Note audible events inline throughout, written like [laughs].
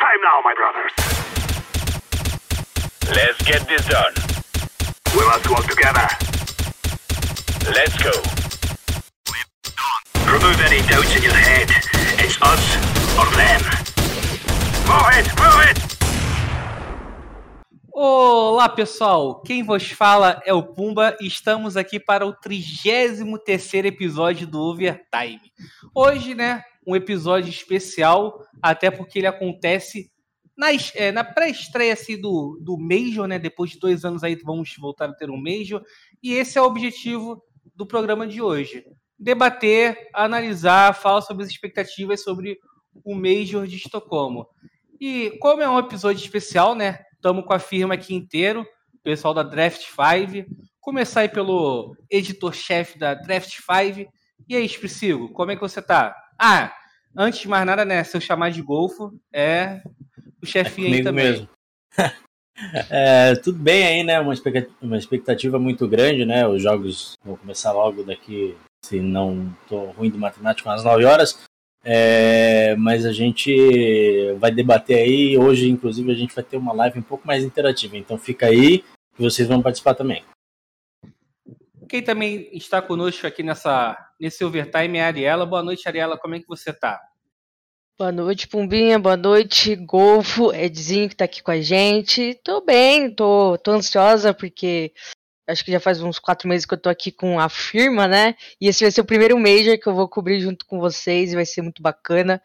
time now, my brothers. Let's get this done. We must work together. Let's go. Remove any doubts in your head. It's us or them. Move it, move it! Olá pessoal, quem vos fala é o Pumba e estamos aqui para o 33 episódio do Overtime. Hoje, né, um episódio especial, até porque ele acontece na, é, na pré-estreia assim, do, do Major, né, depois de dois anos aí vamos voltar a ter um Major, e esse é o objetivo do programa de hoje. Debater, analisar, falar sobre as expectativas sobre o Major de Estocolmo. E como é um episódio especial, né, Estamos com a firma aqui inteiro, pessoal da Draft 5. Começar aí pelo editor-chefe da Draft 5. E aí, Priscilo, como é que você tá? Ah, antes de mais nada, né? Se eu chamar de Golfo, é o chefinho é aí também. Mesmo. [laughs] é, tudo bem aí, né? Uma expectativa, uma expectativa muito grande, né? Os jogos vão começar logo daqui, se não tô ruim de matemática, às 9 horas. É, mas a gente vai debater aí. Hoje, inclusive, a gente vai ter uma live um pouco mais interativa. Então fica aí que vocês vão participar também. Quem também está conosco aqui nessa, nesse overtime é a Ariela. Boa noite, Ariela. Como é que você está? Boa noite, Pumbinha. Boa noite, Golfo, Edzinho que está aqui com a gente. Tô bem, tô, tô ansiosa porque acho que já faz uns quatro meses que eu tô aqui com a firma, né? E esse vai ser o primeiro Major que eu vou cobrir junto com vocês e vai ser muito bacana.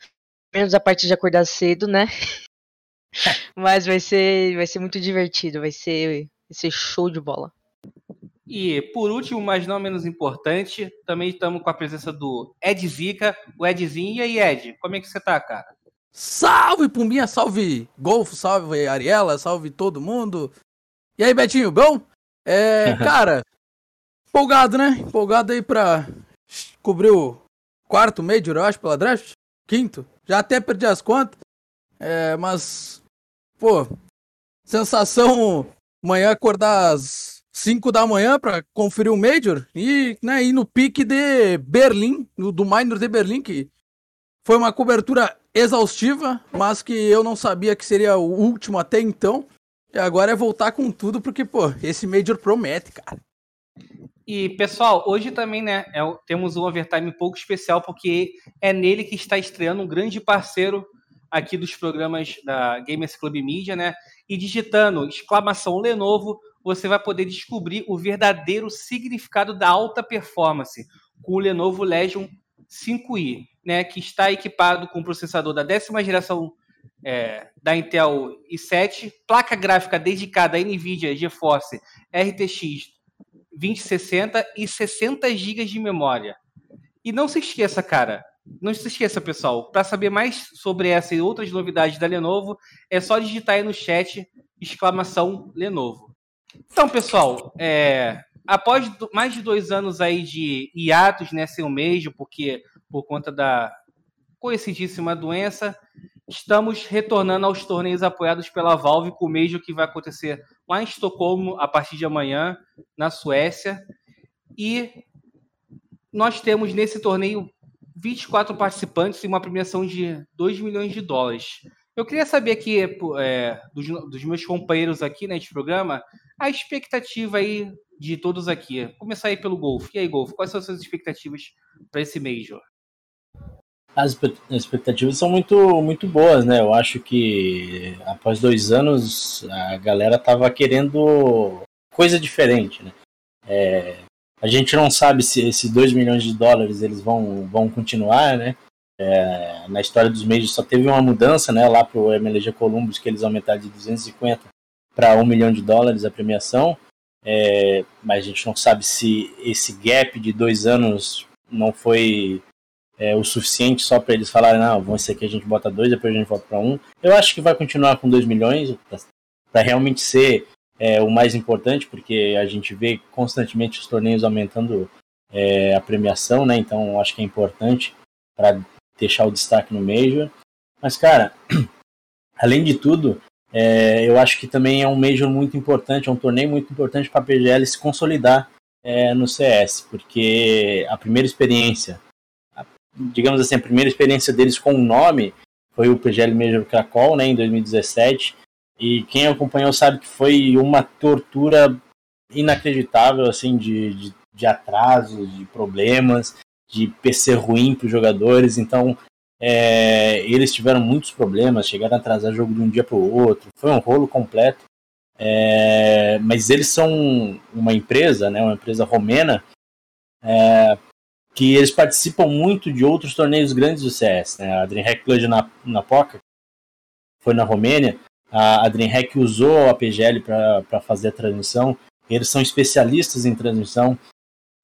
Menos a parte de acordar cedo, né? [laughs] Mas vai ser, vai ser muito divertido, vai ser, vai ser show de bola. E por último, mas não menos importante, também estamos com a presença do Ed Zica, o Edzinho. E aí, Ed, como é que você tá, cara? Salve, Pumbinha, salve Golfo, salve Ariela, salve todo mundo. E aí, Betinho, bom? É, [laughs] cara, empolgado, né? Empolgado aí pra cobrir o quarto Major, eu acho, pela draft. Quinto. Já até perdi as contas. É, mas, pô, sensação amanhã acordar às 5 da manhã pra conferir o Major e né, ir no pique de Berlim, do Minor de Berlim, que foi uma cobertura exaustiva, mas que eu não sabia que seria o último até então. E agora é voltar com tudo, porque, pô, esse Major promete, cara. E, pessoal, hoje também, né, é, temos um overtime pouco especial, porque é nele que está estreando um grande parceiro aqui dos programas da Gamers Club Media, né? E digitando exclamação Lenovo, você vai poder descobrir o verdadeiro significado da alta performance com o Lenovo Legion 5i, né? Que está equipado com processador da décima geração é, da Intel i7, placa gráfica dedicada à NVIDIA GeForce RTX 2060 e 60 GB de memória. E não se esqueça, cara, não se esqueça, pessoal, para saber mais sobre essa e outras novidades da Lenovo, é só digitar aí no chat exclamação Lenovo. Então, pessoal, é, após mais de dois anos aí de hiatos, né, sem o mês, porque por conta da conhecidíssima doença, Estamos retornando aos torneios apoiados pela Valve com o Major que vai acontecer lá em Estocolmo a partir de amanhã, na Suécia. E nós temos nesse torneio 24 participantes e uma premiação de 2 milhões de dólares. Eu queria saber aqui é, dos, dos, meus companheiros aqui neste programa a expectativa aí de todos aqui. Começar aí pelo Golf. E aí, Golf, quais são as suas expectativas para esse Major? As expectativas são muito, muito boas, né? Eu acho que após dois anos a galera tava querendo coisa diferente, né? É, a gente não sabe se esses 2 milhões de dólares eles vão, vão continuar, né? É, na história dos meios só teve uma mudança, né? Lá pro MLG Columbus que eles aumentaram de 250 para 1 milhão de dólares a premiação. É, mas a gente não sabe se esse gap de dois anos não foi é, o suficiente só para eles falarem, não, vamos ser aqui a gente bota dois, depois a gente volta para um. Eu acho que vai continuar com 2 milhões para realmente ser é, o mais importante, porque a gente vê constantemente os torneios aumentando é, a premiação, né? Então acho que é importante para deixar o destaque no Major. Mas, cara, [clears throat] além de tudo, é, eu acho que também é um Major muito importante, é um torneio muito importante para a PGL se consolidar é, no CS, porque a primeira experiência digamos assim, a primeira experiência deles com o nome foi o PGL Major Krakow, né, em 2017. E quem acompanhou sabe que foi uma tortura inacreditável, assim, de, de, de atrasos, de problemas, de PC ruim para os jogadores. Então, é, eles tiveram muitos problemas, chegaram a atrasar jogo de um dia para o outro. Foi um rolo completo. É, mas eles são uma empresa, né, uma empresa romena, é, que eles participam muito de outros torneios grandes do CS. Né? A DreamHack Club na, na POCA foi na Romênia. A, a DreamHack usou a PGL para fazer a transmissão. Eles são especialistas em transmissão.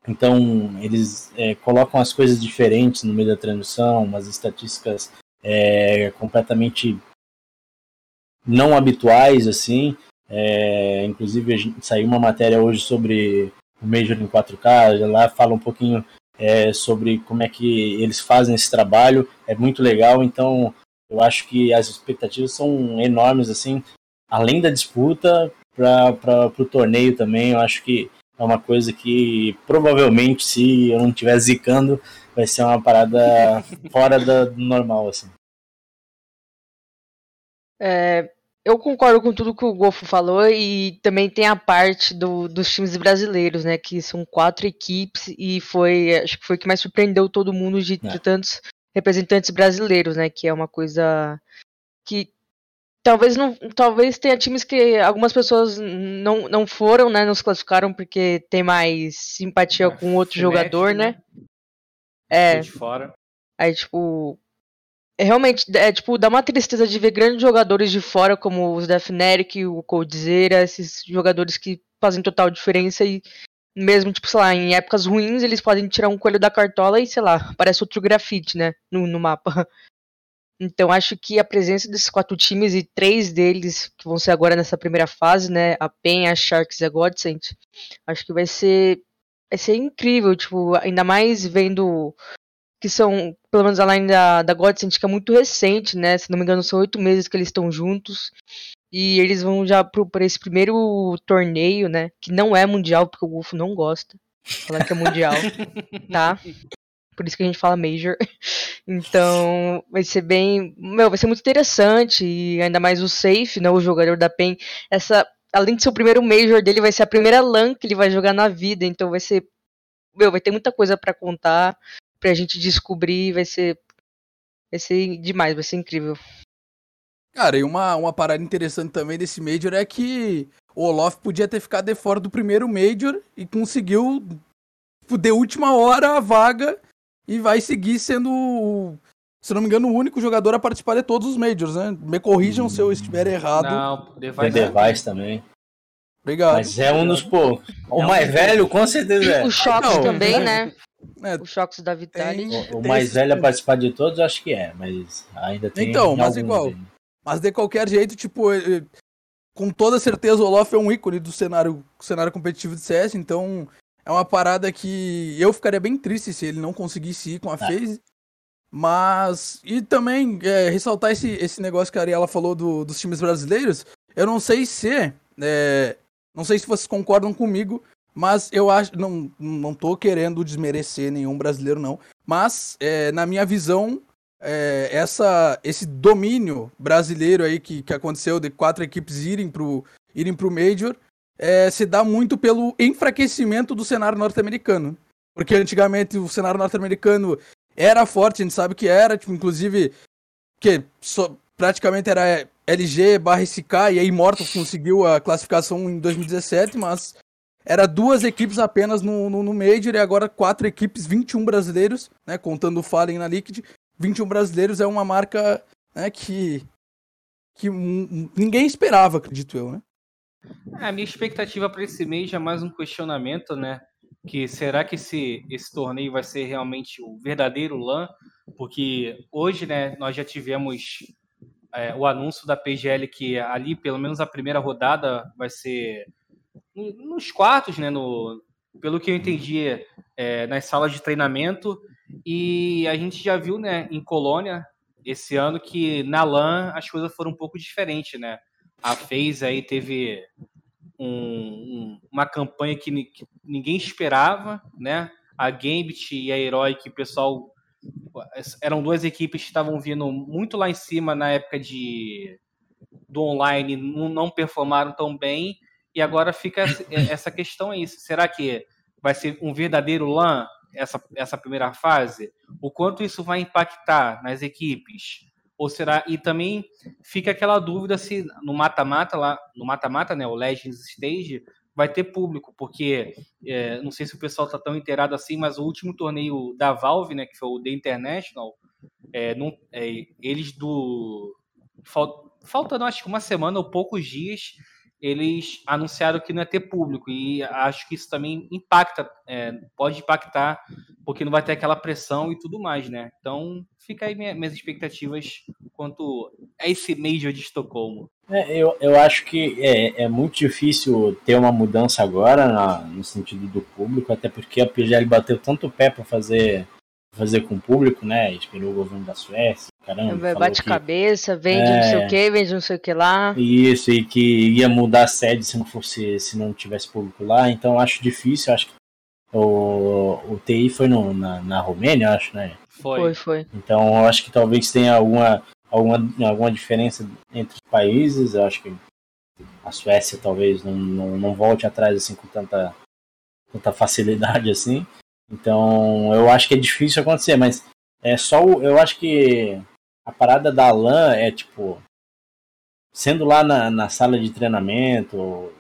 Então, eles é, colocam as coisas diferentes no meio da transmissão, umas estatísticas é, completamente não habituais, assim. É, inclusive, saiu uma matéria hoje sobre o Major em 4K, lá fala um pouquinho é, sobre como é que eles fazem esse trabalho, é muito legal, então eu acho que as expectativas são enormes, assim, além da disputa para o torneio também, eu acho que é uma coisa que provavelmente, se eu não estiver zicando, vai ser uma parada [laughs] fora do normal, assim. É, eu concordo com tudo que o Golfo falou e também tem a parte do, dos times brasileiros, né? Que são quatro equipes e foi, acho que foi o que mais surpreendeu todo mundo de, de é. tantos representantes brasileiros, né? Que é uma coisa que talvez não, talvez tenha times que algumas pessoas não, não foram, né? Não se classificaram porque tem mais simpatia é, com outro jogador, né? né? É. De fora. Aí tipo realmente, é, tipo, dá uma tristeza de ver grandes jogadores de fora, como os Defneric, o Coldzera, esses jogadores que fazem total diferença e mesmo, tipo, sei lá, em épocas ruins, eles podem tirar um coelho da cartola e, sei lá, parece outro grafite, né, no, no mapa. [laughs] Então, acho que a presença desses quatro times e três deles, que vão ser agora nessa primeira fase, né, a PEN, a Sharks e a Godsend, acho que vai ser, vai ser incrível, tipo, ainda mais vendo que são, pelo menos a line da, da Godsend, que é muito recente, né? Se não me engano, são oito meses que eles estão juntos. E eles vão já para esse primeiro torneio, né? Que não é mundial, porque o Wolf não gosta. Falar que é mundial, [laughs] tá? Por isso que a gente fala Major. Então, vai ser bem. Meu, vai ser muito interessante. E ainda mais o Safe, né? O jogador da PEN. Essa. Além de ser o primeiro Major dele, vai ser a primeira LAN que ele vai jogar na vida. Então vai ser. Meu, vai ter muita coisa para contar pra gente descobrir, vai ser. Vai ser demais, vai ser incrível. Cara, e uma, uma parada interessante também desse Major é que o Olof podia ter ficado de fora do primeiro Major e conseguiu, tipo, de última hora a vaga e vai seguir sendo, se não me engano, o único jogador a participar de todos os Majors, né? Me corrijam hum. se eu estiver errado. Não, Device, Device também. Obrigado. Mas é um dos poucos. O mais velho, com certeza é. O Shox também, né? É, o Shox da Vitality. O, o mais velho a participar de todos, acho que é, mas ainda tem. Então, mas igual. Dele. Mas de qualquer jeito, tipo, com toda certeza o Olof é um ícone do cenário, cenário competitivo de CS, então é uma parada que eu ficaria bem triste se ele não conseguisse ir com a é. FaZe. Mas. E também é, ressaltar esse, esse negócio que a Ariela falou do, dos times brasileiros. Eu não sei se. É, não sei se vocês concordam comigo, mas eu acho. Não, não tô querendo desmerecer nenhum brasileiro, não. Mas, é, na minha visão, é, essa, esse domínio brasileiro aí que, que aconteceu de quatro equipes irem pro, irem pro Major é, se dá muito pelo enfraquecimento do cenário norte-americano. Porque antigamente o cenário norte-americano era forte, a gente sabe que era, tipo, inclusive, que so, praticamente era LG barra SK e a Immortals conseguiu a classificação em 2017, mas era duas equipes apenas no, no, no, Major e agora quatro equipes, 21 brasileiros, né? Contando o Fallen na Liquid. 21 brasileiros é uma marca né, que, que ninguém esperava, acredito eu, né? É, a minha expectativa para esse mês é mais um questionamento, né? Que será que esse, esse torneio vai ser realmente o verdadeiro LAN? Porque hoje, né, nós já tivemos é, o anúncio da PGL que ali, pelo menos a primeira rodada, vai ser nos quartos, né? No, pelo que eu entendi, é, nas salas de treinamento. E a gente já viu, né, em Colônia, esse ano, que na LAN as coisas foram um pouco diferentes, né? A FaZe aí teve um, um, uma campanha que, que, ninguém esperava, né? A Gambit e a Herói, que o pessoal eram duas equipes que estavam vindo muito lá em cima na época de do online, não, não performaram tão bem, e agora fica essa questão aí. Será que vai ser um verdadeiro LAN essa, essa primeira fase? O quanto isso vai impactar nas equipes? Ou será. E também fica aquela dúvida se no mata-mata, lá, no mata-mata, né? O Legends Stage vai ter público, porque é, não sei se o pessoal está tão inteirado assim, mas o último torneio da Valve, né, que foi o The International, é, não, é, eles do. Faltando acho que uma semana ou poucos dias, eles anunciaram que não ia ter público e acho que isso também impacta, é, pode impactar, porque não vai ter aquela pressão e tudo mais, né? Então fica aí minha, minhas expectativas quanto a esse Major de Estocolmo. É, eu, eu acho que é, é muito difícil ter uma mudança agora na, no sentido do público, até porque a PGL bateu tanto o pé para fazer fazer com o público, né? Esperou o governo da Suécia, caramba. Bate que... cabeça, vende é... não sei o que, vende não sei o que lá. Isso, e que ia mudar a sede se não fosse, se não tivesse público lá, então acho difícil, acho que o, o TI foi no, na, na Romênia, acho, né? Foi. foi, foi. Então eu acho que talvez tenha alguma, alguma, alguma diferença entre os países, eu acho que a Suécia talvez não, não, não volte atrás assim com tanta, tanta facilidade assim. Então, eu acho que é difícil acontecer, mas é só o, eu acho que a parada da LAN é tipo sendo lá na, na sala de treinamento,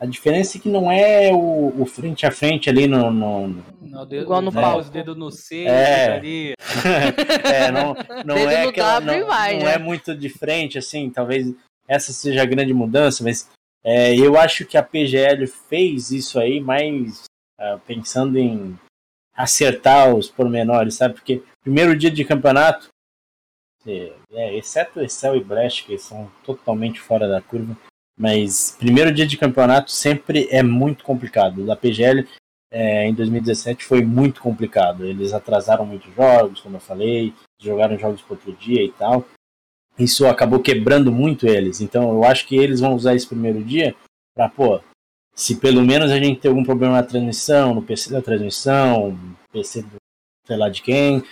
a diferença é que não é o, o frente a frente ali no. no, no dedo, Igual no né? pau, os dedos no C, é. ali. [laughs] é, não, não é aquela, não, vai, não né? é muito de frente, assim, talvez essa seja a grande mudança, mas é, eu acho que a PGL fez isso aí mais uh, pensando em acertar os pormenores, sabe? Porque primeiro dia de campeonato, é, é, exceto Excel e Blast, que são totalmente fora da curva, mas primeiro dia de campeonato sempre é muito complicado. Da PGL é, em 2017 foi muito complicado. Eles atrasaram muitos jogos, como eu falei, jogaram jogos para outro dia e tal. Isso acabou quebrando muito eles. Então eu acho que eles vão usar esse primeiro dia para, pô, se pelo menos a gente tem algum problema na transmissão, no PC da transmissão, PC do sei lá de quem,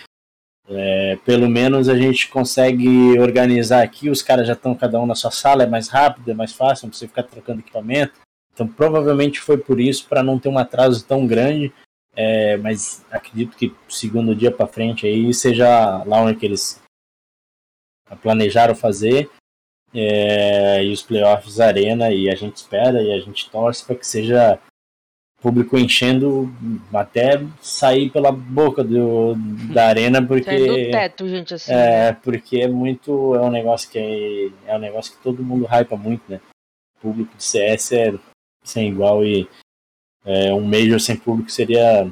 é, pelo menos a gente consegue organizar aqui, os caras já estão cada um na sua sala, é mais rápido, é mais fácil, não precisa ficar trocando equipamento. Então provavelmente foi por isso, para não ter um atraso tão grande, é, mas acredito que segundo dia para frente aí seja lá onde eles planejaram fazer é, e os playoffs arena e a gente espera e a gente torce para que seja público enchendo até sair pela boca do, da arena porque do teto gente assim é né? porque é muito é um negócio que é, é um negócio que todo mundo hypa muito né o público de CS é sem igual e é, um major sem público seria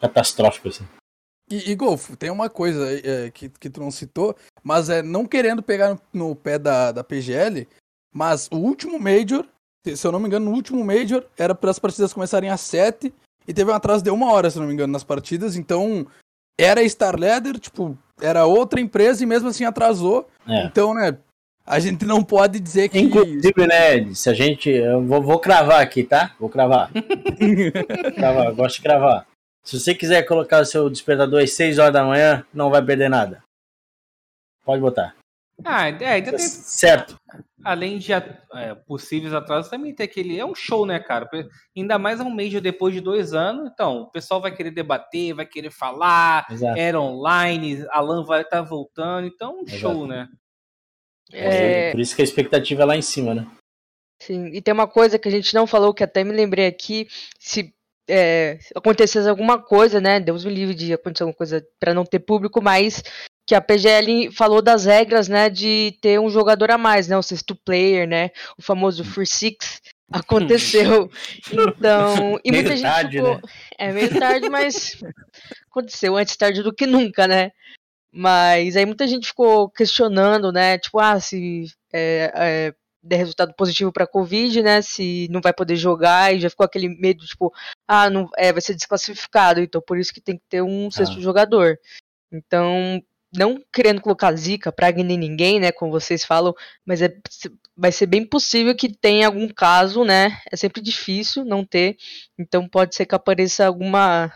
catastrófico assim e, e Golfo, tem uma coisa é, que, que tu não citou, mas é não querendo pegar no, no pé da, da PGL, mas o último Major, se eu não me engano, no último Major era para as partidas começarem às 7 e teve um atraso de uma hora, se não me engano, nas partidas, então era Star Leather, tipo, era outra empresa e mesmo assim atrasou. É. Então, né, a gente não pode dizer que. Inclusive, né, se a gente. Eu vou, vou cravar aqui, tá? Vou cravar. [laughs] cravar, gosto de cravar. Se você quiser colocar o seu despertador às 6 horas da manhã, não vai perder nada. Pode botar. Ah, é, ainda tem. Certo. Além de é, possíveis atrasos, também tem aquele. É um show, né, cara? Ainda mais um mês depois de dois anos. Então, o pessoal vai querer debater, vai querer falar. Exato. Era online, Alan vai estar tá voltando. Então, um Exato. show, né? É... Por isso que a expectativa é lá em cima, né? Sim, e tem uma coisa que a gente não falou, que até me lembrei aqui. Se é, acontecesse alguma coisa, né? Deus me livre de acontecer alguma coisa para não ter público, mas que a PGL falou das regras, né, de ter um jogador a mais, né, o sexto player, né, o famoso Free Six aconteceu. [laughs] Então, e meio muita gente tarde, ficou, né? é meio tarde, mas aconteceu antes tarde do que nunca, né? Mas aí muita gente ficou questionando, né, tipo, ah, se é, é, der resultado positivo para Covid, né? Se não vai poder jogar e já ficou aquele medo, tipo, ah, não, é, vai ser desclassificado, então por isso que tem que ter um sexto ah. jogador. Então, não querendo colocar zica, praga nem ninguém, né? Como vocês falam, mas é, vai ser bem possível que tenha algum caso, né? É sempre difícil não ter, então pode ser que apareça alguma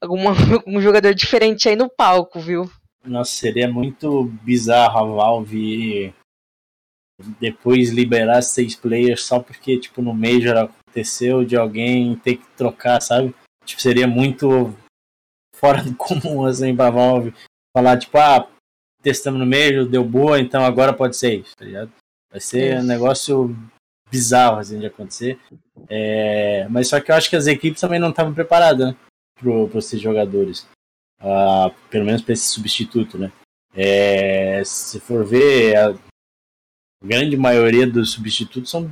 alguma, [laughs] algum jogador diferente aí no palco, viu? Nossa, seria muito bizarro a Valve depois liberar seis players só porque, tipo, no Major aconteceu de alguém ter que trocar, sabe? Tipo, seria muito fora do comum, [laughs] assim, pra Valve falar, tipo, ah, testamos no Major, deu boa, então agora pode ser isso, tá ligado? Vai ser É. um negócio bizarro, assim, de acontecer. É, mas só que eu acho que as equipes também não estavam preparadas, né? Pro, pra esses jogadores. Ah, pelo menos para esse substituto, né? É, se for ver, a grande maioria dos substitutos são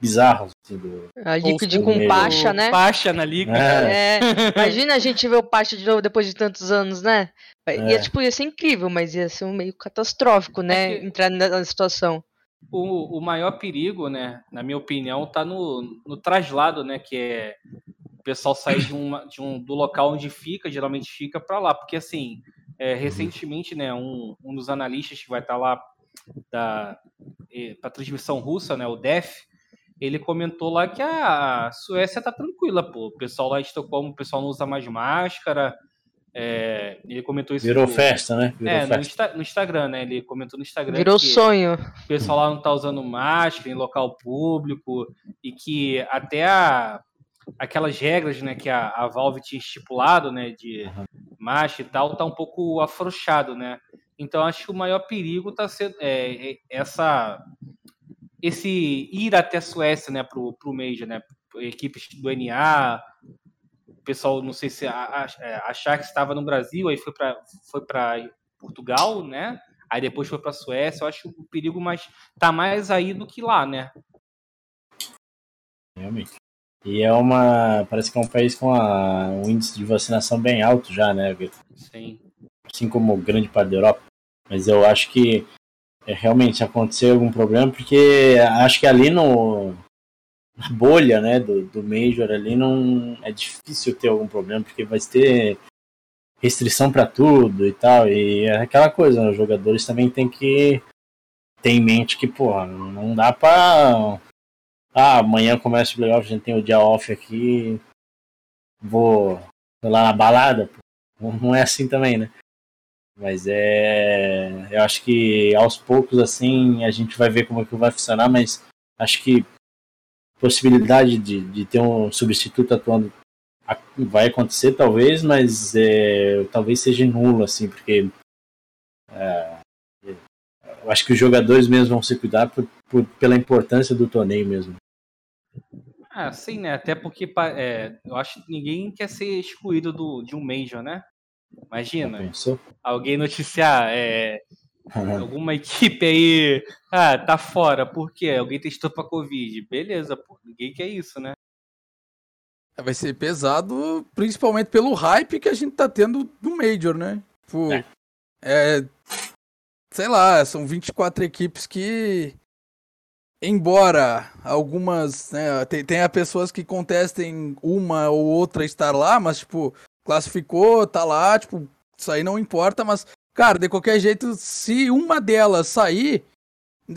bizarros. Assim, do... A Liquid Ou com Pacha, né? Pacha na liga. É, É, [laughs] imagina a gente ver o Pacha de novo depois de tantos anos, né? Ia, É. tipo, ia ser incrível, mas ia ser um meio catastrófico, né? É que- Entrar na situação. O, o maior perigo, né, na minha opinião, tá no, no traslado, né, que é o pessoal sair de, uma, de um, do local onde fica, geralmente fica para lá, porque assim, é, recentemente, né, um, um dos analistas que vai estar lá da para transmissão russa, né, o Def, ele comentou lá que a Suécia tá tranquila, pô, o pessoal lá de Estocolmo, o pessoal não usa mais máscara, é, ele comentou isso virou no- festa, né? Virou É, no, festa. Insta- no Instagram, né? Ele comentou no Instagram Virou que sonho. o pessoal lá não tá usando máscara em local público e que até a, aquelas regras, né, que a, a Valve tinha estipulado, né, de máscara e tal, tá um pouco afrouxado, né? Então acho que o maior perigo tá sendo é, é essa esse ir até a Suécia, né, pro, pro Major, né? Equipes do NA, o pessoal, não sei se a- a- é, achar que estava no Brasil, aí foi para foi para Portugal, né? Aí depois foi para Suécia. Eu acho que o perigo mais tá mais aí do que lá, né? Realmente. E é uma. Parece que é um país com a- um índice de vacinação bem alto já, né? Sim. Assim como grande parte da Europa. Mas eu acho que é, realmente aconteceu algum problema, porque acho que ali no. Na bolha, né, do, do Major ali não é difícil ter algum problema, porque vai ter restrição para tudo e tal. E é aquela coisa, os jogadores também têm que ter em mente que, porra, não dá pra ah, amanhã começa o playoff, a gente tem o dia off aqui, vou lá na balada. Pô. Não é assim também, né? Mas é. Eu acho que aos poucos, assim, a gente vai ver como é que vai funcionar, mas acho que possibilidade de, de ter um substituto atuando vai acontecer, talvez, mas é, talvez seja nulo, assim, porque. é, eu acho que os jogadores mesmo vão se cuidar por, por- pela importância do torneio mesmo. Ah, sim, né? Até porque é, eu acho que ninguém quer ser excluído do, de um Major, né? Imagina, alguém noticiar é, [laughs] alguma equipe aí, ah, tá fora, por quê? Alguém testou pra Covid. Beleza, pô, ninguém quer isso, né? Vai ser pesado, principalmente pelo hype que a gente tá tendo do Major, né? Tipo, É. é. Sei lá, são 24 equipes que. Embora algumas. Né, tem, tenha pessoas que contestem uma ou outra estar lá, mas, tipo, classificou, tá lá, tipo, isso aí não importa, mas, cara, de qualquer jeito, se uma delas sair,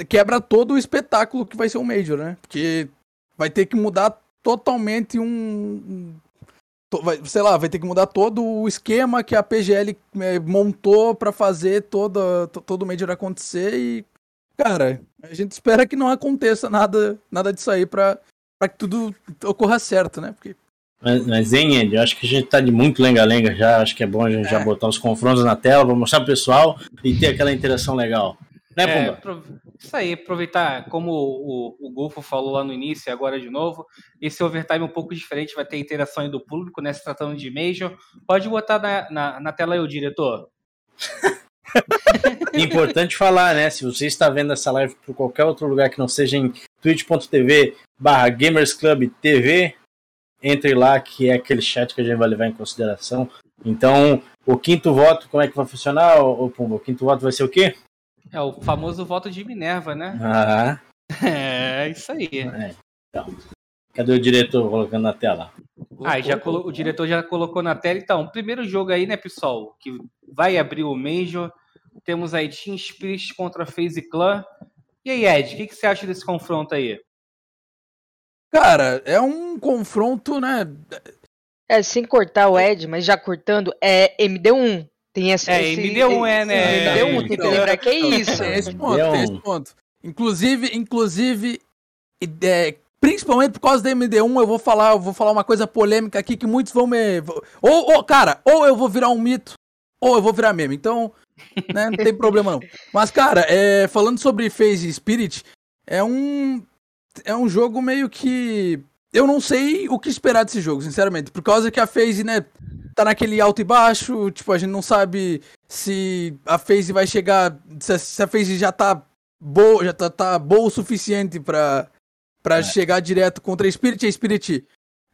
quebra todo o espetáculo que vai ser o Major, né? Porque vai ter que mudar totalmente um. sei lá, vai ter que mudar todo o esquema que a PGL eh, montou pra fazer toda, to- todo o Major acontecer e. Cara, a gente espera que não aconteça nada, nada disso aí pra, pra que tudo ocorra certo, né? Porque Mas, mas hein, Ed, eu acho que a gente tá de muito lenga-lenga já. Acho que é bom a gente já É. botar os confrontos na tela, pra mostrar pro pessoal e ter aquela interação legal. Né, É, Pumba? apro- isso aí, aproveitar, como o, o Golfo falou lá no início e agora de novo, esse overtime é um pouco diferente, vai ter interação aí do público, né? Se tratando de Major. Pode botar na, na, na tela aí, o diretor. [laughs] Importante falar, né? Se você está vendo essa live por qualquer outro lugar que não seja em twitch.tv barra gamersclubtv, entre lá que é aquele chat que a gente vai levar em consideração. Então, o quinto voto, como é que vai funcionar, ô, Pumba? O quinto voto vai ser o quê? É o famoso voto de Minerva, né? Ah, [laughs] É, isso aí. então. Cadê o diretor colocando na tela? Ah, já colo- o diretor já colocou na tela. Então, primeiro jogo aí, né, pessoal, que vai abrir o Major. Temos aí Team Spirit contra FaZe Clan. E aí, Ed, o que, que você acha desse confronto aí? Cara, é um confronto, né? É, sem cortar o Ed, mas já cortando, é MD1. Tem essa. É, esse- MD1 é, né? MD1, tem que Então, lembrar que é isso. Tem esse ponto, tem esse ponto. Inclusive, inclusive, é, principalmente por causa da MD1, eu vou falar, eu vou falar uma coisa polêmica aqui que muitos vão me. Ou, ou, cara, ou eu vou virar um mito, ou eu vou virar meme. Então, né, não tem problema não. Mas, cara, é, falando sobre Phase Spirit, é um. É um jogo meio que. Eu não sei o que esperar desse jogo, sinceramente. Por causa que a Phase, né, tá naquele alto e baixo, tipo, a gente não sabe se a FaZe vai chegar, se a, FaZe já tá boa, já tá, tá boa o suficiente pra, pra chegar direto contra a Spirit. A Spirit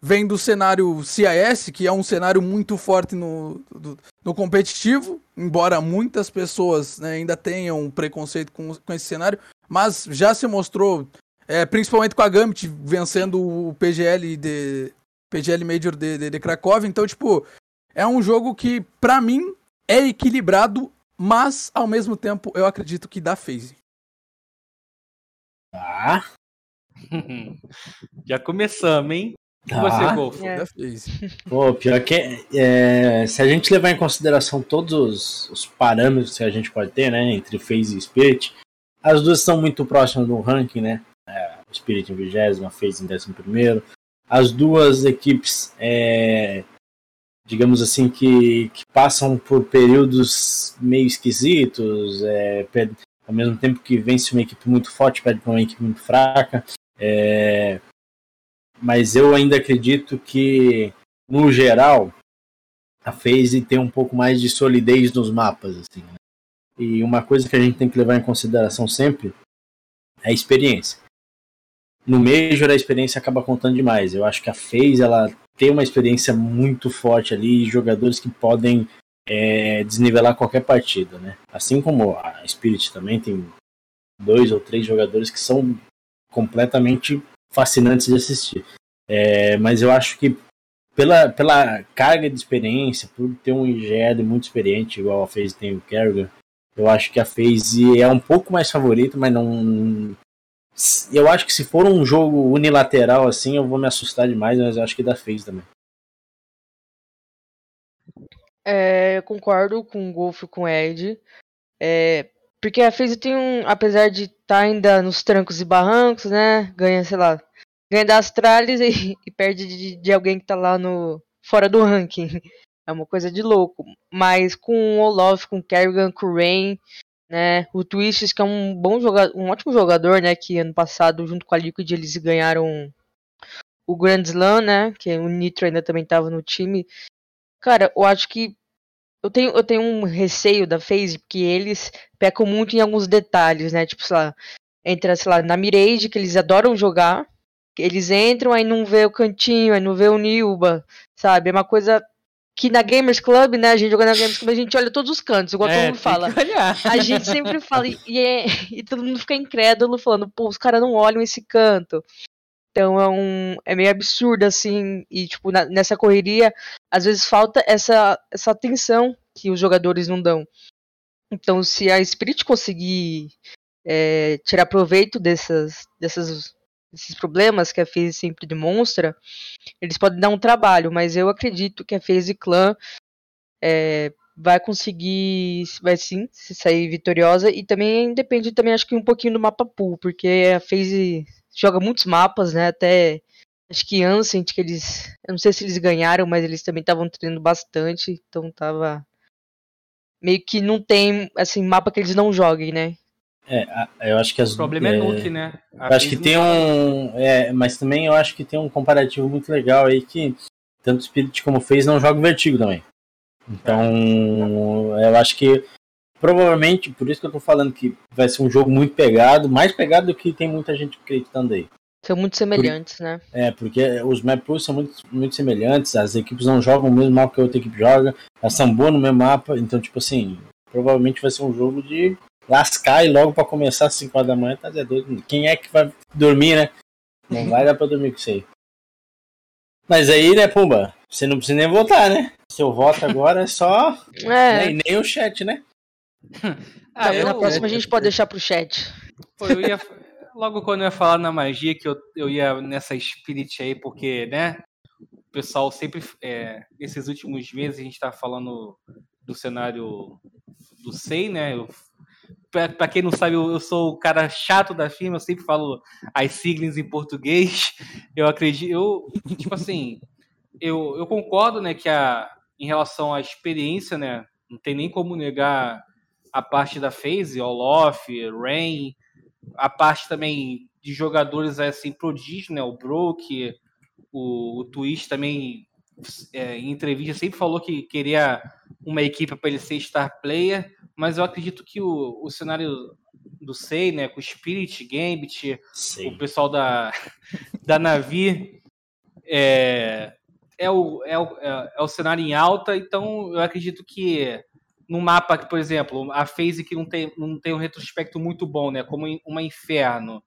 vem do cenário CIS, que é um cenário muito forte no, do- no competitivo, embora muitas pessoas né, ainda tenham preconceito com, com esse cenário, mas já se mostrou, é, principalmente com a Gambit vencendo o PGL de PGL Major de, de, de Krakow, então, tipo, é um jogo que, pra mim, é equilibrado, mas, ao mesmo tempo, eu acredito que dá phase. Tá. [laughs] Já começamos, hein? Tá. você, Golfo? É. Pô, pior que é, se a gente levar em consideração todos os, os parâmetros que a gente pode ter, né, entre Phase e Spirit, as duas estão muito próximas do ranking, né? Spirit em 20, a Phase em 11. As duas equipes, é, digamos assim, que, que passam por períodos meio esquisitos, é, ao mesmo tempo que vence uma equipe muito forte, perde para uma equipe muito fraca. É, mas eu ainda acredito que, no geral, a FaZe tem um pouco mais de solidez nos mapas. Assim, né? E uma coisa que a gente tem que levar em consideração sempre é a experiência. No Major, a experiência acaba contando demais. Eu acho que a FaZe ela tem uma experiência muito forte ali, jogadores que podem é, desnivelar qualquer partida. Né? Assim como a Spirit também tem dois ou três jogadores que são completamente fascinantes de assistir. É, mas eu acho que pela, pela carga de experiência, por ter um IGL muito experiente, igual a FaZe tem o Kerrigan, eu acho que a FaZe é um pouco mais favorito, mas não. Eu acho que se for um jogo unilateral assim, eu vou me assustar demais, mas eu acho que da FaZe também. É, eu concordo com o Golf e com o Ed. É, porque a FaZe tem um. Apesar de estar ainda nos trancos e barrancos, né? Ganha, sei lá. Ganha da Astralis e, [laughs] e perde de, de alguém que tá lá no. fora do ranking. [laughs] É uma coisa de louco. Mas com o Olof, com o Kerrigan, com o Rain, né? O Twists, que é um bom jogador, um ótimo jogador, né? Que ano passado, junto com a Liquid, eles ganharam o Grand Slam, né? Que o Nitro ainda também tava no time. Cara, eu acho que eu tenho, eu tenho um receio da FaZe, porque eles pecam muito em alguns detalhes, né? Tipo, sei lá, entra, sei lá, na Mirage, que eles adoram jogar, eles entram, aí não vê o cantinho, aí não vê o Nilba, sabe? É uma coisa que na Gamers Club, né? A gente joga na Gamers Club, a gente olha todos os cantos, igual todo É, mundo tem fala. A gente sempre fala, e, é- e todo mundo fica incrédulo, falando, pô, os caras não olham esse canto. Então é um. É meio absurdo, assim, e tipo, na- nessa correria, às vezes falta essa, essa atenção que os jogadores não dão. Então, se a Spirit conseguir é, tirar proveito dessas, dessas, desses problemas que a FaZe sempre demonstra, eles podem dar um trabalho, mas eu acredito que a FaZe Clan é, vai conseguir, vai sim, se sair vitoriosa e também depende também acho que um pouquinho do mapa pool, porque a FaZe joga muitos mapas, né, até acho que Ancient que eles, eu não sei se eles ganharam, mas eles também estavam treinando bastante, então tava meio que não tem assim mapa que eles não joguem, né? É, eu acho que as O problema é, nuke, né? A Eu acho que tem um. É, mas também eu acho que tem um comparativo muito legal aí que tanto Spirit como fez não joga o Vertigo também. Então, eu acho que provavelmente, por isso que eu tô falando que vai ser um jogo muito pegado, mais pegado do que tem muita gente acreditando aí. São muito semelhantes, né? É, porque os map pools são muito, muito semelhantes, as equipes não jogam o mesmo mapa que a outra equipe joga, elas são boas no mesmo mapa, então, tipo assim, provavelmente vai ser um jogo de lascar e logo pra começar às 5 horas da manhã, tá é doido. Quem é que vai dormir, né? Não vai dar pra dormir com isso aí. Mas aí, né, Pumba, você não precisa nem votar, né? Seu voto agora é só. É, Nem, nem o chat, né? [laughs] Ah, na eu, próxima a gente pode deixar pro chat. pô, eu ia. [laughs] Logo quando eu ia falar na magia, que eu, eu ia nessa spirit aí, porque, né? o pessoal sempre, é, nesses últimos meses, a gente está falando do cenário do SEI, né? Para quem não sabe, eu, sou o cara chato da firma, eu sempre falo as siglas em português. [laughs] Eu acredito, eu, tipo assim, eu, eu concordo, né, que a, em relação à experiência, né, não tem nem como negar a parte da phase, Olof, Rain, a parte também de jogadores assim prodígio, né, o Broke, o, o Twitch também é, em entrevista sempre falou que queria uma equipe para ele ser star player, mas eu acredito que o, o cenário do Sei, né, com o Spirit, Gambit, Sei. o pessoal da, [laughs] da Navi, é, é, o, é, o, é, é o cenário em alta, então eu acredito que no mapa, por exemplo, a phase que não tem, não tem um retrospecto muito bom, né, como uma Inferno,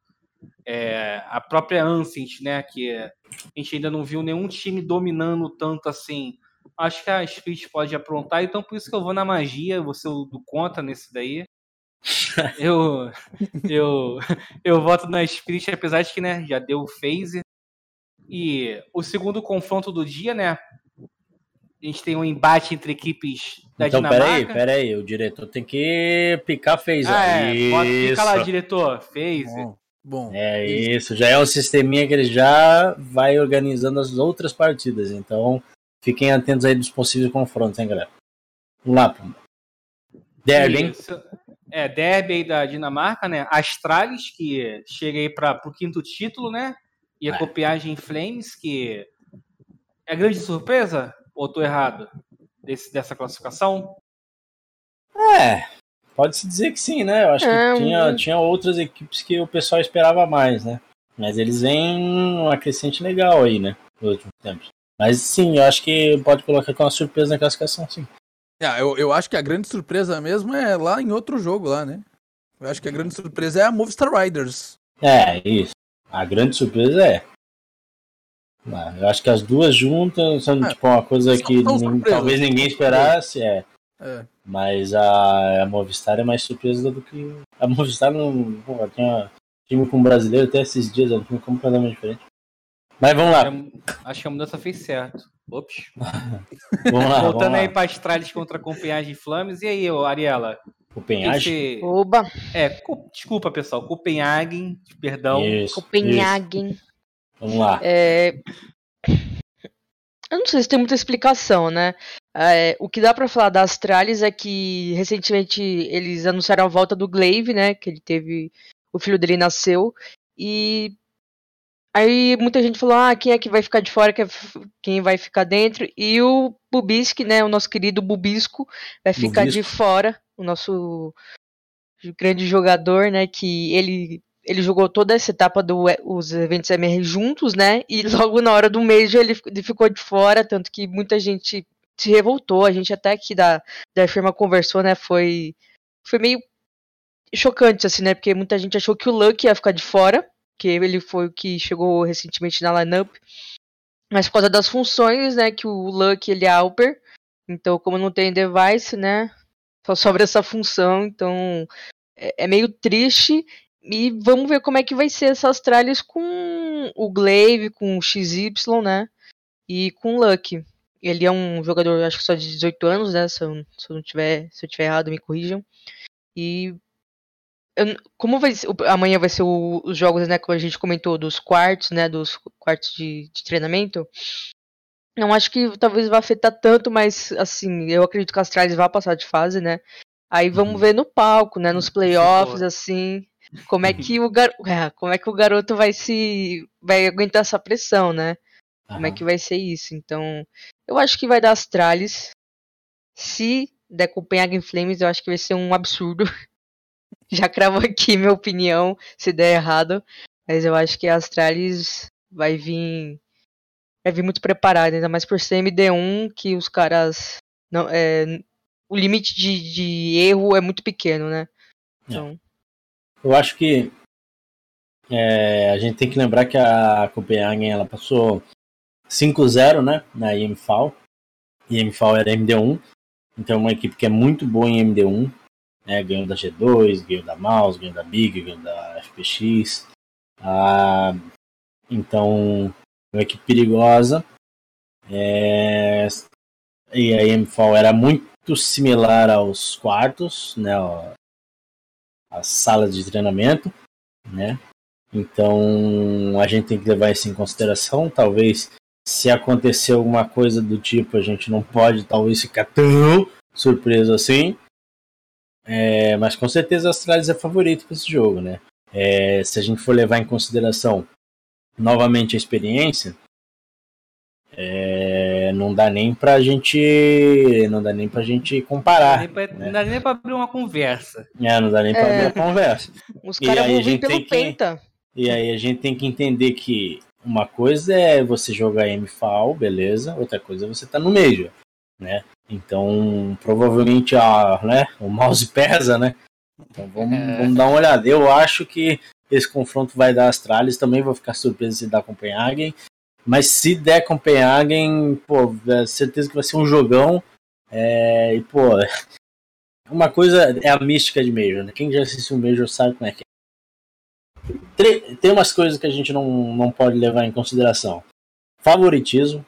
é, a própria Ancient, né, que a gente ainda não viu nenhum time dominando tanto assim. Acho que a Spirit pode aprontar, então por isso que eu vou na magia, vou ser o do contra nesse daí. [laughs] eu, eu, eu voto na Spirit, apesar de que né, já deu phase. E o segundo confronto do dia, né? A gente tem um embate entre equipes da então, Dinamarca. Então, peraí, peraí, o diretor tem que picar phase. Ah, é, pode ficar lá, diretor, phase. Bom. Bom, é isso, já é um sisteminha que ele já vai organizando as outras partidas. Então, fiquem atentos aí dos possíveis confrontos, hein, galera? Vamos lá, Pumba. Derby, hein? É, Derby aí da Dinamarca, né? Astralis, que chega aí para o quinto título, né? E a é. Copiagem Flames, que é grande surpresa? Ou tô errado? Desse, dessa classificação? É, Pode-se dizer que sim, né? Eu acho é, que tinha, um... tinha outras equipes que o pessoal esperava mais, né? Mas eles vêm uma crescente legal aí, né? Nos últimos tempos. Mas sim, eu acho que pode colocar com uma surpresa na classificação, sim. É, eu, eu acho que a grande surpresa mesmo é lá em outro jogo lá, né? Eu acho que a grande surpresa é a Movistar Riders. É, isso. A grande surpresa é. Eu acho que as duas juntas são é, tipo uma coisa que talvez ninguém esperasse. É. É. Mas a, a Movistar é mais surpresa do que. A Movistar não. Pô, tinha time com brasileiro até esses dias, é um time completamente diferente. Mas vamos lá. Acho que a mudança fez certo. Ops. [laughs] vamos lá, Voltando vamos aí para Astralis contra Copenhagen e Flames. E aí, Ariela? Copenhagen? Esse... Oba! É, co... desculpa, pessoal. Copenhagen, perdão. Isso, Copenhagen. Isso. Vamos lá. É... Eu não sei se tem muita explicação, né? É, o que dá para falar da Astralis é que recentemente eles anunciaram a volta do Glaive, né? Que ele teve. O filho dele nasceu. E aí muita gente falou: ah, quem é que vai ficar de fora, quem vai ficar dentro? E o Bubisco, né? O nosso querido Bubisco vai ficar Bubisco. de fora. O nosso grande jogador, né? Que ele ele jogou toda essa etapa dos eventos MR juntos, né? E [laughs] logo na hora do Major ele, ele ficou de fora, tanto que muita gente se revoltou. A gente até aqui da, da firma conversou, né? Foi, foi meio chocante, assim, né? Porque muita gente achou que o Luck ia ficar de fora, que ele foi o que chegou recentemente na lineup. Mas por causa das funções, né? Que o Luck ele é Alper. Então, como não tem device, né? Só sobra essa função. Então, é, é meio triste. E vamos ver como é que vai ser essas tralhas com o Glaive, com o XY, né? E com o Luck. Ele é um jogador, acho que só de 18 anos, né? Se eu, se eu não tiver, se eu tiver errado, me corrijam. E eu, como vai amanhã vai ser o, os jogos, né, que a gente comentou dos quartos, né, dos quartos de, de, treinamento. Não acho que talvez vá afetar tanto, mas assim, eu acredito que a Astralis vai passar de fase, né? Aí vamos uhum. ver no palco, né, nos playoffs, assim, como é que o gar... [laughs] É, como é que o garoto vai se vai aguentar essa pressão, né? Como é que vai ser isso? Então, eu acho que vai dar Astralis. Se der Copenhagen Flames, eu acho que vai ser um absurdo. [laughs] Já cravo aqui minha opinião, se der errado. Mas eu acho que a Astralis vai vir. Vai vir muito preparada, ainda mais por ser MD1, que os caras. Não, é, o limite de, de erro é muito pequeno, né? É. Então. Eu acho que é, a gente tem que lembrar que a Copenhagen ela passou 5-0 né, na IMFAL. IMFAL era MD1, então é uma equipe que é muito boa em MD1. Né, ganhou da G2, ganhou da Mouse, ganhou da Big, ganhou da FPX. Ah, então, uma equipe perigosa. É, e a MFAL era muito similar aos quartos, né? ó, As salas de treinamento, né? Então a gente tem que levar isso em consideração. Talvez se acontecer alguma coisa do tipo, a gente não pode talvez ficar tão surpreso assim. É, mas com certeza a Astralis é favorito para esse jogo, né? É, se a gente for levar em consideração novamente a experiência, é, não dá nem pra gente. Não dá nem pra gente comparar. Não dá nem pra- né? Não dá nem pra abrir uma conversa. É, não dá nem pra É. abrir a conversa. Os E caras aí a vão vir gente pelo tem que- Penta. E aí a gente tem que entender que uma coisa é você jogar MFAL, beleza, outra coisa é você tá no Major, né? Então, provavelmente a, né, o mouse [laughs] pesa, né? Então vamos, É. vamos dar uma olhada. Eu acho que esse confronto vai dar Astralis, também vou ficar surpreso se dar Copenhagen. Mas se der Copenhagen, pô, é certeza que vai ser um jogão. É, e, pô, [laughs] uma coisa é a mística de Major, né? Quem já assistiu Major sabe como é que é. Tem umas coisas que a gente não, não pode levar em consideração. Favoritismo.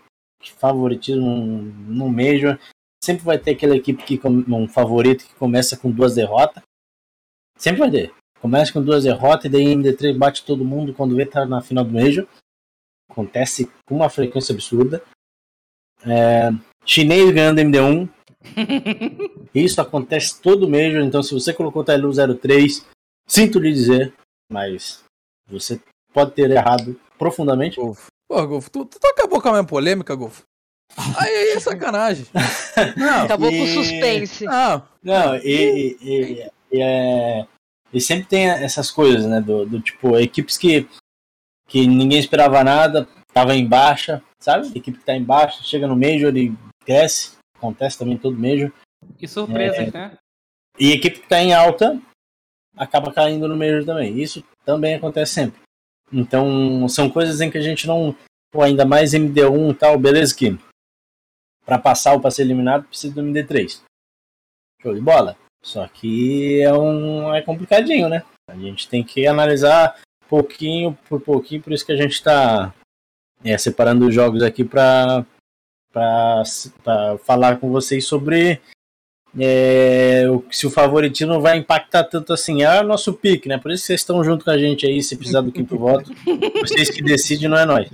Favoritismo no Major. Sempre vai ter aquela equipe que um favorito que começa com duas derrotas. Sempre vai ter. Começa com duas derrotas e daí em D3 bate todo mundo quando vê tá na final do Major. Acontece com uma frequência absurda. É, chinês ganhando MD1. [laughs] Isso acontece todo Major, então se você colocou Tailu 03, sinto lhe dizer, mas você pode ter errado profundamente. Golfo. Pô, Golfo, tu, tu acabou com a minha polêmica, Golfo. Aí, aí é sacanagem. [laughs] Não, Acabou com o e- suspense. não. Não, e, e- e- e é- e sempre tem essas coisas, né? Do, do tipo, equipes que, que ninguém esperava nada, tava em baixa, sabe? Equipe que tá em baixa, chega no Major e cresce, acontece também todo Major. Que surpresas, né? E equipe que tá em alta acaba caindo no Major também. Isso também acontece sempre. Então, são coisas em que a gente não. Pô, ainda mais MD1 e tal, beleza que para passar ou para ser eliminado precisa do MD3. Show de bola. Só que é um é complicadinho, né? A gente tem que analisar pouquinho por pouquinho, por isso que a gente está separando os jogos aqui para falar com vocês sobre é, se o favoritismo vai impactar tanto assim. É o nosso pique, né? Por isso que vocês estão junto com a gente aí, se precisar do quinto voto. Vocês que decidem, não é nós.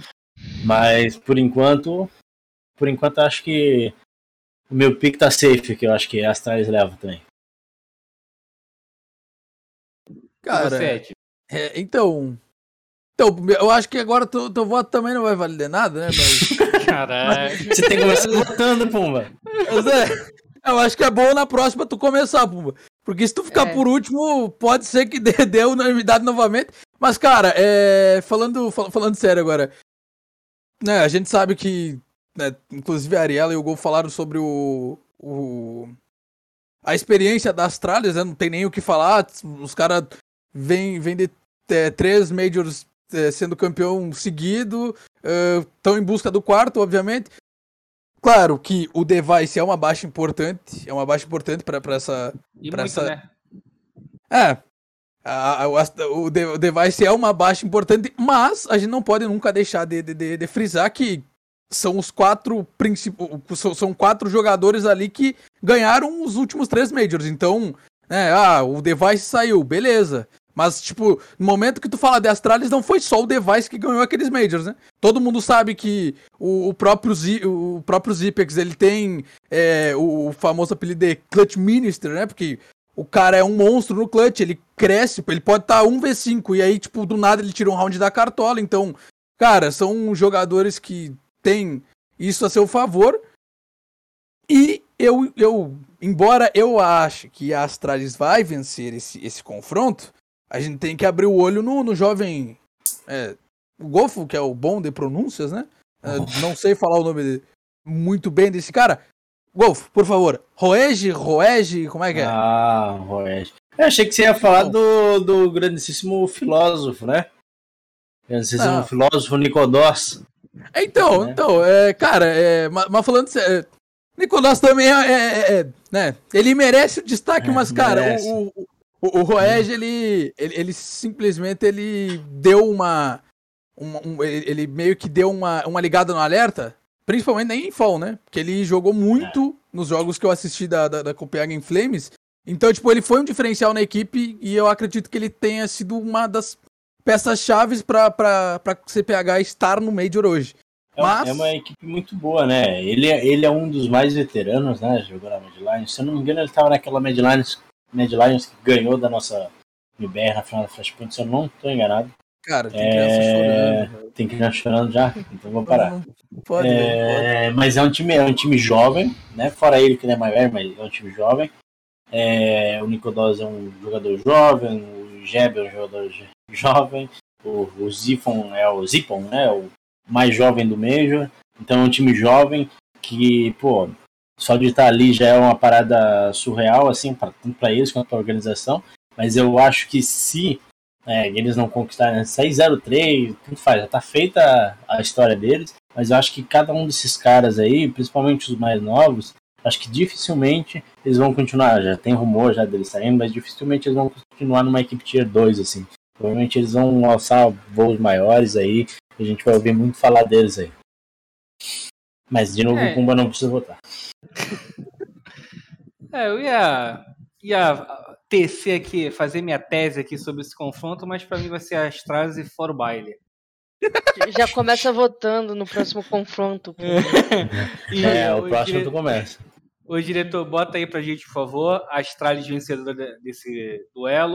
Mas por enquanto, por enquanto acho que o meu pique tá safe, que eu acho que a Astralis leva também. Cara, Ed. é, então. Então, eu acho que agora teu, teu voto também não vai valer nada, né? Mas. [laughs] Caralho. Você tem que começar votando, Pumba. Mas é, eu acho que é bom na próxima tu começar, Pumba. Porque se tu ficar É. por último, pode ser que dê, dê unanimidade novamente. Mas, cara, é, falando, fal- falando sério agora. Né, a gente sabe que. Né, inclusive a Ariela e o Gol falaram sobre o. o a experiência da Astralis, né? Não tem nem o que falar. Os caras vêm vem de é, três Majors é, sendo campeão seguido. Estão em busca do quarto, obviamente. Claro que o device é uma baixa importante, é uma baixa importante pra essa. E Pra muito, essa- né? É. a- a- o Ast- o, de- o device é uma baixa importante, mas a gente não pode nunca deixar de, de, de- de frisar que são os quatro principais. São, quatro jogadores ali que ganharam os últimos três Majors. Então, né, ah, o device saiu, beleza. Mas, tipo, no momento que tu fala de Astralis, não foi só o device que ganhou aqueles Majors, né? Todo mundo sabe que o, o próprio, o próprio Zipex, ele tem é, o, o famoso apelido de Clutch Minister, né? Porque o cara é um monstro no clutch, ele cresce, ele pode estar 1v5, e aí, tipo, do nada ele tira um round da cartola. Então, cara, são jogadores que têm isso a seu favor. E eu, eu embora eu ache que a Astralis vai vencer esse, esse confronto, a gente tem que abrir o olho no, no jovem. É, o Golfo, que é o bom de pronúncias, né? É, não sei falar o nome de- muito bem desse cara. Golfo, por favor. Roege, Roege, como é que é? Ah, Roeste. Eu achei que você ia falar do, do grandíssimo filósofo, né? Grandíssimo Não. filósofo Nicodós. Então, né? então, é, cara, é, ma- mas, falando sério, Nicolás também é, é- é- né, ele merece o destaque, É, mas, cara, merece. o, o, o, o Roeg, ele, ele, ele simplesmente, ele deu uma, um- ele, meio que deu uma, uma ligada no alerta, Principalmente nem em Fall, né? Porque ele jogou muito nos jogos que eu assisti da, da, da Copenhagen Flames. Então, tipo, ele foi um diferencial na equipe e eu acredito que ele tenha sido uma das peças-chave pra CPH estar no Major hoje. É, Mas- é uma equipe muito boa, né? Ele, é- ele é um dos mais veteranos, né? Jogou na Mad Lions. Se eu não me engano, ele estava naquela Mad Lions, Mad Lions que ganhou da nossa MBR na final da Flashpoint, se eu não estou enganado. Cara, tem É, criança chorando. velho. Tem criança chorando já, então vamos parar. Não pode, velho, pode. É, mas é um time, é um time jovem, né? Fora ele que não é maior, mas é um time jovem. É, o Nicodós é um jogador jovem, o Jeb é um jogador jo- jovem, o, o é o Zipon, né? O mais jovem do Major. Então é um time jovem que, pô, só de estar ali já é uma parada surreal, assim, pra, tanto para eles quanto para a organização. Mas eu acho que se é, eles não conquistarem 6-0-3, tanto faz, já tá feita a, a história deles. Mas eu acho que cada um desses caras aí, principalmente os mais novos, acho que dificilmente eles vão continuar. Já tem rumor já deles saindo, mas dificilmente eles vão continuar numa equipe tier 2, assim. Provavelmente eles vão alçar voos maiores aí. A gente vai ouvir muito falar deles aí. Mas de novo É. o Pumba não precisa votar. [laughs] É, eu ia, ia tecer aqui, fazer minha tese aqui sobre esse confronto, mas pra mim vai ser Astraz e For Baile. [laughs] Já começa votando no próximo confronto. [laughs] E É, o próximo dire- tu começa. O diretor, bota aí pra gente, por favor, a Astralis vencedora de- desse duelo.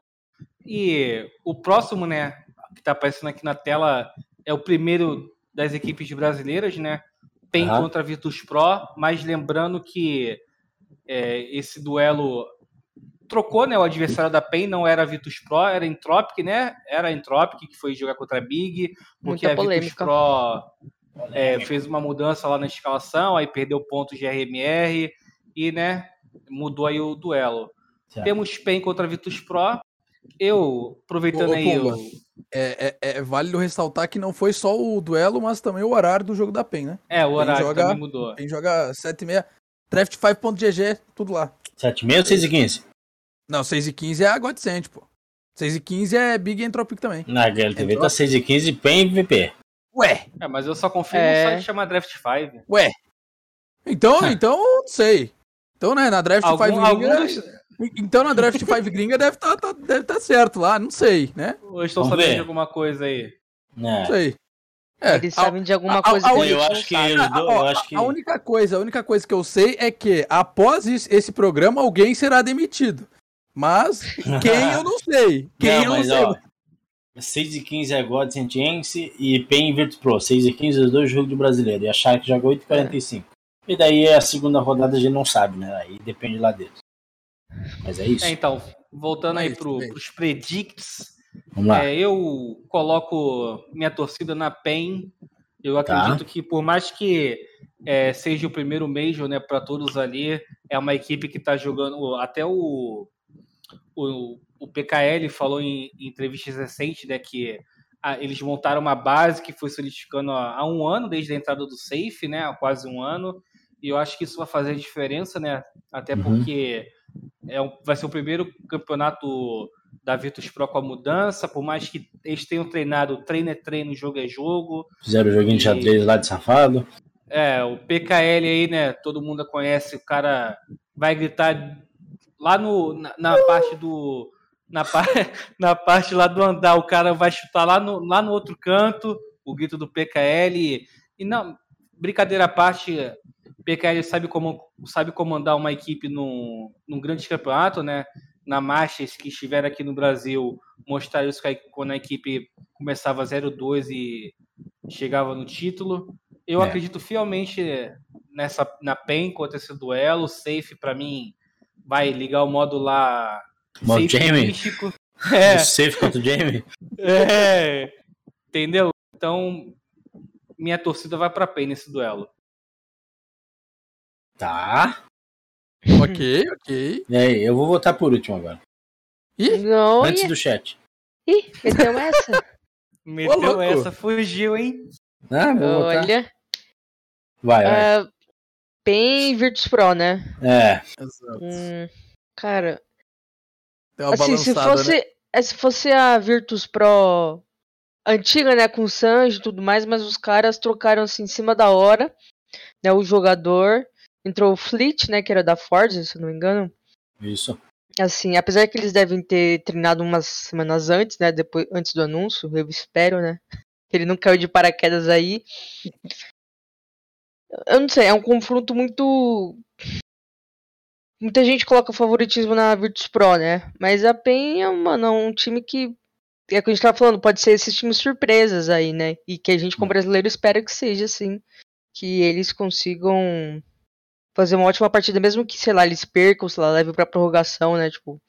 E o próximo, né, que tá aparecendo aqui na tela, é o primeiro das equipes brasileiras, né? PEN Aham. contra Virtus Pro, mas lembrando que é, esse duelo trocou, né? O adversário da PEN não era a Virtus Pro, era a Entropic, né? Era a Entropic que foi jogar contra a Big, porque Muita a Virtus. Pro é, fez uma mudança lá na escalação, aí perdeu pontos de RMR e, né, mudou aí o duelo. Certo. Temos PEN contra a Virtus Pro. Eu, aproveitando Ô, ô, aí Pumba. o. É, é, é válido ressaltar que não foi só o duelo, mas também o horário do jogo da PEN, né? É, o horário joga- também mudou. PEN joga 7 e meia, draft5.gg, tudo lá. 7 e meia ou 6 e 15? Não, 6 e 15 é a Godsend, pô. 6 e 15 é Big Entropic também. Na Entrou? tá 6 e 15 PEN e VP. Ué, É, mas eu só confio É. no site chamar Draft 5. ué. Então, [laughs] então, não sei. Então, né, na Draft 5 Algum, gringa... alguns Então na Draft 5 gringa deve tá, tá- deve tá certo lá, não sei, né? ou estão Vamos sabendo ver. de alguma coisa aí. Não É. sei. É, Eles a- sabem de alguma a- coisa a- que a- eu não acho que do- eu a- acho que- A única coisa, a única coisa que eu sei é que após is- esse programa alguém será demitido. Mas [laughs] quem eu não sei. Quem não, eu não mas sei. ó, 6 e 15 é God Sentiense e PEN Virtus Pro. 6 e 15 os dois jogos de brasileiro. E a Shark joga 8 e 45. E daí a segunda rodada a gente não sabe, né? Aí depende lá deles. Mas é isso. É, então, voltando aí Mas, pro, bem. pros predicts, Vamos lá. é, eu coloco minha torcida na PEN. Eu Tá. acredito que por mais que é, seja o primeiro Major, né, para todos ali, é uma equipe que está jogando até o, o, o PKL falou em, em entrevistas recentes, né, que ah, eles montaram uma base que foi solidificando há, há um ano, desde a entrada do Safe, né, há quase um ano, e eu acho que isso vai fazer diferença, né, até Uhum. porque é um- vai ser o primeiro campeonato da Virtus Pro com a mudança, por mais que eles tenham treinado, treino é treino, jogo é jogo, Fizeram o joguinho de xadrez lá de safado. é, o PKL aí, né? Todo mundo conhece, o cara vai gritar lá no, na, na parte do. Na, [laughs] na parte lá do andar, o cara vai chutar lá no, lá no outro canto, o grito do PKL. E não, brincadeira à parte, PKL sabe, como, sabe comandar uma equipe num, num grande campeonato, né? Na Masters, que estiveram aqui no Brasil, mostraram isso quando a equipe começava 0-2 e chegava no título. Eu É. acredito fielmente nessa na PEN contra esse duelo. O Safe, pra mim, vai ligar o modo lá. Modo safe Jamie? místico. [laughs] É, O safe contra o Jamie. é, entendeu? Então, minha torcida vai pra PEN nesse duelo. Tá. Ok, ok. E aí, eu vou votar por último agora. Ih, Não, Antes ia- do chat. Ih, meteu essa? [laughs] Meteu louco. essa, fugiu, hein? Ah, vou votar. Olha. Vai, vai. ah, PEN e Virtus Pro, né? É. Hum, cara, Deu uma assim, se fosse, né? é, se fosse a Virtus Pro antiga, né, com Sanji e tudo mais, mas os caras trocaram assim em cima da hora. né, o jogador. Entrou o Fleet, né, que era da Ford, se eu não me engano. Isso. Assim, apesar que eles devem ter treinado umas semanas antes, né, depois, antes do anúncio, eu espero, né, ele não caiu de paraquedas aí. Eu não sei, é um confronto muito. Muita gente coloca favoritismo na Virtus Pro, né? Mas a PEN é mano, um time que. É o que a gente tava falando, pode ser esses times surpresas aí, né? E que a gente, como brasileiro, espera que seja assim. Que eles consigam fazer uma ótima partida, mesmo que, sei lá, eles percam, sei lá, leve pra prorrogação, né? Tipo,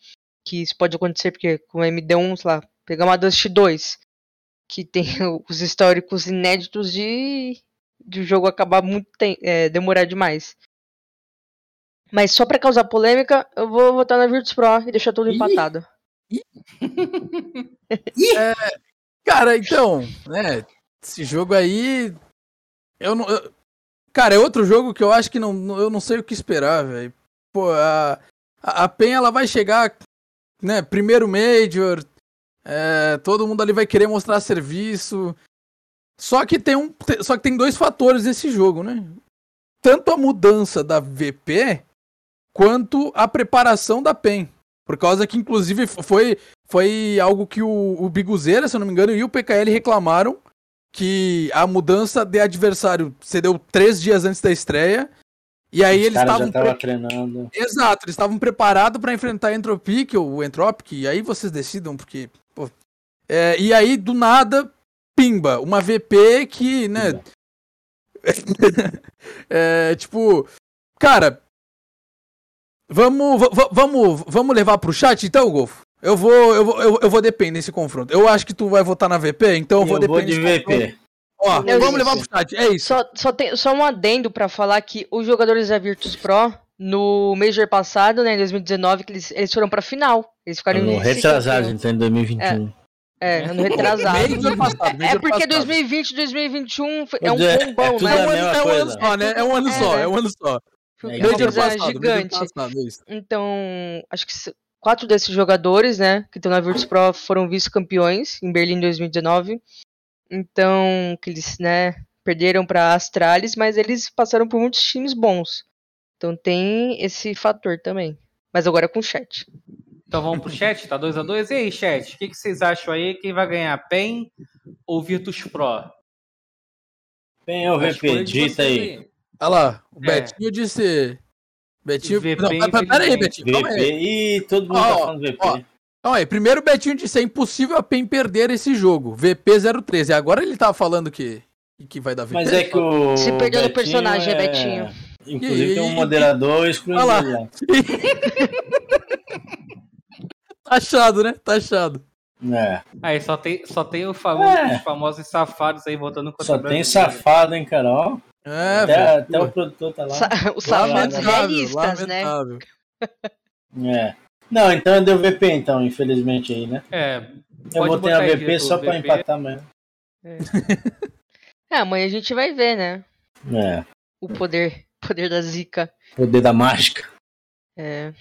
que isso pode acontecer, porque com o MD1, sei lá, pegar uma Dust 2, que tem [laughs] os históricos inéditos de, de o jogo acabar muito é, demorar demais. Mas só para causar polêmica, eu vou votar na Virtus Pro e deixar tudo empatado. [laughs] é, cara, então, né? Esse jogo aí. Eu não. Eu, cara, é outro jogo que eu acho que não, eu não sei o que esperar, velho. Pô, a, a PEN ela vai chegar, né? Primeiro Major, é, todo mundo ali vai querer mostrar serviço. Só que tem um, só que tem dois fatores nesse jogo, né? Tanto a mudança da VP quanto a preparação da PEN. Por causa que, inclusive, foi, foi algo que o, o Biguzeira, se eu não me engano, e o PKL reclamaram que a mudança de adversário cedeu três dias antes da estreia e aí Os eles estavam pre... treinando. Exato, eles estavam preparados para enfrentar a Entropic ou o Entropic, e aí vocês decidam, porque. É, e aí, do nada, pimba, uma VP que, né. [laughs] é, tipo. Cara. Vamos, vamos, vamos levar pro chat então, Golfo? Eu vou, eu vou, eu, eu vou depender nesse confronto. Eu acho que tu vai votar na VP, então eu vou depender. de VP. Confronto. Ó, eu vamos levar pro chat, é isso. Só, só, tem, só um adendo pra falar que os jogadores da Virtus Pro, no Major passado, né, em 2019, que eles, eles foram pra final. Eles ficaram no retrasado, então, em 2021. É, é no retrasado. passado, é porque 2020 2021 é um bombão, é, né? É um, ano, é um ano só, né? É um ano só, é um ano só. É, Major passado, gigante. Passado, então, acho que quatro desses jogadores, né, que estão na Virtus Pro foram vice-campeões em Berlim 2019. Então, que eles, né, perderam para Astralis, mas eles passaram por muitos times bons. Então tem esse fator também. Mas agora é com o chat. Então vamos pro chat, tá 2 a 2 E aí, chat, o que, que, vocês acham aí? Quem vai ganhar, PEN ou Virtus Pro? PEN ou VP, digita aí. Olha lá, o é. Betinho disse... Betinho... VP, não, pera aí, Betinho, calma aí. Ih, todo mundo ó, tá falando VP. Ó, então aí, primeiro o Betinho disse, é impossível a PEN perder esse jogo. VP013. Agora ele tá falando que, que vai dar VP. Mas é que o. Se perdeu no personagem, é... Betinho. Inclusive e, tem um moderador exclusivo lá. lá. [laughs] Taxado, né? Taxado. É. Aí só tem, só tem o famoso, é. os famosos safados aí votando contra Só tem safado, hein, Carol? É, até, até o produtor tá lá. Sa os safados realistas, né? É. Não, então deu VP então, infelizmente aí, né? É. Eu botei a VP só pra empatar amanhã. É. é, [laughs] amanhã a gente vai ver, né? É. O poder, poder da zica. Poder da mágica. É.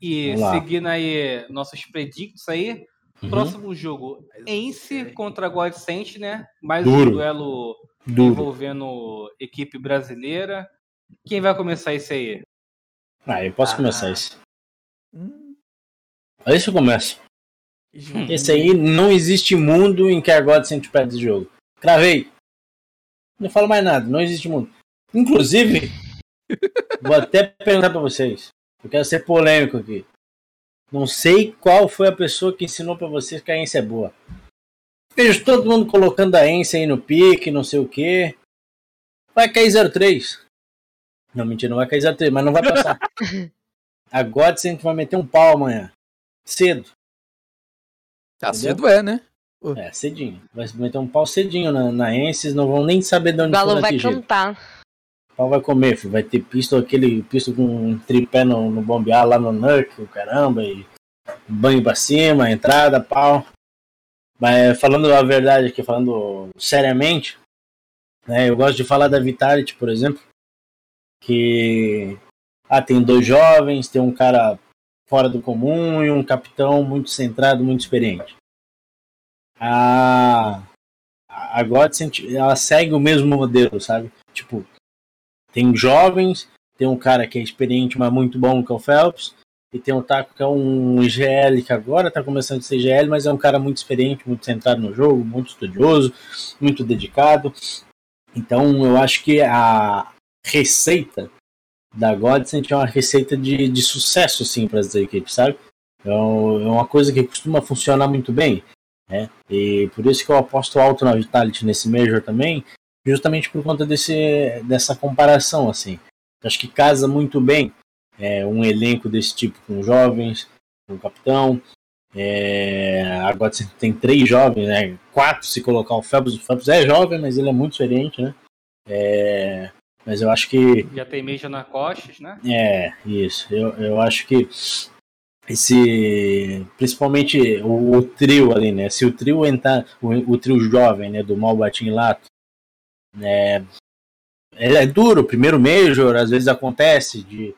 E seguindo aí nossos predictos aí, uhum. próximo jogo, Ence contra Godsent, né? Mais Duro. um duelo Duro. envolvendo equipe brasileira. Quem vai começar esse aí? Ah, eu posso ah. começar esse. Hum. Aí isso começa. Esse aí não existe mundo em que a God sente perde esse jogo. Cravei. Não falo mais nada, não existe mundo. Inclusive, [laughs] vou até perguntar pra vocês. Eu quero ser polêmico aqui. Não sei qual foi a pessoa que ensinou para vocês que a Ence é boa. Vejo todo mundo colocando a Ence aí no pique, não sei o que. Vai cair 03. Não, mentira, não vai cair 03, mas não vai passar. [laughs] A Godsend vai meter um pau amanhã. Cedo. Tá Entendeu? cedo é, né? Uh. É, cedinho. Vai meter um pau cedinho na, na Ences, não vão nem saber de onde o Galo vai cantar. O pau vai comer, filho. vai ter pisto, aquele pisto com um tripé no, no bombear lá no Nuck, o caramba, e banho pra cima, entrada, pau. Mas falando a verdade aqui, falando seriamente, né, eu gosto de falar da Vitality, por exemplo, que ah, tem dois jovens, tem um cara fora do comum e um capitão muito centrado, muito experiente. A, a ela segue o mesmo modelo, sabe? Tipo, tem jovens, tem um cara que é experiente, mas muito bom, que é o Phelps, e tem o Taco, que é um GL, que agora está começando a ser GL, mas é um cara muito experiente, muito centrado no jogo, muito estudioso, muito dedicado. Então eu acho que a receita da Godsend é uma receita de, de sucesso assim, para as equipes, sabe? É, é uma coisa que costuma funcionar muito bem. Né? E por isso que eu aposto alto na Vitality nesse Major também, justamente por conta desse, dessa comparação. assim. Acho que casa muito bem é, um elenco desse tipo com jovens, com o capitão. É, agora você tem três jovens, né? quatro se colocar o Phelps. O Phelps é jovem, mas ele é muito experiente, né? É, mas eu acho que. Já tem Major na costas, né? É, isso. Eu, eu acho que esse principalmente o, o, trio ali, né? Se o trio entrar, o, o trio jovem, né, do Malbatim Lato, né, é, é duro, primeiro Major, às vezes acontece de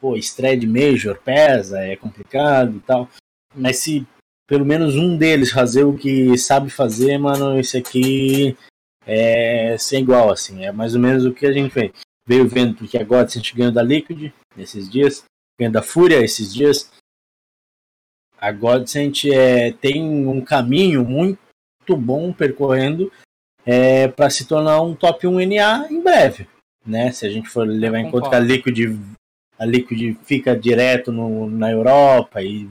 pô, estreia de Major pesa, é complicado e tal. Mas se pelo menos um deles fazer o que sabe fazer, mano, esse aqui é sem igual, assim. É mais ou menos o que a gente fez. Veio vendo que agora a gente ganhou da Liquid nesses dias, ganhou da Fúria esses dias. A Godsent é, tem um caminho muito bom percorrendo é, para se tornar um top 1 NA em breve. Né? Se a gente for levar em conta que a Liquid, a Liquid fica direto no, na Europa e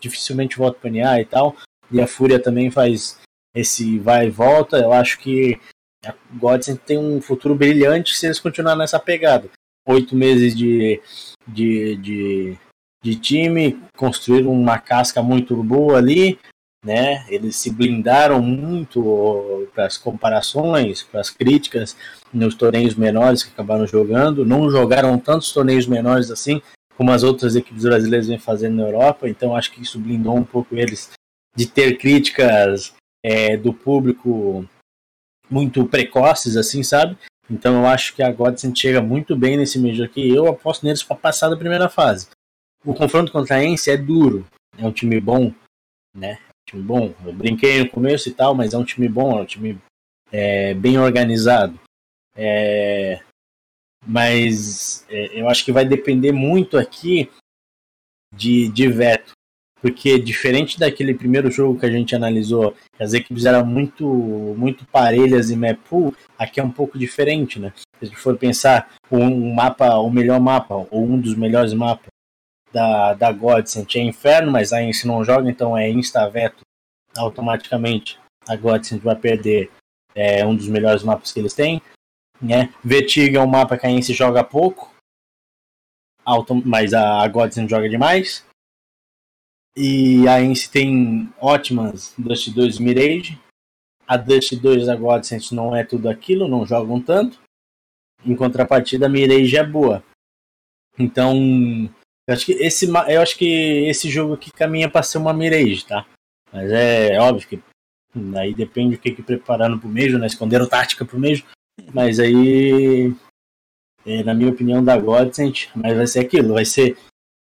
dificilmente volta para NA e tal, e a Fúria também faz esse vai e volta, eu acho que a Godsend tem um futuro brilhante se eles continuarem nessa pegada. Oito meses de, de, de de time, construíram uma casca muito boa ali, né? Eles se blindaram muito para as comparações, para as críticas nos torneios menores que acabaram jogando, não jogaram tantos torneios menores assim como as outras equipes brasileiras vêm fazendo na Europa, então acho que isso blindou um pouco eles de ter críticas é, do público muito precoces, assim, sabe? Então eu acho que a Godsend chega muito bem nesse Major aqui. Eu aposto neles para passar da primeira fase o confronto contra a Ence é duro. É um time bom, né? Time bom. Eu brinquei no começo e tal, mas é um time bom, é um time é, bem organizado. É, mas é, eu acho que vai depender muito aqui de, de veto. Porque diferente daquele primeiro jogo que a gente analisou, as equipes eram muito, muito parelhas em map pool, aqui é um pouco diferente, né? Se a gente for pensar um mapa, o melhor mapa, ou um dos melhores mapas, da, da Godsend é Inferno, mas a Ence não joga, então é insta-veto automaticamente. A Godsend vai perder é, um dos melhores mapas que eles têm. Né? Vertigo é um mapa que a Ence joga pouco, auto, mas a, Godsend joga demais. E a Ence tem ótimas Dust 2 Mirage. A Dust 2 da Godsend não é tudo aquilo, não jogam tanto. Em contrapartida, a Mirage é boa. Então, eu acho que esse, eu acho que esse jogo aqui caminha para ser uma Mirage, tá? Mas é, é óbvio que aí depende do que, que preparando pro Mejo, né? Esconderam tática pro Mejo. Mas aí, é, na minha opinião, da Godsend, mas vai ser aquilo, vai ser.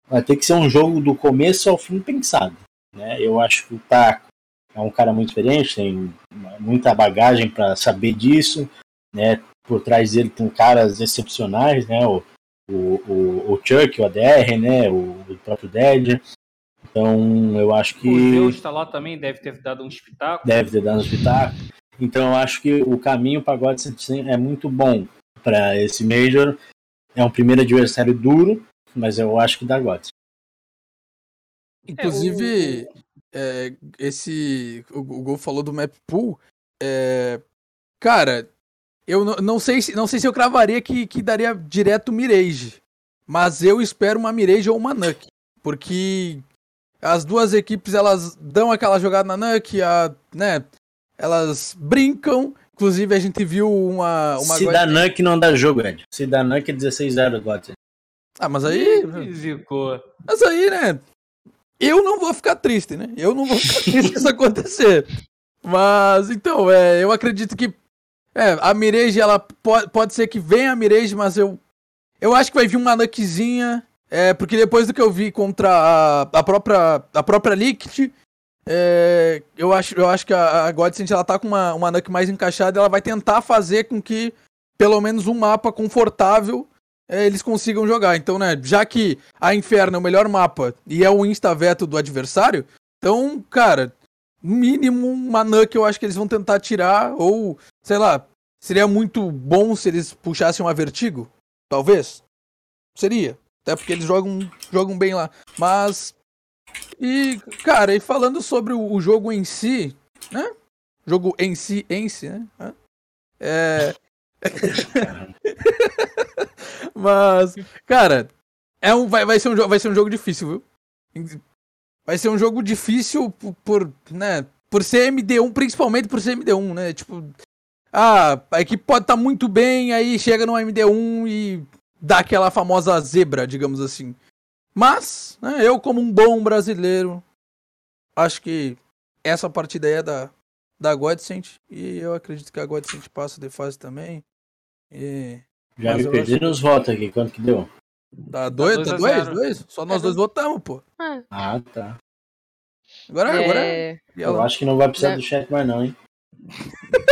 Vai ter que ser um jogo do começo ao fim pensado. Né? Eu acho que o Taco é um cara muito experiente, tem muita bagagem para saber disso. Né? Por trás dele tem caras excepcionais, né? O, o, o, o Chuck, o ADR, né? O, o próprio Dead. Então, eu acho que. O Deus está lá também, deve ter dado um espetáculo. Deve ter dado um espetáculo. Então, eu acho que o caminho para God é muito bom para esse Major. É um primeiro adversário duro, mas eu acho que dá God. Inclusive, é, o... é, esse. O, o Gol falou do map pool. É, cara, eu não, sei, se, não sei se eu cravaria que, que daria direto Mirage. Mas eu espero uma Mirage ou uma Nuke. Porque as duas equipes elas dão aquela jogada na Nuke, a, né? Elas brincam. Inclusive a gente viu uma. uma se dá Nuke não dá jogo, Ed. Se dá Nuke é 16-0 God. Ah, mas aí. Mas aí, né? Eu não vou ficar triste, né? Eu não vou ficar [laughs] triste se isso acontecer. Mas, então, é, eu acredito que é, a Mirage, ela pode, pode ser que venha a Mirage, mas eu. Eu acho que vai vir uma Nuckzinha. É, porque depois do que eu vi contra a, a própria. A própria Liquid. É, eu, acho, eu acho que a, a Godsend ela tá com uma, uma Nuck mais encaixada. Ela vai tentar fazer com que pelo menos um mapa confortável é, eles consigam jogar. Então, né, já que a Inferno é o melhor mapa e é o insta-veto do adversário, então, cara, mínimo uma Nuke eu acho que eles vão tentar tirar, ou, sei lá, seria muito bom se eles puxassem uma Vertigo, talvez. Seria. Até porque eles jogam, jogam bem lá. Mas. E, cara, e falando sobre o, o jogo em si, né? Jogo em si, em si, né? É. [laughs] Mas, cara, é um, vai, vai, ser um, vai ser um jogo difícil, viu? Vai ser um jogo difícil por, por, né, por ser MD1, principalmente por ser MD1, né? Tipo, ah, a equipe pode estar tá muito bem, aí chega no MD1 e dá aquela famosa zebra, digamos assim. Mas, né, eu como um bom brasileiro, acho que essa partida aí é da, da Godsend e eu acredito que a Godsend passa de fase também. E já Mas me perdi nos votos aqui, quanto que deu? Tá dois, tá dois, tá dois? Só nós é, dois votamos, pô. É. Ah, tá. Agora, é... agora. É Eu acho que não vai precisar é... do chat mais, não, hein?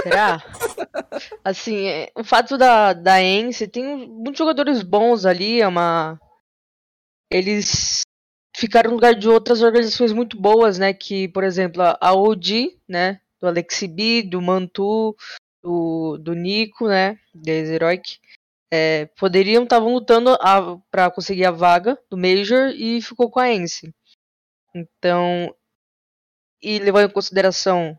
Será? [laughs] assim, é, o fato da, da Ence tem muitos jogadores bons ali, é uma. Eles ficaram no lugar de outras organizações muito boas, né? Que, por exemplo, a OG, né? Do Alexibi, do Mantu, do, do Nico, né? Da Heroic é, poderiam estavam lutando para conseguir a vaga do Major e ficou com a Ence. Então, e levando em consideração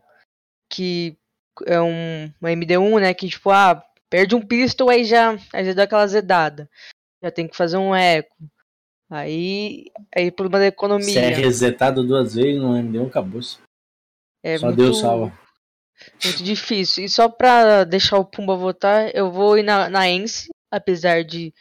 que é um uma MD1, né, que tipo, ah, perde um pistol aí já, aí já dá aquela zedada. Já tem que fazer um eco. Aí, aí problema da economia. Se é resetado duas vezes no MD1, acabou. -se. É Só muito, Deus salva. Muito difícil. E só pra deixar o Pumba votar, eu vou ir na, na Ence, Apesar de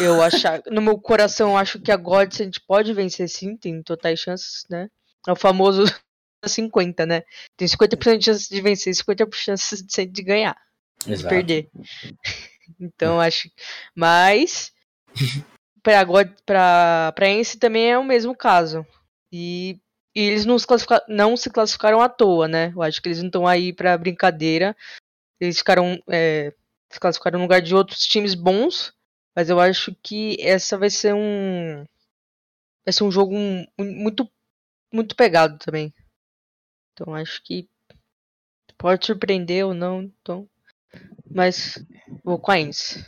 eu achar. [laughs] no meu coração, eu acho que a Godsend pode vencer sim, tem totais chances, né? É o famoso [laughs] 50, né? Tem 50% de chance de vencer e 50% de chance de ganhar. Exato. De perder. [laughs] então, acho. Mas. pra, God, pra, pra Ence também é o mesmo caso. E, e eles não se, não se classificaram à toa, né? Eu acho que eles não estão aí pra brincadeira. Eles ficaram. É, se classificaram no lugar de outros times bons, mas eu acho que essa vai ser um vai ser um jogo muito muito pegado também. Então acho que pode surpreender ou não, então mas vou com a Ince.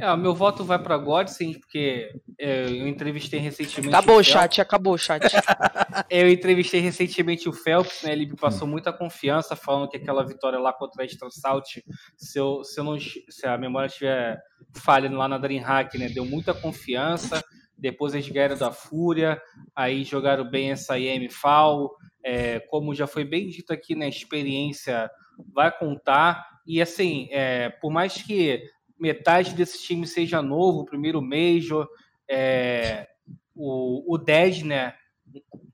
É, o meu voto vai para Godsen, porque é, eu entrevistei recentemente. Acabou o, o chat, acabou o chat. [laughs] eu entrevistei recentemente o Phelps, né? Ele me passou muita confiança, falando que aquela vitória lá contra a Extra Salt, se, eu, se, eu não, se a memória estiver falhando lá na Dreamhack, né? Deu muita confiança. Depois eles ganharam da Fúria, aí jogaram bem essa IM FAL. É, como já foi bem dito aqui, né? Experiência vai contar. E assim, é, por mais que metade desse time seja novo, o primeiro Major, é, o, o né,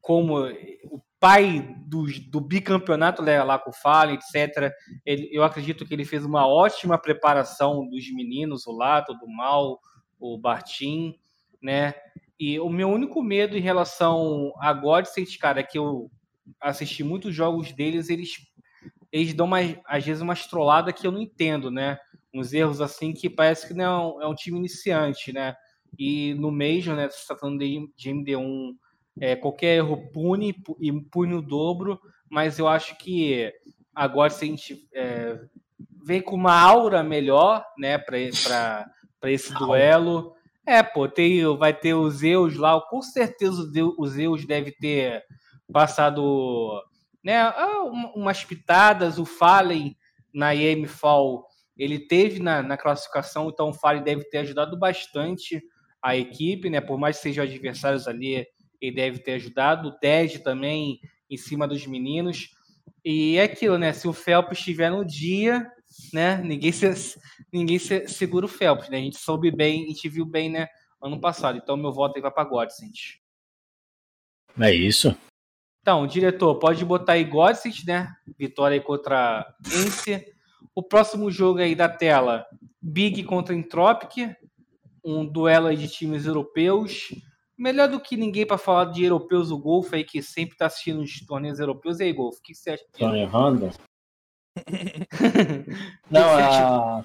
como o pai do, do bicampeonato né, lá com o Fallen, etc. Ele, eu acredito que ele fez uma ótima preparação dos meninos, o Lato, do Mal, o Bartim, né? E o meu único medo em relação a Godsend, cara, é que eu assisti muitos jogos deles, eles eles dão mais, às vezes uma estrolada que eu não entendo, né? Uns erros assim que parece que não é um time iniciante, né? E no Major, né, você está falando de, de MD1, é, qualquer erro pune e pune o dobro, mas eu acho que agora se a gente é, vem com uma aura melhor, né, para esse duelo. É, pô, tem, vai ter os Zeus lá, com certeza os Zeus deve ter passado né, ah, umas pitadas, o Fallen na IM Fall ele teve na, na classificação, então o Fale deve ter ajudado bastante a equipe, né? Por mais que sejam adversários ali, ele deve ter ajudado. O Ted também em cima dos meninos. E é aquilo, né? Se o Phelps estiver no dia, né? Ninguém, se, ninguém se, segura o Phelps, né? A gente soube bem, a gente viu bem, né? Ano passado. Então meu voto aí vai para Godsend. É isso. Então, diretor, pode botar aí Godsend, né? Vitória aí contra Ence. O próximo jogo aí da tela, Big contra Entropic, um duelo de times europeus. Melhor do que ninguém para falar de europeus o Golf aí, que sempre está assistindo os torneios europeus. E aí, Golf, [laughs] o que você acha? Tony Honda? Não, a...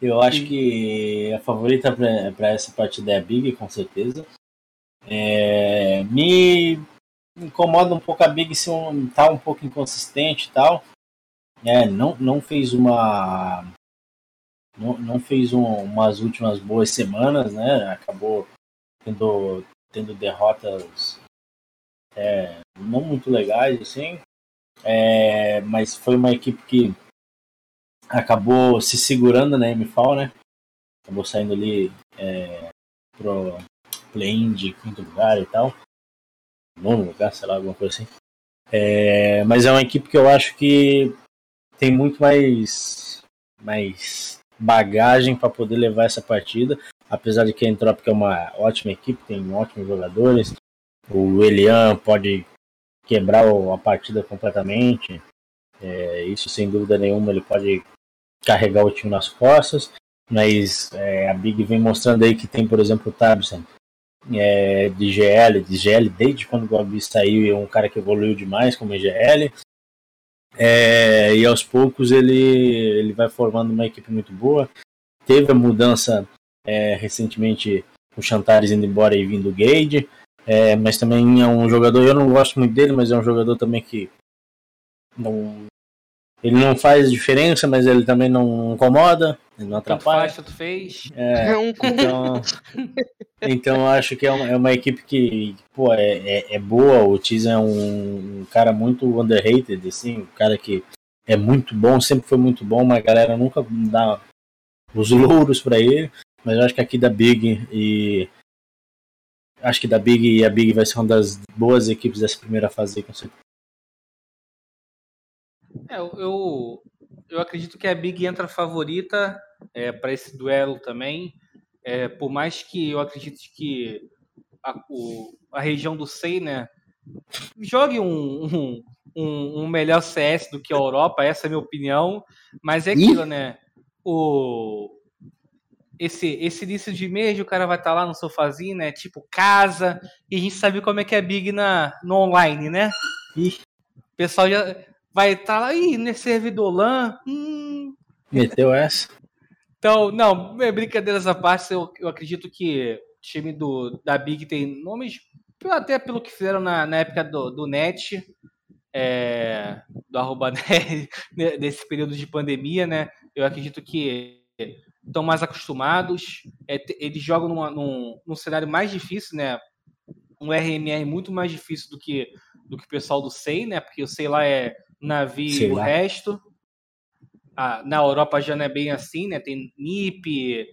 Eu acho que a favorita para essa partida é a Big, com certeza. É, me incomoda um pouco a Big se um, tá um pouco inconsistente e tal. É, não, não fez uma. Não, não fez um, umas últimas boas semanas, né? Acabou tendo, tendo derrotas é, não muito legais, assim. É, mas foi uma equipe que acabou se segurando na MFAL, né? Acabou saindo ali é, pro play-in de quinto lugar e tal. Nono lugar, sei lá, alguma coisa assim. É, mas é uma equipe que eu acho que tem muito mais, mais bagagem para poder levar essa partida. Apesar de que a Entropic é uma ótima equipe, tem ótimos jogadores. O Elian pode quebrar a partida completamente. É, isso sem dúvida nenhuma ele pode carregar o time nas costas. Mas é, a Big vem mostrando aí que tem, por exemplo, o Tabson é, de GL, de GL desde quando o Gabi saiu, é um cara que evoluiu demais como GL. É, e aos poucos ele, ele vai formando uma equipe muito boa. Teve a mudança é, recentemente, o Chantares indo embora e vindo o Gage. É, mas também é um jogador, eu não gosto muito dele, mas é um jogador também que não, ele não faz diferença, mas ele também não incomoda, não atrapalha. Tanto faz, tanto fez. É, então, então eu acho que é uma, é uma equipe que pô, é, é, é boa. O Tiz é um, um, cara muito underrated, assim, um cara que é muito bom, sempre foi muito bom, mas a galera nunca dá os louros para ele. Mas eu acho que aqui da Big e acho que da Big e a Big vai ser uma das boas equipes dessa primeira fase com certeza. É, eu, eu acredito que a Big entra favorita é, para esse duelo também. É, por mais que eu acredite que a, o, a região do SEI, né, jogue um, um, um, um, melhor CS do que a Europa, essa é a minha opinião. Mas é aquilo, né? O, esse, esse início de mês o cara vai estar tá lá no sofazinho, né? Tipo casa, e a gente sabe como é que é Big na, no online, né? O pessoal já vai estar tá lá, ih, nesse servidor LAN. Hum. Meteu essa? Então, não, brincadeiras à parte, eu, eu acredito que o time do, da Big tem nomes, até pelo que fizeram na, na época do, do NET, é, do arroba [laughs] net, nesse período de pandemia, né? Eu acredito que estão mais acostumados, é, eles jogam numa, num, num cenário mais difícil, né? Um RMR muito mais difícil do que do que o pessoal do SEI, né? Porque o SEI lá é navio e o resto. Ah, na Europa já não é bem assim, né? Tem NIP,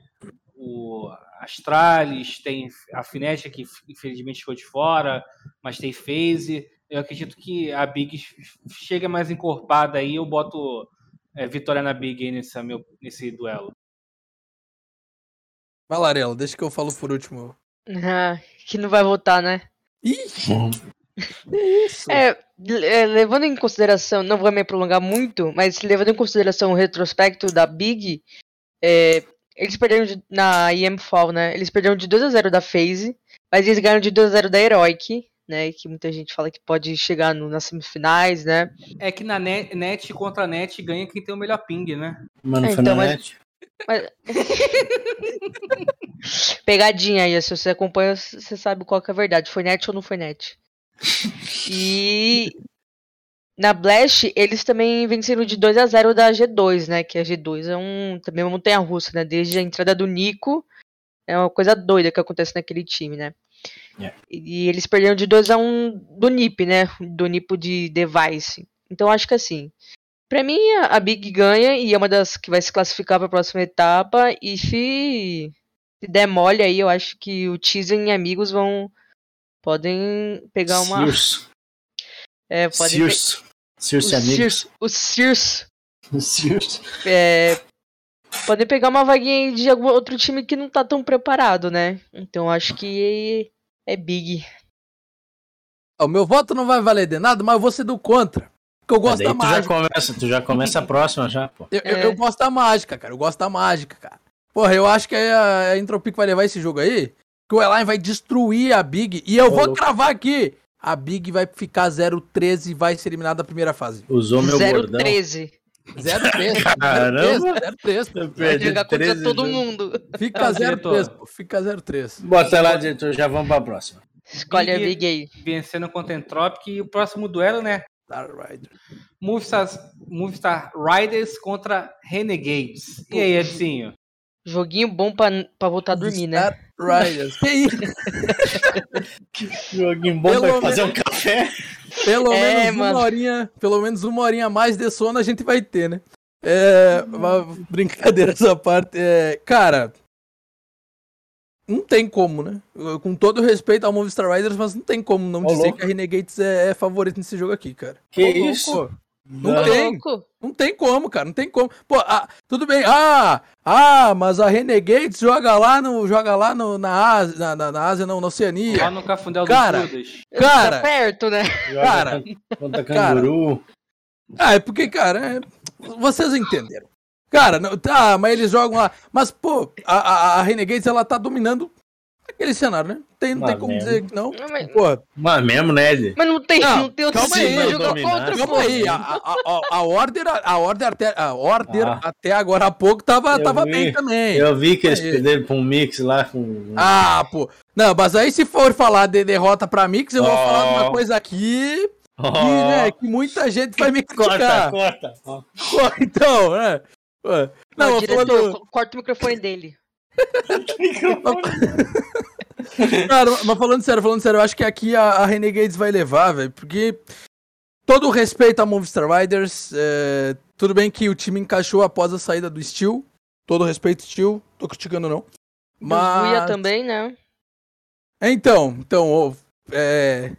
o Astralis, tem a Finestra que infelizmente ficou de fora, mas tem Phase. Eu acredito que a Big chega mais encorpada aí, eu boto é, vitória na Big nesse, meu, nesse duelo. Vai, Larela, deixa que eu falo por último. [laughs] Ah, que não vai votar, né? Ih! Isso. É, é, levando em consideração, não vou me prolongar muito, mas levando em consideração o retrospecto da Big, é, eles perderam de, na IMFAL, né? Eles perderam de 2 a 0 da FaZe, mas eles ganharam de 2 a 0 da Heroic, né? Que muita gente fala que pode chegar no, nas semifinais, né? É que na net, net contra net ganha quem tem o melhor ping, né? Mano, é, então, mas, net. Mas... [laughs] Pegadinha aí, se você acompanha, você sabe qual que é a verdade. Foi net ou não foi net? E na Blast, eles também venceram de 2 a 0 da G2, né? Que a G2 é um também uma montanha russa, né? Desde a entrada do Nico, é uma coisa doida que acontece naquele time, né? Yeah. E eles perderam de 2 a 1 do NiP, né? Do Nipo de Device. Então acho que assim, para mim a Big ganha e é uma das que vai se classificar para a próxima etapa e se, se der mole aí, eu acho que o Tizen e amigos vão podem pegar uma. Circe. É, podem Circe. Pe... Circe amigos. o Circe. O Circe. É, podem pegar uma vaguinha de algum outro time que não tá tão preparado, né? Então acho que é big. O meu voto não vai valer de nada, mas eu vou ser do contra. Porque eu gosto da mágica. Já começa, tu já começa a próxima já, pô. Eu, é. eu, eu, gosto da mágica, cara. Eu gosto da mágica, cara. Porra, eu acho que a, a Entropic vai levar esse jogo aí que o Elaine vai destruir a Big. E eu vou cravar aqui. A Big vai ficar 0-13 e vai ser eliminada da primeira fase. Usou meu 0 bordão. 0-13. 0-3. Caramba. 0-3. Vai Perdi jogar contra 13 todo mundo. Fica Ah, 0-3, diretor. pô. Fica 0-3. Bota lá, diretor, já vamos pra próxima. Escolhe a Big- Big aí. Vencendo contra Entropic. E o próximo duelo, né? Star Rider. Movistar, Movistar Riders contra Renegades. E aí, Edinho? Joguinho bom pra, pra voltar a dormir, né? Riders. Que isso? [laughs] Joguinho bom Pelo vai fazer um café. Pelo É, menos mano. uma horinha, pelo menos uma horinha a mais de sono a gente vai ter, né? É, uma brincadeira essa parte. É, cara, não tem como, né? Com todo respeito ao Movistar Riders, mas não tem como não Ô, dizer louco. que a Renegades é, é favorito nesse jogo aqui, cara. Que Ô, louco. Não Não. tem. Louco. Não tem como, cara, não tem como. Pô, ah, tudo bem. Ah, ah, mas a Renegades joga lá no, joga lá no, na Ásia, na, na, na Ásia, não, na Oceania. Lá no Cafundel Cara, dos Judas. Cara, Tá perto, né? Cara. Contra canguru. Ah, é porque, cara, é- vocês entenderam. Cara, não, tá, mas eles jogam lá. Mas, pô, a, a, a Renegades, ela tá dominando aquele cenário, né? Tem, não tem como mesmo. dizer que não. Não, mas, Pô, Mas mesmo, né, mas não tem, Não, não, tem outro calma aí, pra vai jogar dominar. contra, calma aí, a, a, a, a Order, a Order até, a Order Ah. até agora há pouco tava, Eu tava vi. bem também. Eu vi que eles Aí. perderam pra um mix lá com. Ah, pô. Não, mas aí se for falar de derrota pra Mix, eu vou Ó. falar de uma coisa aqui que, né, que muita gente vai me [laughs] corta, criticar. corta. Ó. Pô, então, né? Não, eu diretor, falando... co- corta o microfone dele. [laughs] [laughs] Cara, mas falando sério, falando sério, eu acho que aqui a, a Renegades vai levar, velho, porque todo o respeito a Movistar Riders, é, tudo bem que o time encaixou após a saída do Steel, todo o respeito Steel, tô criticando não. Mas... Guia também, né? então, então, ó, é,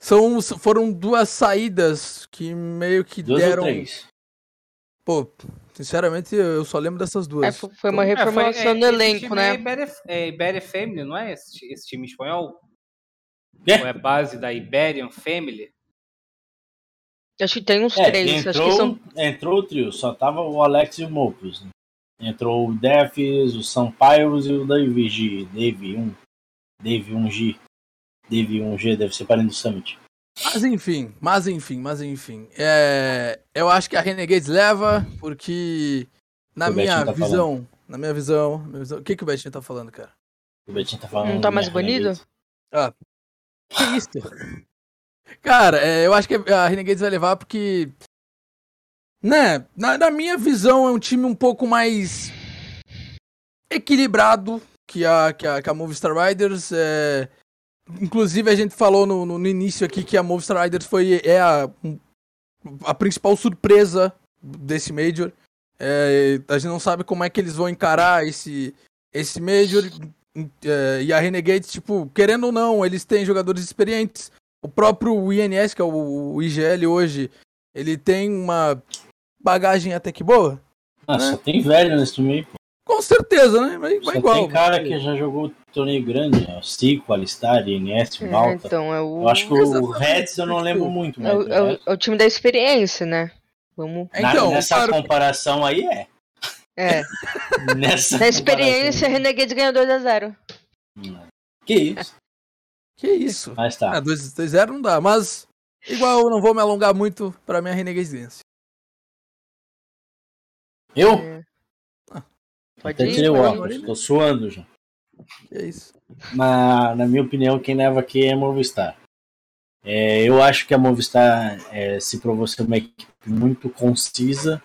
são foram duas saídas que meio que Duas ou deram, três? pô, sinceramente eu só lembro dessas É, duas. fo- foi uma É, foi- reformulação é, do elenco, né? É Iberia, é Iberia Family, não é esse, esse time espanhol? É. Ou é base da Iberian Family? Acho que tem uns É, três. Acho entrou, que são. entrou o trio, só tava o Alex e o Mopus. Né? Entrou o Defs, o Sampaios e o Dave G. Dave 1. Dave 1G. Dave 1G, deve ser parente do Summit. Mas enfim, mas enfim, mas enfim. É, eu acho que a Renegades leva, porque na O minha tá visão, na minha visão, minha visão- o que, que o Betinho tá falando, cara? O Betinho tá falando. Não tá mais banido? Renegades. Que isso? Cara, é, eu acho que a Renegades vai levar porque, né, na, na minha visão é um time um pouco mais equilibrado que a, que a, que a Movistar Riders. é, Inclusive a gente falou no, no, no início aqui que a Movistar Riders foi é a, a principal surpresa desse Major. É, a gente não sabe como é que eles vão encarar esse, esse Major. é, e a Renegades, tipo, querendo ou não, eles têm jogadores experientes. O próprio INS, que é o, o IGL hoje, ele tem uma bagagem até que boa. Ah, só tem velho nesse time aí, pô. Com certeza, né? Mas Só igual. tem cara que já jogou torneio grande, né? O Cico, Alistar, INS, É, Malta. então, é o. Eu acho que o. Reds eu não lembro muito, É mas o, é o- é o time da experiência, né? Vamos. na- Então, nessa claro, comparação aí é. É. [laughs] Nessa Na experiência. Renegades ganhou 2x0. Que isso? que isso? Mas tá. Ah, 2-0 não dá, mas igual eu não vou me alongar muito pra minha Renegades vence. Eu? Pode Até ir, tirei o óculos, tô suando já. É isso. Na, na minha opinião, quem leva aqui é a Movistar. É, eu acho que a Movistar é, se provou ser uma equipe muito concisa,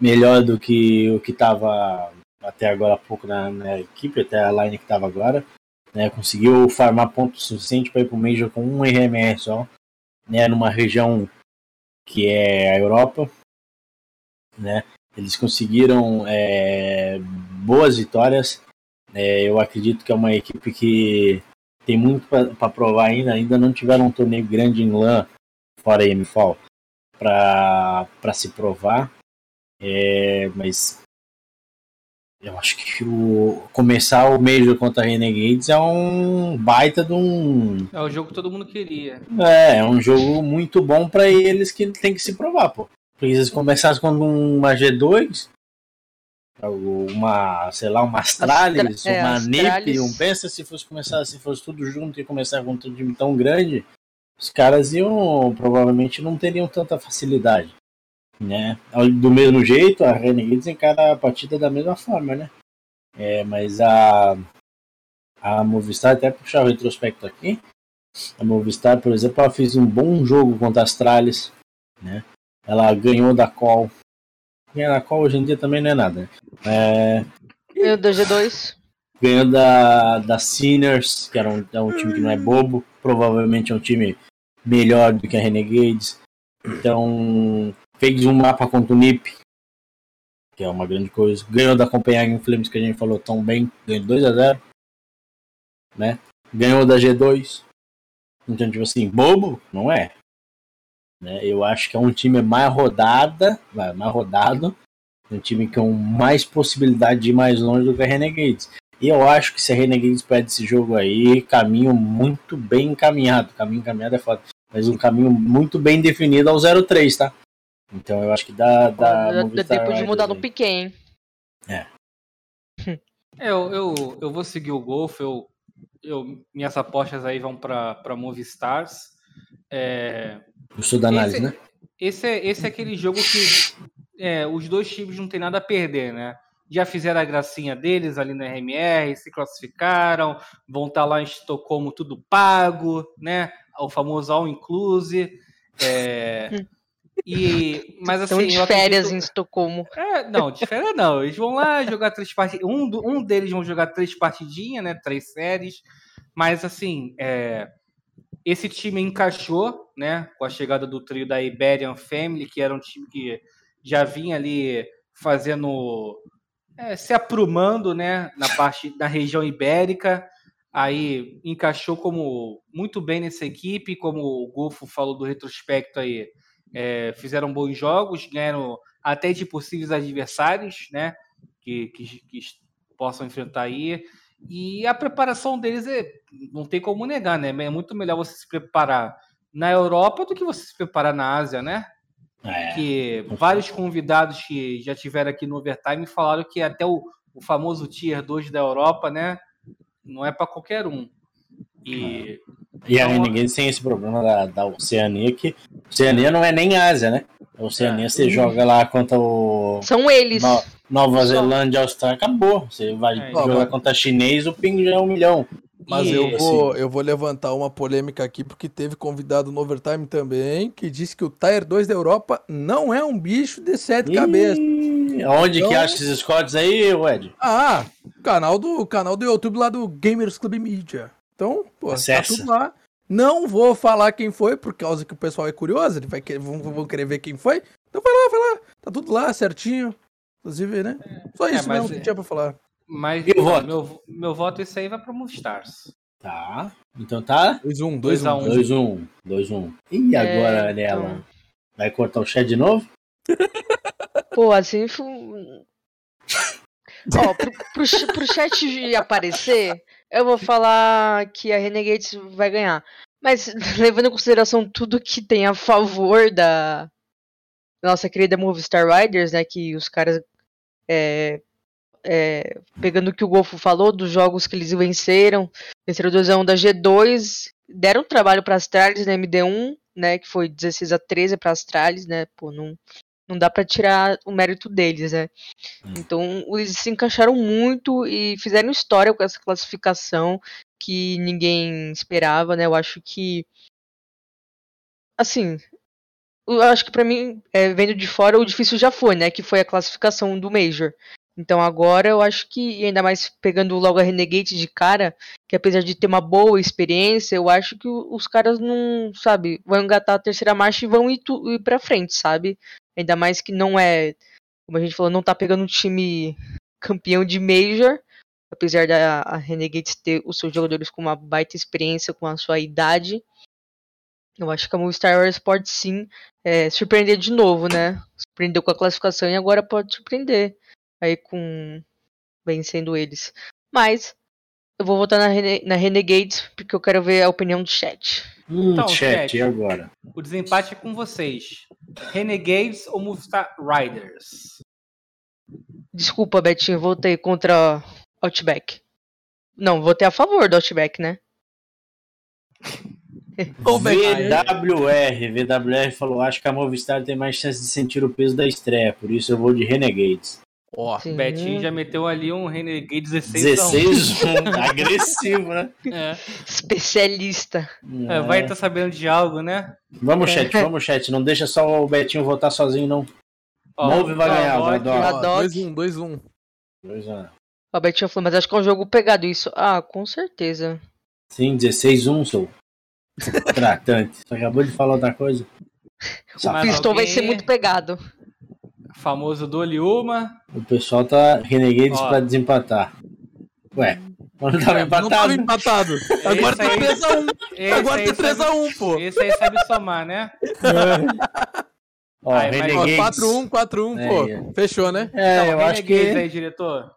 melhor do que o que estava até agora há pouco na, na equipe, até a line que estava agora. Né, conseguiu farmar pontos suficientes para ir para o Major com um RMR só, né, numa região que é a Europa. Né, eles conseguiram é, boas vitórias. É, eu acredito que é uma equipe que tem muito para provar ainda. Ainda não tiveram um torneio grande em LAN, fora a MFAL, para se provar. É, mas eu acho que o, começar o Major contra a Renegades é um baita de um. É o jogo que todo mundo queria. É, é um jogo muito bom para eles que tem que se provar, pô. Porque se eles começassem com uma G2, uma, sei lá, uma Astralis, Astra- é, uma Astralis. NIP, um pensa se fosse começar, se fosse tudo junto e começar com um time tão grande, os caras iam provavelmente não teriam tanta facilidade. né? Do mesmo jeito, a Renegades encara a partida da mesma forma, né? É, mas a, a Movistar, até puxar o retrospecto aqui, a Movistar, por exemplo, ela fez um bom jogo contra a Astralis, né? Ela ganhou da Call. Da Call hoje em dia também não é nada. É, ganhou da G2. Ganhou da, da Sinners, que era um, é um time que não é bobo. Provavelmente é um time melhor do que a Renegades. Então, fez um mapa contra o NIP, que é uma grande coisa. Ganhou da Copenhagen Flames, que a gente falou tão bem, ganhou 2 a 0 né? Ganhou da G2. Então, tipo assim, bobo? Não é. Né? Eu acho que é um time mais rodada, mais rodado, um time com mais possibilidade de ir mais longe do que a Renegades. E eu acho que se a Renegades perde esse jogo aí, caminho muito bem encaminhado. Caminho encaminhado é foda. Mas um caminho muito bem definido ao 0-3, tá? Então eu acho que dá. dá tempo de mudar no pique, hein? É. é. [laughs] eu, eu, eu vou seguir o Golf. Eu, eu, minhas apostas aí vão para Movistars. É... Gostou da análise, esse, né? Esse é, esse é aquele jogo que é, os dois times não tem nada a perder, né? Já fizeram a gracinha deles ali na RMR, se classificaram, vão estar tá lá em Estocolmo tudo pago, né? O famoso all inclusive. É... E, mas assim, Estão de férias acredito... em Estocolmo. É, não, de férias não. Eles vão lá jogar três partidas. Um, um deles vão jogar três partidinhas, né? Três séries. Mas assim, é... esse time encaixou, né? Com a chegada do trio da Iberian Family, que era um time que já vinha ali fazendo. É, se aprumando, né? Na parte da região ibérica. Aí encaixou como muito bem nessa equipe, como o Golfo falou do retrospecto aí é, fizeram bons jogos, ganharam até de possíveis adversários, né? Que, que, que, possam enfrentar aí. E a preparação deles é, não tem como negar, né? É muito melhor você se preparar na Europa do que você se preparar na Ásia, né? É. Que vários convidados que já tiveram aqui no Overtime falaram que até o, o famoso Tier 2 da Europa, né? Não é para qualquer um. E, e aí então, ninguém tem esse problema da, da Oceania, que Oceania não é nem Ásia, né? A Oceania é. você uhum. joga lá contra o. São eles. No, Nova Zelândia, Austrália, acabou. Você vai é, jogar contra chinês, o ping já é um milhão. Mas e, eu, vou, assim... eu vou levantar uma polêmica aqui, porque teve convidado no Overtime também, que disse que o Tier 2 da Europa não é um bicho de sete cabeças. Onde então... que acha esses squads aí, Ed? Ah, canal do, canal do YouTube lá do Gamers Club Media. Então, pô, tá tudo lá. Não vou falar quem foi, por causa que o pessoal é curioso, ele vai querer, vão, vão querer ver quem foi. Então vai lá, vai lá. Tá tudo lá, certinho. Inclusive, né? Só é, isso é, mesmo que tinha pra falar. Mas o voto? Meu, meu voto, esse aí vai pra Moonstars. Tá. Então tá? 2-1, 2-1. 2-1. 2-1. E agora, é, nela? Então... Vai cortar o chat de novo? [laughs] Pô, assim. Ó, pro, pro, pro chat aparecer, eu vou falar que a Renegades vai ganhar. Mas levando em consideração tudo que tem a favor da nossa querida Movistar Riders, né? Que os caras. É, é, pegando o que o Golfo falou, dos jogos que eles venceram, venceram 2x1 da G2, deram trabalho para Astralis na MD1, né? Que foi 16 a 13 para Astralis, né? Pô, não, não dá para tirar o mérito deles, né? Hum. Então, eles se encaixaram muito e fizeram história com essa classificação que ninguém esperava, né? Eu acho que assim, eu acho que para mim, é, vendo de fora, o difícil já foi, né? Que foi a classificação do Major. Então agora eu acho que, ainda mais pegando logo a Renegade de cara, que apesar de ter uma boa experiência, eu acho que os caras não, sabe, vão engatar a terceira marcha e vão ir, tu, ir pra frente, sabe? Ainda mais que não é, como a gente falou, não tá pegando um time campeão de Major, apesar da Renegades ter os seus jogadores com uma baita experiência, com a sua idade. Eu acho que a Movistar Wars pode sim é, surpreender de novo, né? Surpreendeu com a classificação e agora pode surpreender aí com vencendo eles. Mas eu vou votar na, Rene na Renegades porque eu quero ver a opinião do chat. Hum, então, chat, e agora? O desempate é com vocês. Renegades ou Movistar Riders? Desculpa, Betinho, votei contra Outback. Não, votei a favor do Outback, né? [laughs] VWR, VWR falou: acho que a Movistar tem mais chance de sentir o peso da estreia, por isso eu vou de Renegades. Ó, Sim. Betinho já meteu ali um Renegade 16 16 [laughs] agressivo, né? É. Especialista. É, vai estar sabendo de algo, né? Vamos, chat, vamos, chat. Não deixa só o Betinho votar sozinho, não. Ó, Move vai ganhar, vai dar. ó. ó, Doc. 2-1, 2-1. Dois anos. O Betinho falou, mas acho que é um jogo pegado isso. Ah, com certeza. Sim, 16-1, sou. [laughs] Tratante. Você acabou de falar outra coisa? O Mas Pistol vai ser muito pegado. Famoso Dole uma. O pessoal tá Renegades Ó. pra desempatar. Ué, não tava Não tava empatado. empatado. Agora tá aí- 3x1. Esse Agora aí tá sabe- 3x1, pô. Esse aí sabe somar, né? [laughs] Ó, mas- Ó, Renegades. 4x1, 4x1, É, pô. é. Fechou, né? É, Então, eu acho Renegades que. aí, diretor.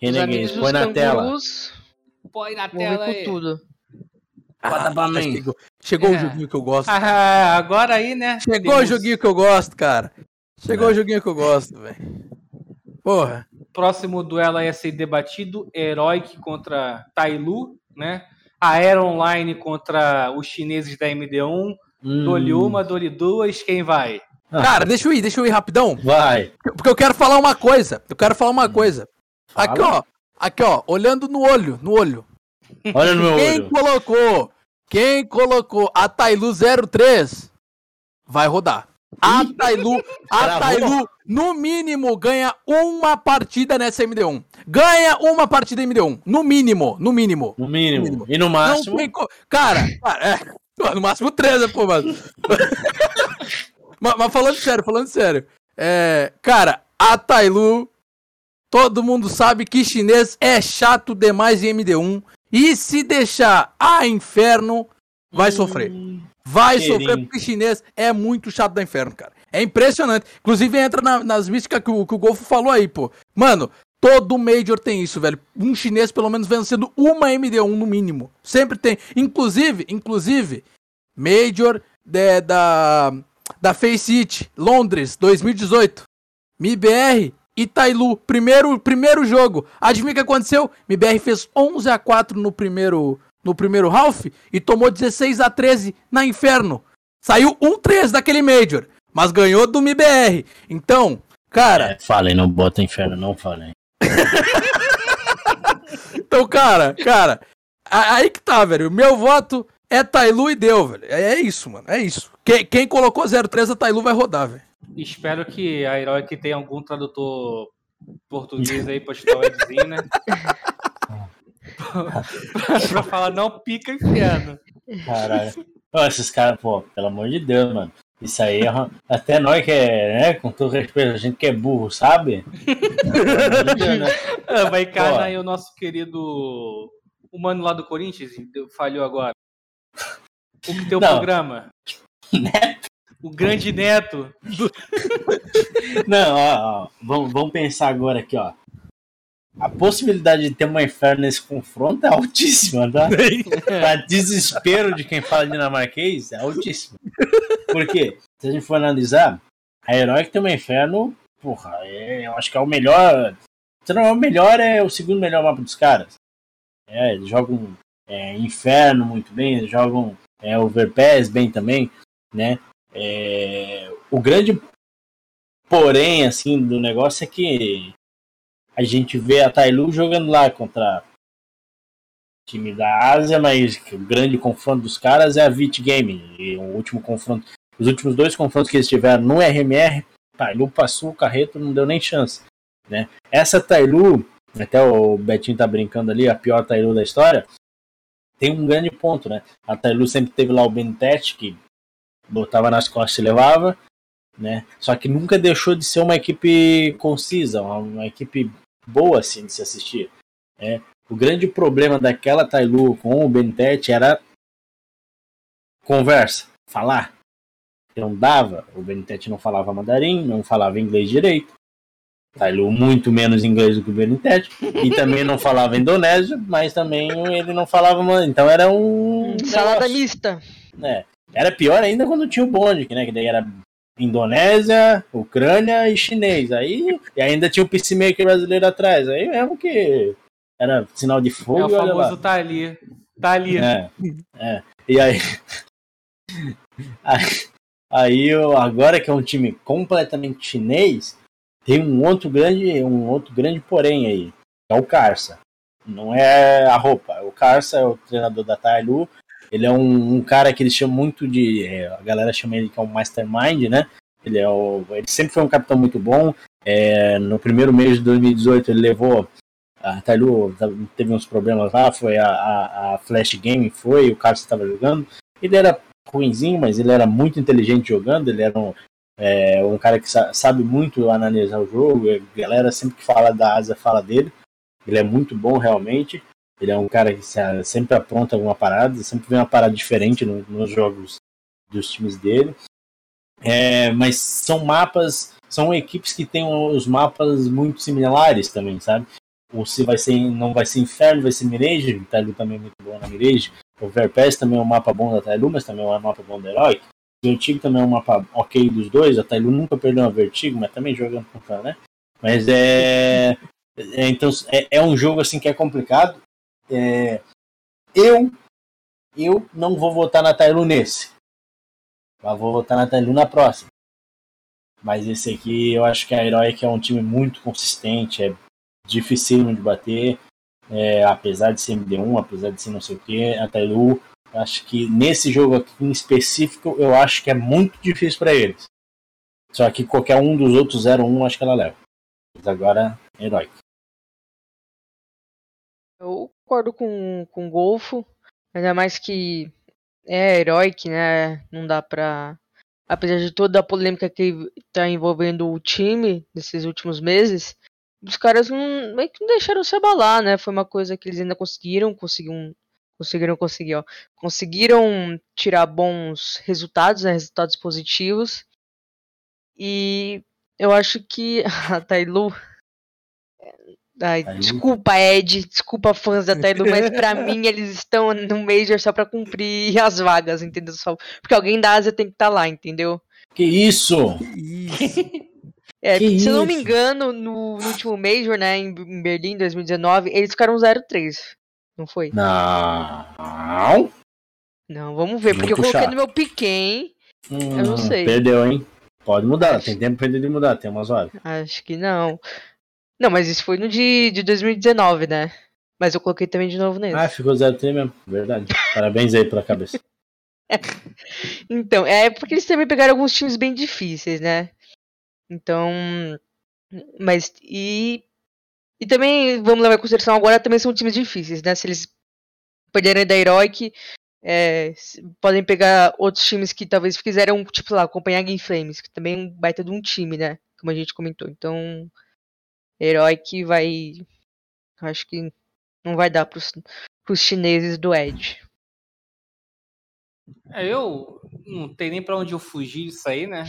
Renegades, põe na tela. Põe na tela aí. com tudo. Bota pra mim. Chegou, chegou o É. joguinho que eu gosto. Ah, [laughs] agora aí, né? Chegou o temos joguinho que eu gosto, cara. Chegou É. o joguinho que eu gosto, velho. Porra. Próximo duelo aí a ser debatido: Heroic contra Tailu, né? A Aero Online contra os chineses da MD1. Hum, Dole uma, dole duas, quem vai? Cara, deixa eu ir, deixa eu ir rapidão. Vai. Porque eu quero falar uma coisa. Eu quero falar uma coisa. Fala. Aqui, ó. Aqui, ó. Olhando no olho, no olho. Olha no meu Quem olho. colocou? Quem colocou a Tailu 03 vai rodar. A Tailu, a. Tailu, no mínimo, ganha uma partida nessa MD1. Ganha uma partida MD1. No mínimo, no mínimo. No mínimo. mínimo. E no máximo. Co... Cara, cara, é. No máximo três, né, pô, mas... [laughs] mas. mas falando sério, falando sério. É, cara, a Tailu, todo mundo sabe que chinês é chato demais em MD1. E se deixar a inferno, vai sofrer. Vai sofrer porque chinês é muito chato da inferno, cara. É impressionante. Inclusive entra na- nas místicas que o, que o Golfo falou aí, pô. Mano, todo Major tem isso, velho. Um chinês pelo menos vencendo uma MD1 no mínimo. Sempre tem. Inclusive, inclusive, Major de- da, da Face It, Londres, 2018. MIBR e Tailu, primeiro, primeiro jogo. Adivinha o que aconteceu? MIBR fez 11 a 4 no primeiro, no primeiro half e tomou 16 a 13 na Inferno. Saiu 1-3 daquele Major, mas ganhou do MIBR. Então, cara, É, falem, não bota inferno, não falem. [laughs] então, cara, cara, aí que tá, velho. Meu voto é Tailu e deu, velho. É, é isso, mano. É isso. Quem, quem colocou 03 a Tailu vai rodar, velho. Espero que a Heroic tenha algum tradutor português [laughs] aí pra ajudar o Edzinho, né? [laughs] pra, [laughs] pra falar não pica inferno. Caralho. Esses caras, pô, pelo amor de Deus, mano. Isso aí, é uma- até nós que é, né, com todo respeito, a gente que é burro, sabe? Ah, Vai encarnar aí o nosso querido. O mano lá do Corinthians, falhou agora. O que tem o Não. programa? O grande neto. Não, ó, ó, vamos, vamos pensar agora aqui, ó. A possibilidade de ter uma inferno nesse confronto é altíssima, tá? [laughs] pra desespero de quem fala dinamarquês, é altíssima. Por quê? Se a gente for analisar, a Heroic tem uma inferno, porra, é- eu acho que é o melhor. Se não é o melhor, é o segundo melhor mapa dos caras. É, eles jogam é, inferno muito bem, eles jogam é, overpass bem também, né? É, o grande porém, assim, do negócio é que a gente vê a Tailu jogando lá contra time da Ásia, mas o grande confronto dos caras é a Vit Gaming. E o último confronto, os últimos dois confrontos que eles tiveram no RMR, Tailu passou o carreto, não deu nem chance, né? Essa Tailu, até o Betinho tá brincando ali, a pior Tailu da história, tem um grande ponto, né? A Tailu sempre teve lá o Bentet, que botava nas costas e levava, né? Só que nunca deixou de ser uma equipe concisa, uma, uma equipe boa assim de se assistir. né? O grande problema daquela Tailu com o Bentet era conversa, falar. Não dava, o Bentet não falava mandarim, não falava inglês direito. Tailu muito menos inglês do que o Bentet e também não falava indonésio, mas também ele não falava, man- então era um Salada mista. né? Era pior ainda quando tinha o bonde, que, né, que daí era Indonésia, Ucrânia e chinês. Aí e ainda tinha o peacemaker brasileiro atrás. Aí mesmo que era sinal de fogo. É o famoso tá ali. Tá ali. É, é. E aí. aí, aí eu- agora que é um time completamente chinês, tem um outro grande, um outro grande porém aí, é o Carça. Não é a roupa, o Carça é o treinador da Tailu. Ele é um, um cara que eles chamam muito de, é, a galera chama ele que é um mastermind, né? Ele é o, ele sempre foi um capitão muito bom. É, no primeiro mês de 2018 ele levou a Tailu teve uns problemas lá, foi a, a, a Flash Game, foi, o Carlos estava jogando. Ele era ruinzinho, mas ele era muito inteligente jogando, ele era um, é, um cara que sa- sabe muito analisar o jogo, a galera sempre que fala da Asa fala dele. Ele é muito bom realmente. Ele é um cara que se- sempre apronta alguma parada, sempre vê uma parada diferente no- nos jogos dos times dele. É, mas são mapas, são equipes que têm os mapas muito similares também, sabe? ou se vai ser, não vai ser Inferno, vai ser Mirage, o Tailu também é muito bom na Mirage, o Verpes também é um mapa bom da Tailu, mas também é um mapa bom da Heroic, o Vertigo também é um mapa ok dos dois, a Tailu nunca perdeu uma Vertigo, mas também jogando com cara, né? Mas é, é então é, é um jogo assim que é complicado. É, eu eu não vou votar na Tailu nesse, mas vou votar na Tailu na próxima. Mas esse aqui eu acho que a Heroic é um time muito consistente, é dificílimo de bater, é, apesar de ser MD1, apesar de ser não sei o que, a Tailu, acho que nesse jogo aqui em específico, eu acho que é muito difícil para eles. Só que qualquer um dos outros 0-1, acho que ela leva. Mas agora, herói. Eu concordo com, com o Golfo, ainda mais que é heróico, né? Não dá pra. Apesar de toda a polêmica que tá envolvendo o time nesses últimos meses, os caras não, meio que não deixaram se abalar, né? Foi uma coisa que eles ainda conseguiram, conseguiram, conseguiram conseguir, ó. Conseguiram tirar bons resultados, né? Resultados positivos. E eu acho que [laughs] a Tailu. Ai, Tailu. desculpa, Ed, desculpa fãs da Tailu, mas pra [laughs] mim eles estão no Major só pra cumprir as vagas, entendeu? Só, porque alguém da Ásia tem que estar lá, entendeu? Que isso? Isso. [laughs] É, Que se eu não me isso? engano, no, no último Major, né, em, em Berlim, 2019, eles ficaram 0-3. Não foi? Não. Não, vamos ver, porque eu Muito coloquei no meu pique, hein? Hum, não sei. Perdeu, hein? Pode mudar, tem tempo pra ele mudar, tem umas horas. Acho que não. Não, mas isso foi no de, de 2019, né? Mas eu coloquei também de novo nesse. Ah, ficou 0-3 mesmo, verdade. Parabéns aí pela cabeça. [laughs] Então, é porque eles também pegaram alguns times bem difíceis, né? Então. Mas. E. E também, vamos levar em consideração agora, também são times difíceis, né? Se eles perderem da Heroic, é, podem pegar outros times que talvez quiseram, tipo lá, acompanhar Game Flames, que também é um baita de um time, né? Como a gente comentou. Então. Heroic vai. Acho que não vai dar pros, pros chineses do Edge. É, eu não tem nem pra onde eu fugir disso aí, né?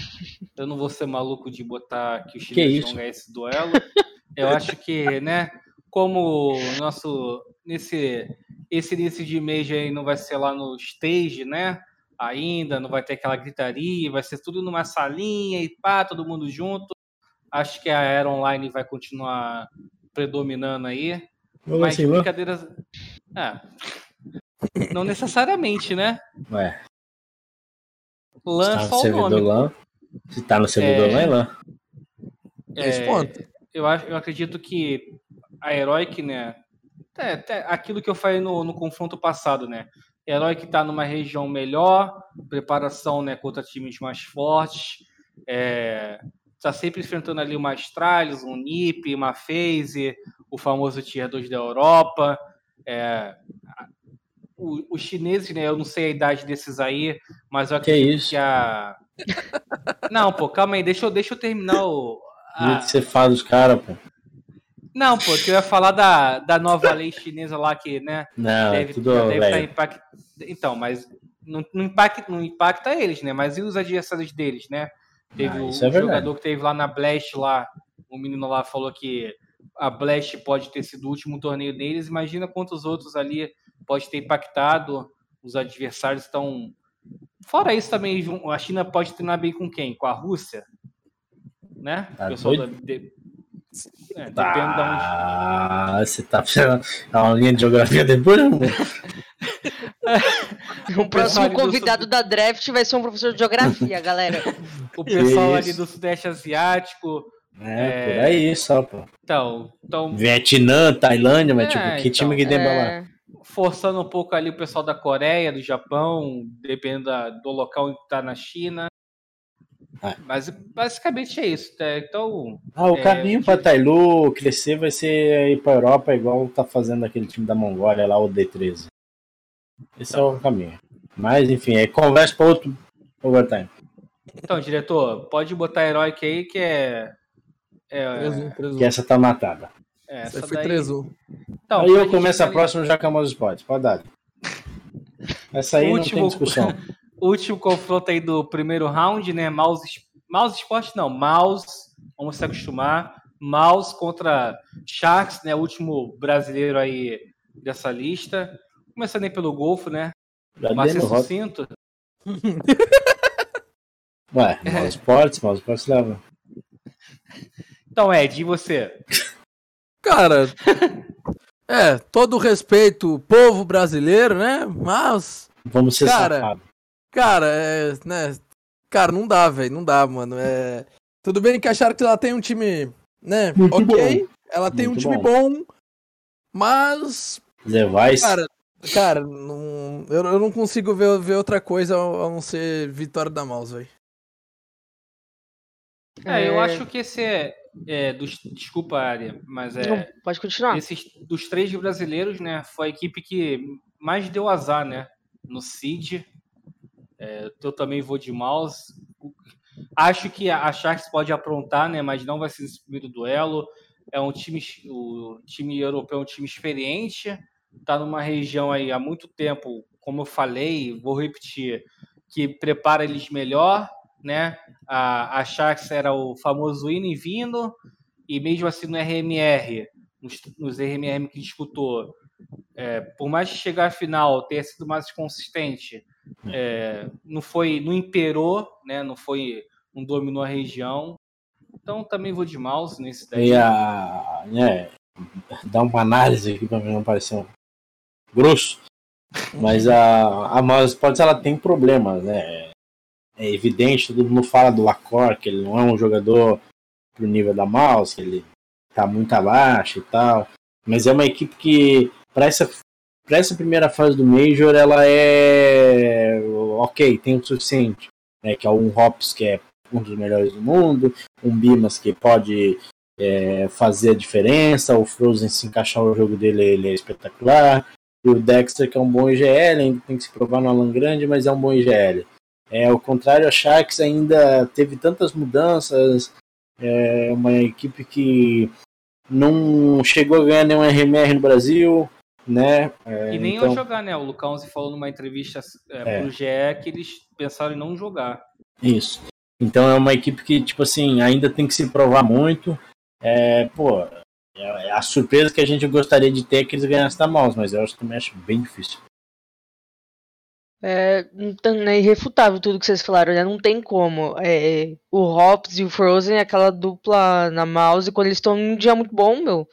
Eu não vou ser maluco de botar que os chineses vão ganhar esse duelo. Eu acho que, né, como o nosso nesse esse início de mês aí não vai ser lá no stage, né? Ainda não vai ter aquela gritaria, vai ser tudo numa salinha e pá, todo mundo junto. Acho que a Era Online vai continuar predominando aí. Vamos Mas assim, vamos? brincadeiras. Ah, não necessariamente, né? Ué, LAN se é tá no só o servidor nome. LAN. Se tá no servidor É. LAN, é LAN. Responda. eu, acho- eu acredito que a Heroic, né? É, até aquilo que eu falei no, no confronto passado, né? A Heroic tá numa região melhor, preparação né, contra times mais fortes, é, tá sempre enfrentando ali uma Astralis, um NiP, uma FaZe, o famoso Tier 2 da Europa. É, o- os chineses, né? Eu não sei a idade desses aí, mas eu Que acredito isso? que a. [laughs] Não, pô, calma aí, deixa eu, deixa eu terminar o. A- que você fala dos caras, pô. Não, pô, que eu ia falar da, da nova lei chinesa lá que, né? Não, deve, é tudo deve velho. impact... Então, mas não, não, impacta, não impacta eles, né? Mas e os adversários deles, né? Teve Ah, o, isso é verdade. jogador que teve lá na Blast lá, o menino lá falou que a Blast pode ter sido o último torneio deles. Imagina quantos outros ali pode ter impactado. Os adversários estão. Fora isso também, a China pode treinar bem com quem? Com a Rússia? Né? Tá O pessoal doido? da- de- é, depende de onde. Ah, você tá fazendo uma linha de geografia depois? [laughs] O próximo do convidado da draft vai ser um professor de geografia, galera. O pessoal Isso. ali do Sudeste Asiático. É, É. por aí só, pô. Então, então Vietnã, Tailândia, mas É, tipo, que então, time que tem pra lá? É, forçando um pouco ali o pessoal da Coreia, do Japão, dependendo da- do local em que tá na China. É. Mas basicamente é isso. tá? Então, Ah, o É, caminho pra Tailu crescer vai ser ir pra Europa, igual tá fazendo aquele time da Mongólia lá, o D13. Esse é o caminho. Mas, enfim, aí conversa pra outro overtime. então, diretor, pode botar heróico aí que é. é 3-1, 3-1. Que essa tá matada. é, Essa essa foi daí. 3-1. Então, aí eu começo a próxima já com a Mouse Sports. Pode dar. Essa aí não Último- tem discussão. [laughs] Último confronto aí do primeiro round, né? Mouse, mouse Sport não, Mouse, vamos se acostumar. Mouse contra Sharks, né? O último brasileiro aí dessa lista. Começando aí pelo Golfo, né? Mas rock. sucinto. Ué, É. Mouse Sports, Mouse Sports leva. Então, Ed, e você? Cara, é, todo respeito, povo brasileiro, né? Mas, Vamos ser Cara, cara, é, né? Cara, não dá, velho, não dá, mano. É, tudo bem que acharam que ela tem um time, né? Muito ok, ela tem Muito um time bom, mas, Zé Weiss. cara, cara, não, eu, eu não consigo ver, ver outra coisa a não ser vitória da Mouse, velho. É, eu É. acho que esse é, é dos, desculpa, Área, mas é não, pode continuar. esses dos três brasileiros, né? Foi a equipe que mais deu azar, né? No Seed. É, eu também vou de mouse. Acho que a Sharks pode aprontar, né? Mas não vai ser esse primeiro duelo. É um time, o time europeu é um time experiente. Tá numa região aí há muito tempo, como eu falei, vou repetir, que prepara eles melhor, né? A, a Sharks era o famoso indo e vindo, e mesmo assim no RMR, nos, nos RMR que disputou, é, por mais que chegar à final tenha sido mais consistente, é, não foi, não imperou, né? Não foi, não dominou a região. Então também vou de mouse nesse daí. E a. Né, dar uma análise aqui pra mim não parecer grosso. [laughs] Mas a, a Mouse Sports ela tem problemas, né? É evidente, todo mundo fala do Lacor, que ele não é um jogador pro nível da Mouse, que ele tá muito abaixo e tal. Mas é uma equipe que, para essa, pra essa primeira fase do Major, ela é. Ok, tem o suficiente. Né, que é um Hops, que é um dos melhores do mundo, um Bimas, que pode é, fazer a diferença, o Frozen se encaixar o jogo dele, ele é espetacular. E o Dexter, que é um bom IGL, ainda tem que se provar no Alan Grande, mas é um bom IGL. É, ao contrário, a Sharks ainda teve tantas mudanças, é uma equipe que não chegou a ganhar nenhum RMR no Brasil, né? É, E nem então, ia jogar, né? O Lucãozi falou numa entrevista é, É. pro GE que eles pensaram em não jogar. Isso. Então é uma equipe que, tipo assim, ainda tem que se provar muito. É, pô, é a surpresa que a gente gostaria de ter é que eles ganhassem da Mouse, mas eu acho, também acho bem difícil. É, é irrefutável tudo que vocês falaram, né? Não tem como. É, o Hops e o Frozen, aquela dupla na mouse, quando eles estão num dia muito bom, meu,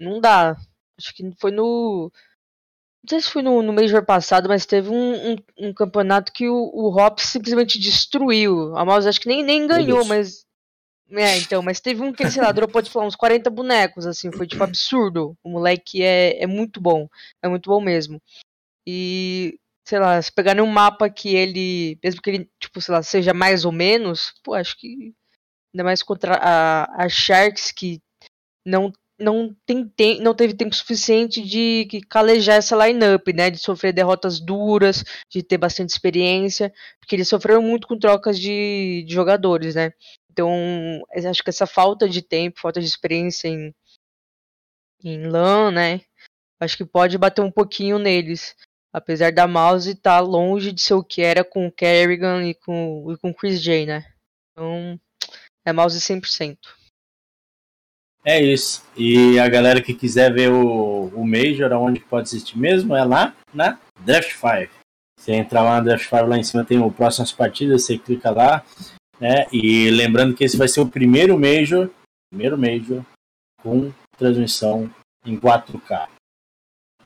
não dá. Acho que foi no. Não sei se foi no, no Major passado, mas teve um, um, um campeonato que o, o Hops simplesmente destruiu. A mouse acho que nem, nem ganhou, mas. É, então, mas teve um que ele, sei lá, dropou de falar uns 40 bonecos, assim, foi tipo absurdo. O moleque é, é muito bom. É muito bom mesmo. E sei lá, se pegar num mapa que ele, mesmo que ele, tipo, sei lá, seja mais ou menos, pô, acho que ainda mais contra a, a Sharks que não não tem, tem não teve tempo suficiente de que calejar essa lineup, né, de sofrer derrotas duras, de ter bastante experiência, porque eles sofreram muito com trocas de, de jogadores, né? Então, acho que essa falta de tempo, falta de experiência em em LAN, né? Acho que pode bater um pouquinho neles. Apesar da Mouse estar longe de ser o que era com o Kerrigan e com, e com o Chris J, né? Então, é Mouse 100%. É isso. E a galera que quiser ver o, o Major, aonde pode assistir mesmo, é lá na Draft 5. Você entra lá na Draft 5, lá em cima tem o próximas partidas, você clica lá. Né? E lembrando que esse vai ser o primeiro Major, primeiro Major com transmissão em 4K.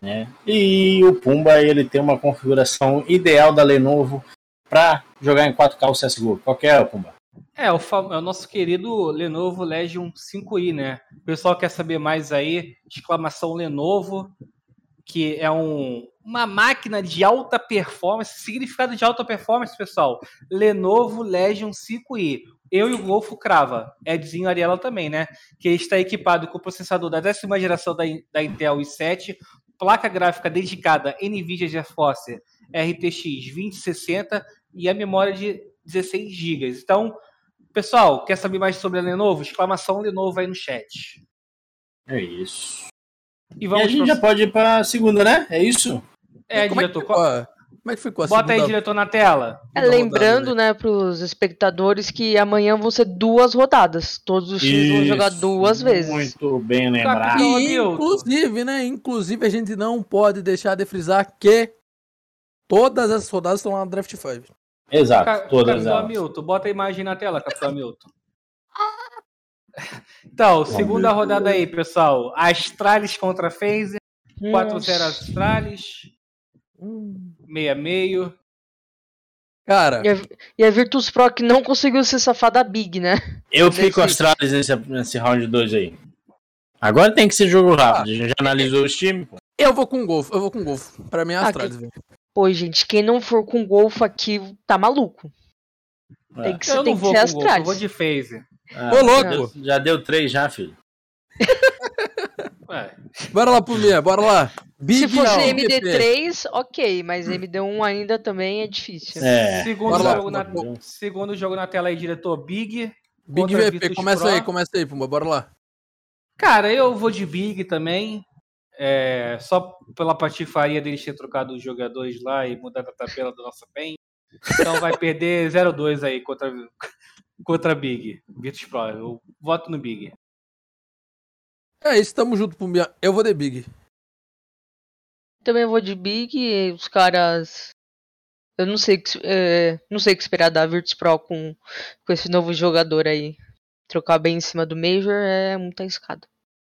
né? E o Pumba ele tem uma configuração ideal da Lenovo para jogar em 4K o CSGO. Qual que é, o Pumba? É, o, é o nosso querido Lenovo Legion 5i, né? O pessoal quer saber mais aí, exclamação Lenovo, que é um, uma máquina de alta performance. Significado de alta performance, pessoal, Lenovo Legion 5i. Eu e o Golfo crava, Edzinho Ariela também, né? Que está equipado com o processador da décima geração da, da Intel i7, placa gráfica dedicada NVIDIA GeForce RTX 2060 e a memória de 16 GB. Então, pessoal, quer saber mais sobre a Lenovo? Exclamação Lenovo aí no chat. É isso. E E a vamos gente pro- já pode ir pra segunda, né? É isso? É, como, é que diretor, ficou, a- como é que ficou a bota aí, segunda- diretor, na tela. É, lembrando, rodada, né, pros espectadores que amanhã vão ser duas rodadas. Todos os times vão jogar duas vezes. Muito bem lembrado. E, inclusive, né? Inclusive, a gente não pode deixar de frisar que todas essas rodadas estão lá no Draft 5. Exato, Ca- todas Capitão elas. Hamilton, bota a imagem na tela, Capitão Hamilton. Então, segunda rodada aí, pessoal. Astralis contra Phaser, 4-0 Nossa. Astralis, Hum. meia meio. Cara, E a, e a Virtus Pro que não conseguiu se safar da Big, né? Eu fico Astralis nesse, nesse round 2 aí. Agora tem que ser jogo rápido. A gente já analisou os times. eu vou com golfe, eu vou com golfe. Pra mim é Ah, Astralis, velho. Pô, gente, quem não for com Golfo aqui tá maluco. É. Tem que Eu ser, tem não que vou ser com gol, eu Astralis. vou de Phaser. Ah, Ô, louco! Já, já deu três já, filho. [laughs] Ué, Bora lá pro Mia, bora lá. Big Se fosse não, MD3, ok, mas MD1 ainda também é difícil. É. segundo, Bora lá, jogo na, segundo jogo na tela aí, diretor Big. Big VP, Virtus começa Pro. aí, começa aí, Pumba, bora lá. Cara, eu vou de Big também. É, só pela patifaria deles ter trocado os jogadores lá e mudado a tabela do nosso bem. Então vai perder 0-2 aí contra, contra Big. Virtus Pro. Eu voto no Big. É isso, tamo junto pro Mia. Eu vou de Big. Também vou de Big e os caras. Eu não sei o que, é, não sei o que esperar da Virtus Pro com, com esse novo jogador aí. Trocar bem em cima do Major é muito arriscado.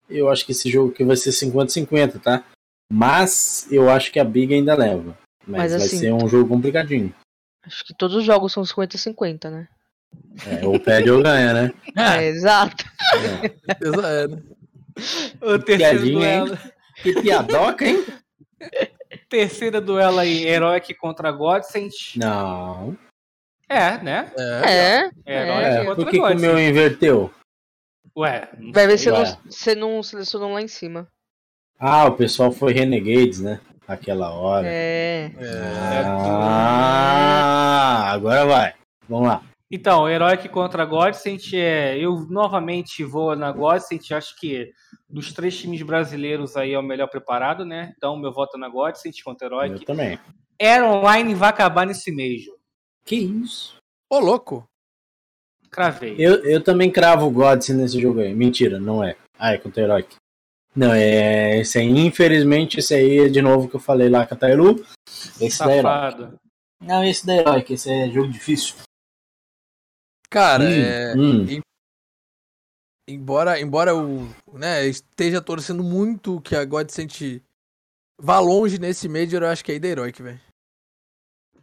Eu acho que esse jogo aqui vai ser 50-50, tá? Mas eu acho que a Big ainda leva. Mas, Mas vai assim- ser um jogo complicadinho. Acho que todos os jogos são 50-50, né? É, ou perde ou ganha, né? [laughs] É, exato. É. Certeza é, né? O terceiro Piadinha, hein? duelo, Que piadoca, hein? terceiro duelo aí, Heroic contra Godsend. Não. É, né? É. É. Herói É, contra por que, que o meu inverteu? Ué, Vai ver se Ué. não, você não selecionou lá em cima. Ah, o pessoal foi Renegades, né? Aquela hora. É. É. Ah, agora vai. Vamos lá. Então, Heroic contra Godsend, é, eu novamente vou na Godsend, acho que dos três times brasileiros aí é o melhor preparado, né? Então, meu voto é na Godsend contra Eu Heroic. também. Era Online vai acabar nesse mês. Que isso? Ô, louco. Cravei. Eu, eu também cravo o Gods nesse jogo aí. Mentira, não é. Ah, é contra o Heroic. Não, é. Esse aí, infelizmente, esse aí é de novo que eu falei lá com a Tailu. Esse da Heroic. Safado. Não, esse da Heroic, esse é jogo difícil. Cara, Hum, é. hum. Embora, embora eu né, esteja torcendo muito que a Godsent vá longe nesse Major, eu acho que é da Heroic, velho.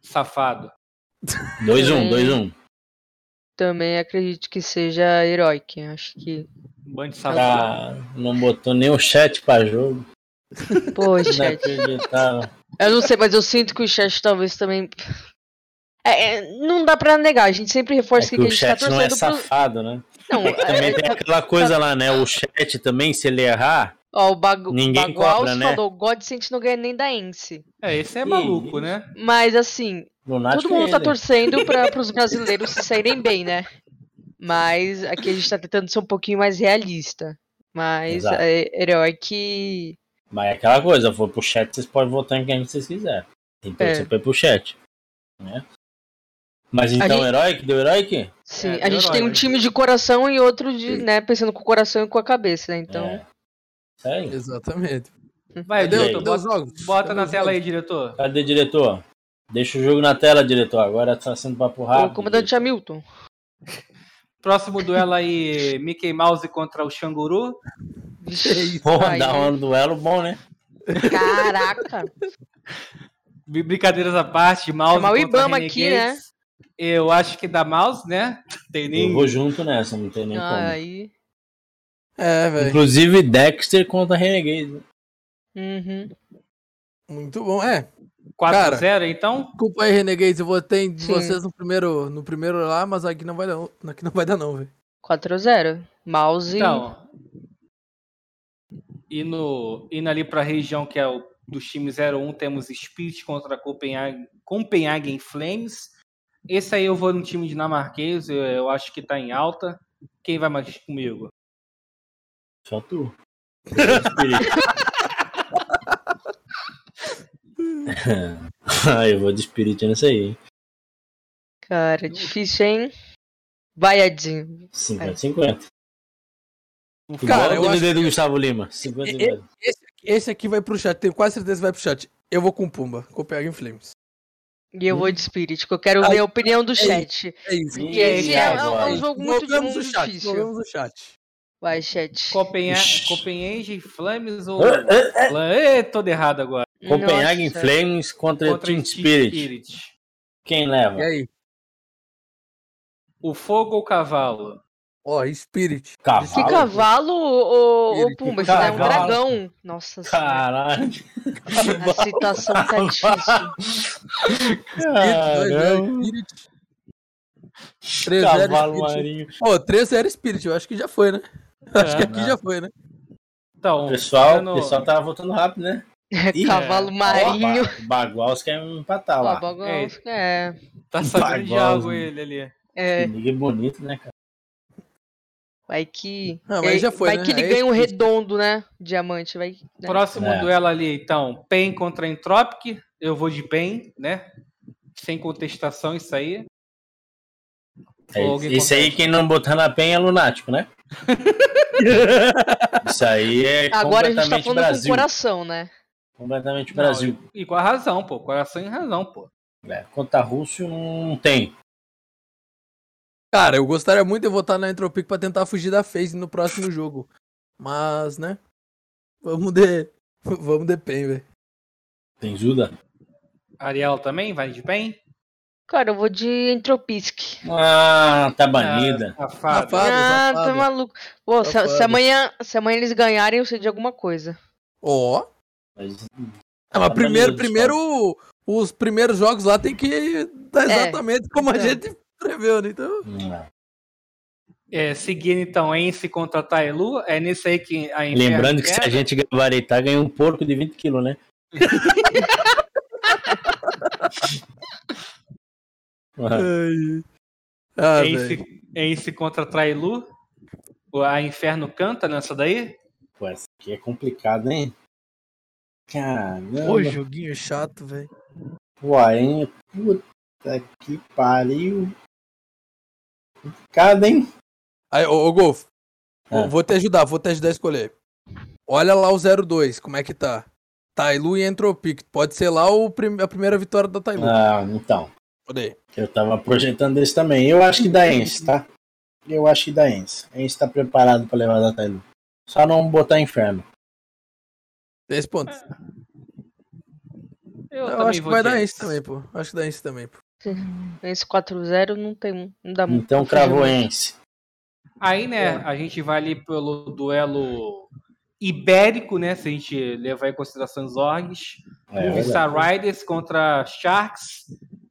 Safado. [laughs] 2-1, 2-1. Também acredito que seja Heroic. Acho que. Bando de safado. Ah, não botou nem o chat pra jogo. Poxa, Inacreditável. eu não sei, mas eu sinto que o chat talvez também. É, é, não dá pra negar, a gente sempre É reforça que que, a o gente tá chat não é torcendo pro. safado, né? Não, Também é, tem aquela coisa lá, né? O chat também, se ele errar, ó, o Bagu Ninguém Baguals cobra, né? falou: Godsent não ganha nem da Ence. É, esse é Que maluco, isso. né? Mas assim, Lunático todo mundo é tá ele. torcendo para os brasileiros se saírem bem, né? Mas aqui a gente tá tentando ser um pouquinho mais realista. Mas é Heroic. Mas é aquela coisa, for pro chat, vocês podem votar em quem vocês quiserem. Tem que É. torcer pra ir pro chat. Né? Mas então, gente- Heroic? Deu Heroic? Sim, É, a gente tem um time de coração e outro de, né, pensando com o coração e com a cabeça, né? Então. É. Sério? Exatamente. Vai, Cadê, diretor, bota, jogos? bota Cadê na tela aí, diretor. Cadê, diretor? Deixa o jogo na tela, diretor. Agora tá sendo papo rápido. o comandante Hamilton. [laughs] Próximo duelo aí, Mickey Mouse contra o Xanguru. [laughs] Aí- dá um duelo bom, né? Caraca. [laughs] Br- Brincadeiras à parte, mouse. Chamar o contra Ibama aqui, né? Eu acho que dá mouse, né? Tem nem. Eu vou junto nessa, não tem nem como. Aí. É, velho. Inclusive Dexter contra Renegade. Uhum. Muito bom. É, 4x0, então? desculpa aí, Renegades. Eu votei em Sim. vocês no primeiro, no primeiro lá, mas aqui não vai dar, aqui não vai dar não, velho. 4x0. Mouse. Então. Indo, indo ali para a região que é o dos times 01, temos Spirit contra Copenhagen, Copenhagen Flames. Esse aí eu vou no time dinamarquês, eu, eu acho que tá em alta. Quem vai mais comigo? Só tu. Espírito. [laughs] ah, eu vou de Spirit nessa aí. hein? Cara, difícil, hein? Vai, Edinho. 50-50. Cara, Igual eu o acho DVD do que- Gustavo Lima. 50-50. Esse, esse aqui vai pro chat, tenho quase certeza que vai pro chat. Eu vou com Pumba, Copenhagen Flames. E eu vou de Spirit, que eu quero Ah, ver a opinião do é chat. É isso. Porque esse é, é um- é um jogo muito, muito o chat, difícil. o chat. Vai, chat. Copenha Ixi. Copenhagen Flames ou. Ê, todo errado agora. Copenhagen Nossa. Flames contra, Contra Team Team Spirit. Quem leva? E aí? O fogo ou o cavalo? Ó, Spirit. Cavalo. Que cavalo, ô, ô, Ele- Pumba? Isso daí é um dragão. Nossa senhora. Caralho. A situação tá difícil. Caramba. Spirit. 3 Cavalo 0 Spirit. marinho. Ó, 3 0 Spirit, eu acho que já foi, né? Acho que aqui não. já foi, né? Então, O pessoal, dando- o pessoal tava voltando rápido, né? [laughs] Ih, Cavalo marinho. Ó, ba- Baguals quer empatar Ó, lá. bagulho, É. é, tá sabendo de Bagual, algo né? ele ali. é, Liga bonito, né, cara? Vai que. Ah, mas é, já foi, vai né? que ele É ganha um redondo, né? Diamante, vai. né? Próximo É. duelo ali, então, PEN contra Entropic. Eu vou de PEN, né? Sem contestação, isso aí. É, isso aí, quem não botar na penha é lunático, né? [laughs] isso aí é Agora a gente tá falando com o Brasil. coração, né? Completamente Não, Brasil. e, e com a razão, pô. Coração e razão, pô. É, contra Rússio não tem. Cara, eu gostaria muito de votar na Entropic pra tentar fugir da FaZe no próximo [laughs] jogo. Mas, né? Vamos de. [laughs] Vamos de PEN, velho. Tem Juda? Ariel também vai de PEN? Cara, eu vou de Entropisk. Ah, tá banida. Ah, safado. Safado. ah, tá safado. maluco. Pô, se, se Safado. amanhã, se amanhã eles ganharem, eu sei de alguma coisa. Ó. Mas, Ah, mas Tá primeiro, primeiro, os primeiros jogos lá tem que dar É. exatamente como a É. gente preveu, né? Então. não. É, seguindo então, Ence contra Tailu. É nesse aí que a Inferno Lembrando que se a gente gabaritar, ganha um porco de 20 quilos, né? [laughs] Ai. Ah. Ence, Ence contra Trailu. A Inferno canta nessa daí? Pô, essa aqui é complicado, hein? Caramba. Ô, joguinho chato, velho. Pô, hein? Puta que pariu. Complicado, hein? Aí, ô, ô Golf. Ah. Vou te ajudar, vou te ajudar a escolher. Olha lá o 02, como é que tá? Tailu e Entropic. Pode ser lá o prim- a primeira vitória da Tailu. Ah, então. Eu tava projetando esse também. Eu acho que dá Ence, tá? Eu acho que dá Ence. Ence tá preparado pra levar da Tailu. Só não botar inferno. 10 pontos. Eu, Eu, acho que vai dar Ence. também, pô. Acho que dá isso também, pô. Esse 4-0 não tem. Não dá muito. Então. Ence. Aí, né, a gente vai ali pelo duelo ibérico, né? Se a gente levar em consideração os orgs. É, Movistar verdade. Riders contra Sharks.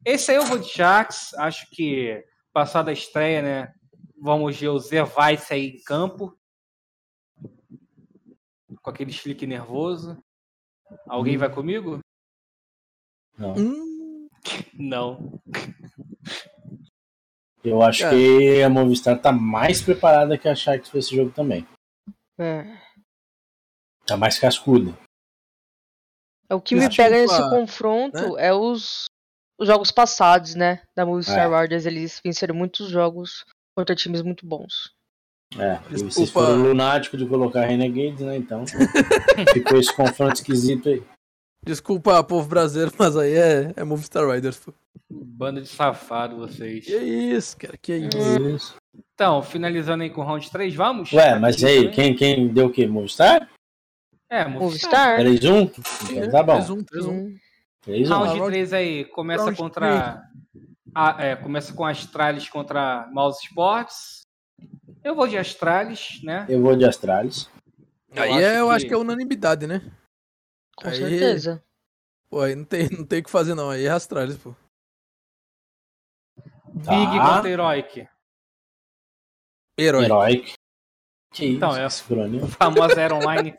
Esse aí eu vou de Sharks. Acho que passada a estreia, né? Vamos ver o Zé Weiss aí em campo. Com aquele chilique nervoso. Alguém vai comigo? Não. Hum, Não. Eu acho Cara. que a Movistar tá mais preparada que a Sharks pra esse jogo também. É. Tá mais cascuda. É o que me pega nesse confronto é os, os jogos passados, né? Da Movistar É. Riders. Eles venceram muitos jogos contra times muito bons. É, vocês foram lunáticos de colocar Renegades, né? Então [laughs] ficou esse confronto esquisito aí. Desculpa, povo brasileiro, [laughs] mas aí é, é Movistar Riders, pô. Banda de safado vocês. Que isso, cara, que isso. Isso. Então, finalizando aí com o round 3, vamos? Ué, mas e aí, quem, quem deu o quê? Movistar? É, Movistar. 3-1? Então tá bom. 3-1, 3-1. Hum, 3-1. Round round- 3 aí, começa round contra. a- é, começa com Astralis contra Mouse Sports. Eu vou de Astralis, né? Eu vou de Astralis. Eu Aí acho é, eu que- acho que é unanimidade, né? Com Aí- certeza. Pô, aí não tem, não tem o que fazer, não. Aí é Astralis, pô. Big Tá. contra Heroic. Herói. Heroic. Que isso, Então, é. esse crânio. Famosa Era Online.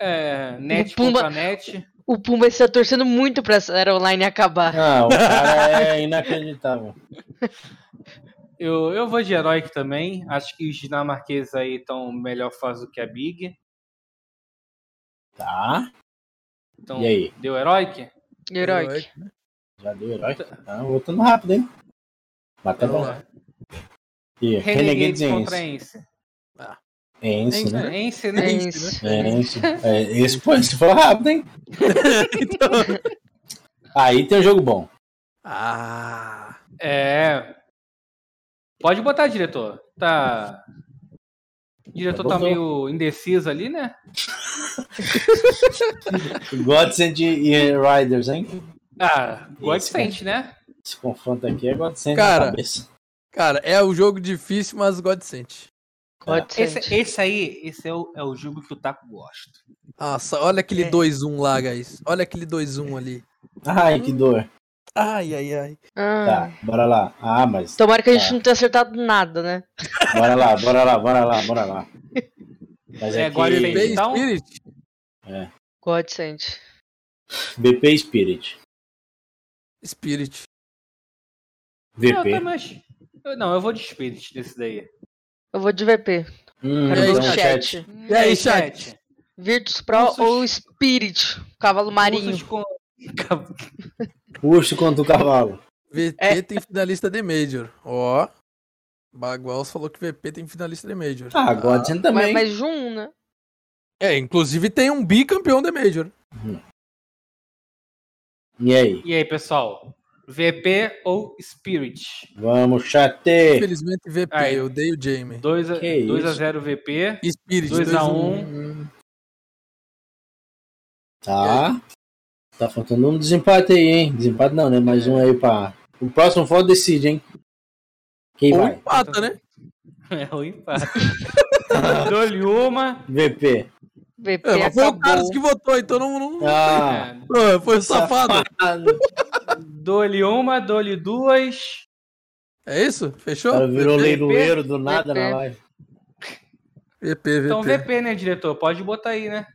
É, net O Pumba- contra net. O Pumba está torcendo muito pra essa era online acabar. Ah, o cara é [laughs] inacreditável. Eu, eu vou de Heroic também. Acho que os dinamarqueses aí estão melhor fase do que a Big. Tá. Então, E aí? deu Heroic? Herói. Já deu Heroic? Tá voltando rápido, hein? Tá bom. lá. E Renegades Renegades contra Ence. Ence. Ence, Ence, né? Ence, né? É Ence, isso. Ence. É, esse, pô, esse foi rápido, hein? [laughs] Então... Aí tem um jogo bom. Ah. É. Pode botar, diretor. Tá. O diretor tá Botou. meio indeciso ali, né? [laughs] Godsend e Riders, hein? Ah, Isso, Godsent, né? Esse confronto aqui é Godsend Cara. na cabeça. Cara, é o jogo difícil, mas God sente. Pode ser. Esse, esse aí, esse é o, é o jogo que o Taco gosta. Nossa, olha aquele É. 2-1 lá, guys. Olha aquele 2-1 ali. Ai, que dor. Ai, ai, ai. Ah, Tá, bora lá. Ah, mas. Tomara que a gente Tá. não tenha acertado nada, né? Bora lá, bora lá, bora lá, bora lá. Mas É, é, ele que... BP Então- Spirit? God sente. BP Spirit. Spirit. Não, VP. tá, mas... eu- Não, eu vou de Spirit desse daí. Eu vou de VP. Hum, Quero E aí, ver o então, chat. E aí, chat? Virtus Pro Ursus- ou Spirit? Cavalo marinho. Ursos com... Urso contra o cavalo. VP É. tem finalista de Major. Ó. Baguals falou que VP tem finalista de Major. Ah, Godsend Mas, também. mas de um, né? É, inclusive tem um bicampeão de Major. E aí? E aí, pessoal? VP ou Spirit? Vamos, chat. Infelizmente VP, Aí. eu dei o Jamie. 2 a, Que 2 a isso? 0 VP. Spirit, 2 a 2x1. 1. Tá. Tá faltando um desempate aí, hein? Desempate não, né? Mais um aí pra. O próximo for decide, hein? Quem Ou vai? empata, né? É o empate. [laughs] Dou-lhe uma. VP. VP É, foi o. Carlos que votou, então não. não... Ah, Pô, foi o safado. Dou-lhe uma, dou-lhe duas. É isso? o Fechou? cara virou VP. leiloeiro do nada VP. na live. VP, VP. Então VP, né, diretor? Pode botar aí, né?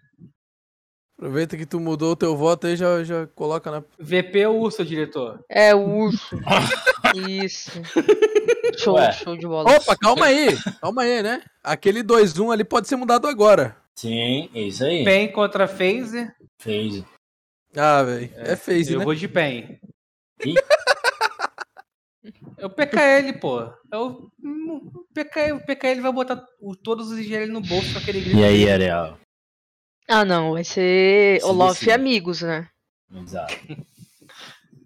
Aproveita que tu mudou o teu voto aí, já, já coloca na. VP ou urso, diretor? É, o urso. [laughs] Isso. [laughs] Show, Ué. show de bola. Opa, calma aí. Calma aí, né? Aquele 2-1 ali pode ser mudado agora. Sim, é isso aí. PEN contra FaZe. Fez. Ah, velho. É, face, Eu né? vou de PEN. É o PKL, pô. É o, o PKL, o PKL vai botar o- todos os IGL no bolso com aquele grito. E aí, Ariel? Ah, não, vai ser Se Olof decide. e amigos, né? Exato. [laughs]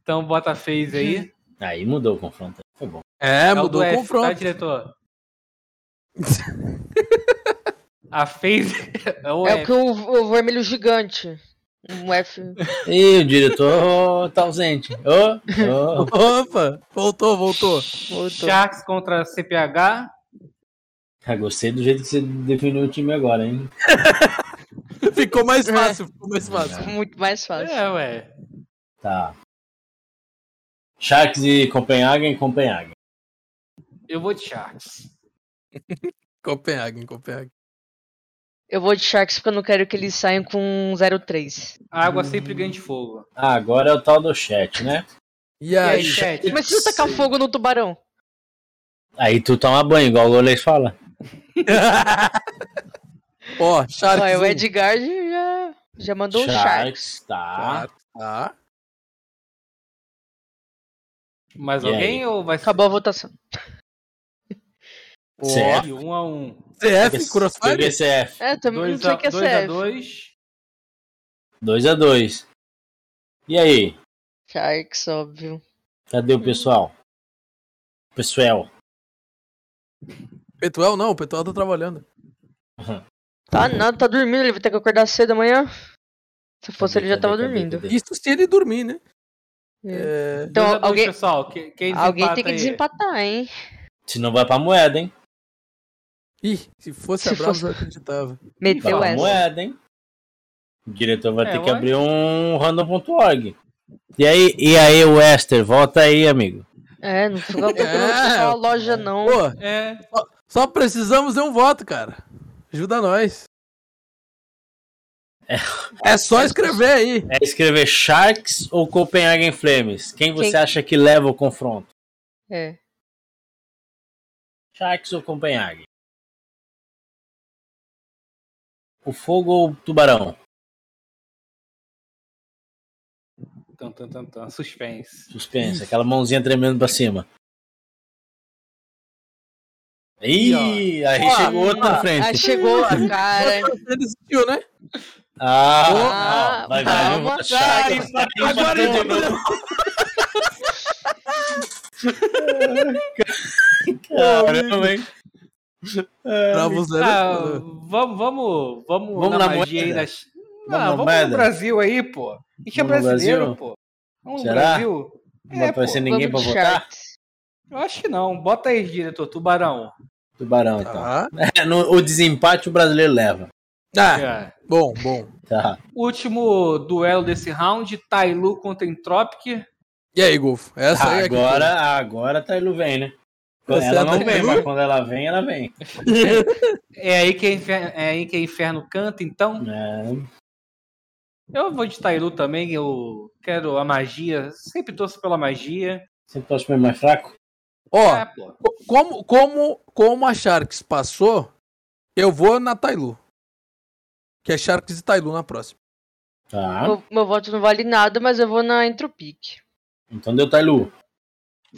Então bota FaZe aí. Aí mudou o confronto. Foi bom. É, É mudou do o F, confronto. tá, diretor? [laughs] A FaZe [laughs] é o É o F. que o, o vermelho gigante. Um F. E o diretor tá ausente. Ô, ô. Opa, voltou, voltou. Voltou. Sharks contra CPH. Ah, gostei do jeito que você definiu o time agora, hein? Ficou mais É. fácil, ficou mais fácil. Muito mais fácil. É, ué. Tá. Sharks e Copenhagen, Copenhagen. Eu vou de Sharks. [laughs] Copenhagen, Copenhagen. Eu vou de Sharks porque eu não quero que eles saiam com 0-3. A água sempre ganha de fogo. Ah, agora é o tal do chat, né? E E aí, aí? chat? Mas se eu tacar fogo no tubarão? Aí tu toma banho, igual o goleiro fala. [laughs] Ó, Sharks. Olha, o. Edgard já, já mandou o Sharks. tá. Tá. Mais E alguém aí? ou vai ser Acabou a votação. Ó, CF. um a um? CF, Crossfire? PGCF. É, também não 2 sei o que é 2 a CF. 2 2x2. E aí? Sharks, óbvio. Cadê o pessoal? Pessoal. Petuel não, o Petuel tá trabalhando. Uhum. Tá nada, tá dormindo, ele vai ter que acordar cedo amanhã. Se fosse, ele já Cadê, tava cadê, dormindo. Isso se ele dormir, né? É. É, Então, Dois a dois, alguém- pessoal. Quem Alguém tem que aí? desempatar, hein? Se não vai pra moeda, hein? Ih, se fosse [laughs] Se a Bravos fosse- eu acreditava. Vai Meteu pra essa. moeda, hein? O diretor vai É, ter que ué. abrir um random.org. E aí, e aí, Wester, volta aí, amigo. É, não procurando [laughs] É, só a loja, não. Pô, É, só precisamos de um voto, cara. Ajuda nós. É só escrever aí. É escrever Sharks ou Copenhagen Flames? Quem você Quem- acha que leva o confronto? É. Sharks ou Copenhagen? O fogo ou o tubarão? Tan, tan, tan, tan. Suspense. Suspense, aquela mãozinha tremendo pra cima. Ih, aí Ó, chegou outro na Aí frente. chegou, [laughs] cara. Você desistiu, né? Ah, Ah, vai, vai, calma. vai, Sharks. Agora de eu novo. [laughs] Caramba, hein? Zero. Ah, vamos, vamos, vamos, Vamos na, na magia aí. Vamos Ah, na vamos moeda? no Brasil aí, pô. A gente é Vamos brasileiro, Brasil? pô. Vamos Será? no Brasil. Não vai É, aparecer pô. ninguém pra Vamos de votar? Eu acho que não. Bota aí, diretor. Tubarão. Tubarão, então. Tá. É, no- o desempate o brasileiro leva. Ah, É. bom, bom. Tá. Último duelo desse round, Tailu contra Entropic. E aí, Golfo? Essa aí é que agora, agora a Tailu vem, né? Você ela é não vem, Tailu? mas quando ela vem, ela vem. [laughs] É aí que, é infer- é aí que é inferno canta, então. É, Eu vou de Tailu também, eu quero a magia. Sempre torço pela magia. sempre torce pro mais fraco. Ó, É, como, como, como a Sharks passou, eu vou na Tailu. Que é Sharks e Tailu na próxima. Tá. Meu, meu voto não vale nada, mas eu vou na Entropic. Então deu Tailu.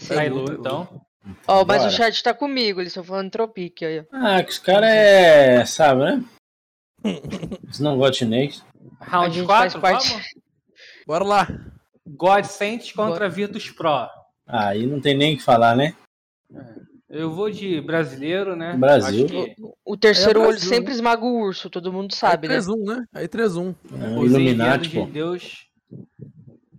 Tailu, Tailu. então. Ó, mas Bora. o chat tá comigo, eles estão falando Entropic aí. ó. Ah, que os caras é. Sabe, né? [laughs] Eles não gostam de chinês. Round gente 4, faz parte. vamos? Bora lá. God Saints contra Virtus Pro. Aí não tem nem o que falar, né? Eu vou de brasileiro, né? Brasil. Acho que O terceiro É olho Brasil, sempre esmaga o urso, todo mundo sabe, aí né? 3-1, né? Aí 3-1. É, os Illuminati, enviados pô. de Deus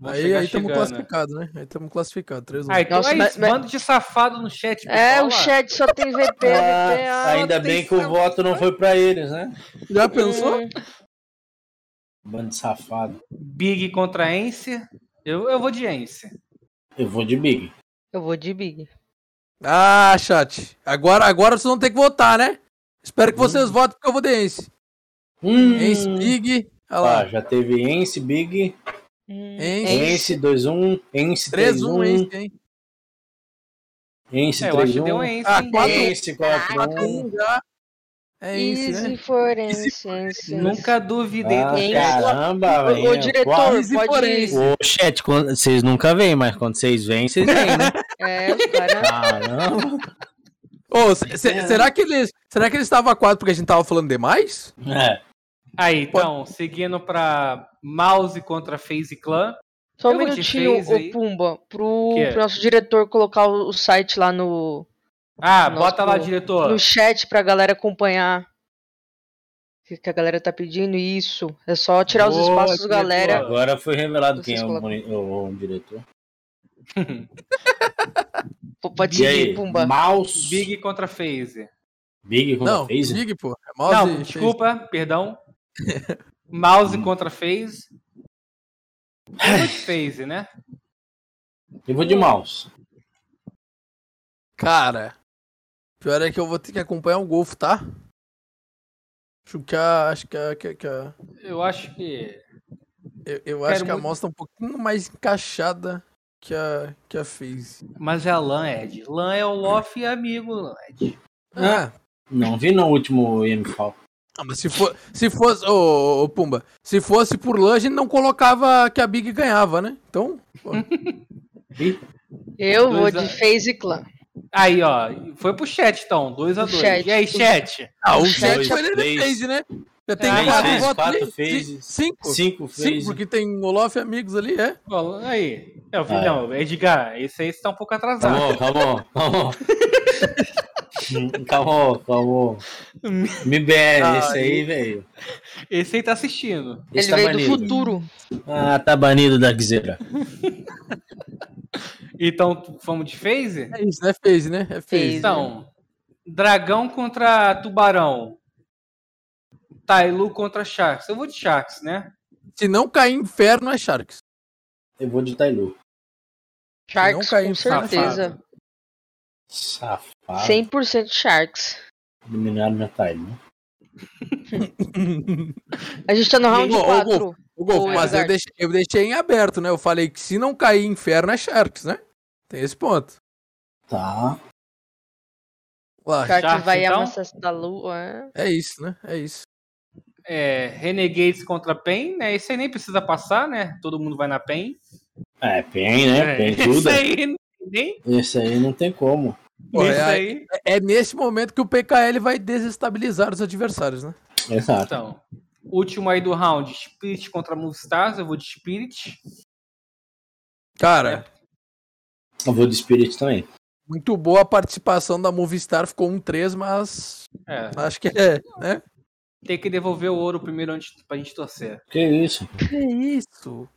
Aí aí estamos classificados, né? Aí estamos classificados. 3-1. Ah, então Nossa, é mas- isso. mas- Bando de safado no chat. É, o chat só tem VP, VP. [laughs] Ah, ah, ainda bem que o voto não foi pra eles, né? Já pensou? Bando de safado. Big contra Ence. Eu, eu vou de Ence. Eu vou de Big. Eu vou de Big. Ah, chat. Agora, agora vocês vão ter que votar, né? Espero que vocês votem porque eu vou de Ence. Hum, Ence, Big. Olha lá. Tá, já teve Ence, Big, Hum, Ence. Ence 2-1, Ence 3-1 3-1, Ence, hein? Ence É, eu acho que deu 3-1, Ence, Ah, hein? quatro- Ence 4-1. 4-1 já. É Easy né? for Ence, Ence. Nunca duvidei Ah, do caramba, velho. ô, diretor, quase pode... forense. Ô, chat, quando- vocês nunca vêm, mas quando vocês vêm, vocês vêm, né? É, os caras... Caramba. Ô, se- será que eles. Será que eles estavam a 4 porque a gente tava falando demais? É. Aí, então, seguindo pra Mouse contra FaZe Clan. Só um minutinho, ô Pumba, pro, é? pro nosso diretor colocar o, o site lá no, Ah, Nosso- bota lá, diretor. no chat pra galera acompanhar. O que a galera tá pedindo? Isso. É só tirar os Boa, espaços, diretor. galera. Agora foi revelado Vocês quem é o, colocam. o- o diretor. Pô, Pode E seguir, aí, Pumba. Mouse. Big contra FaZe. Big contra Não, FaZe? Big, pô. É mouse Não, e desculpa, perdão. [laughs] Mouse contra. Eu [laughs] vou de FaZe, né? Eu vou de mouse. Cara, pior é que eu vou ter que acompanhar o Golfo, tá? Acho que a. Acho que a. Que, que a Eu acho que. eu eu acho Quero que a muito- mouse tá um pouquinho mais encaixada que a, que a FaZe. Mas é a LAN, Ed. LAN é o Loft e amigo, Ed. Ah, Não vi no último IMFAL. ah, mas se, for, se fosse. Ô, ô, Pumba, se fosse por LAN, a gente não colocava que a Big ganhava, né? Então. [laughs] Eu vou a- de FaZe Clan. Aí, ó. Foi pro chat, então. 2x2. Chat. E aí, chat? ah, o chat foi ele. FaZe, né? Já tem É, quatro votos quatro phases. Ci- Cinco? Cinco porque tem Olof e amigos ali, é? Aí. É, eu vi, Ah, não, Edgar, esse aí está um pouco atrasado. Calma, calma, calma. [laughs] Calma, calma. MBR, Ah, esse aí, velho. Esse aí tá assistindo. Esse Ele tá veio banido. do futuro. Ah, tá banido da Gzeira. [laughs] Então, vamos de phase? É isso, é phase, né? É phase. Então, dragão contra tubarão. Tailu contra Sharks. Eu vou de Sharks, né? Se não cair inferno, é Sharks. Eu vou de Tailu. Sharks, cair com em certeza. Safado. 100% Sharks. Eliminaram minha Tailu. A gente tá no round Ô, ô, 4. O Golfo, mas eu deixei, eu deixei em aberto, né? Eu falei que se não cair inferno, é Sharks, né? Tem esse ponto. Tá. Lá, Sharks Sharks, vai então? amassar da lua. é. é isso, né? É isso. É, Renegades contra PEN, né? Esse aí nem precisa passar, né? Todo mundo vai na PEN. É, PEN, né? PEN Esse tudo. aí, não tem nem. Esse aí não tem como. Pô, é, aí. é nesse momento que o PKL vai desestabilizar os adversários, né? Exato. Então, último aí do round, Spirit contra Moonstars, eu vou de Spirit. Cara, Eu vou de Spirit também. muito boa a participação da Movistar, ficou um 3, mas É, acho que é, né? tem que devolver o ouro primeiro antes pra gente torcer. Que isso? Que isso?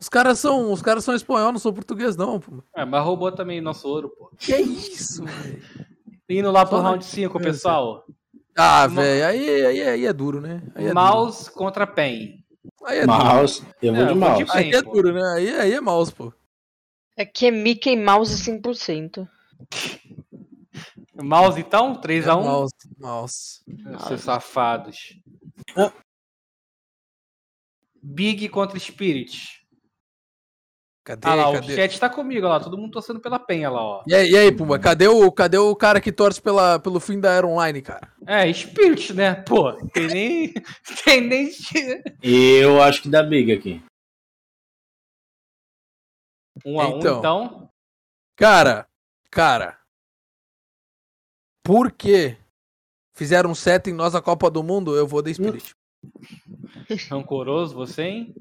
Os caras são, os caras são espanhol, não são português não, pô. É, mas roubou também nosso ouro, pô. Que isso, velho? Indo lá pro round 5, na- pessoal. Ah, velho, aí, aí, aí é duro, né? Aí é Mouse contra PEN. duro. Aí é duro. Mouse. Eu vou É, de eu vou de mouse. Aí é pô. duro, né? Aí, aí é mouse, pô. Aqui é Mickey Mouse 100%. Mouse então, É 3x1. mouse, mouse. Seus safados. Ah. Big contra Spirit. Cadê, Ah lá, o cadê? chat tá comigo, lá, todo mundo torcendo pela penha lá, ó. E aí, e aí, Pumba, cadê o, cadê o cara que torce pela, pelo fim da Era Online, cara? É, Spirit, né? Pô, tem nem. [laughs] tem nem. Eu acho que dá big aqui. Um a um, Então. então. Cara, cara. Por que fizeram um set em nós a Copa do Mundo? Eu vou da Spirit. Rancoroso você, hein?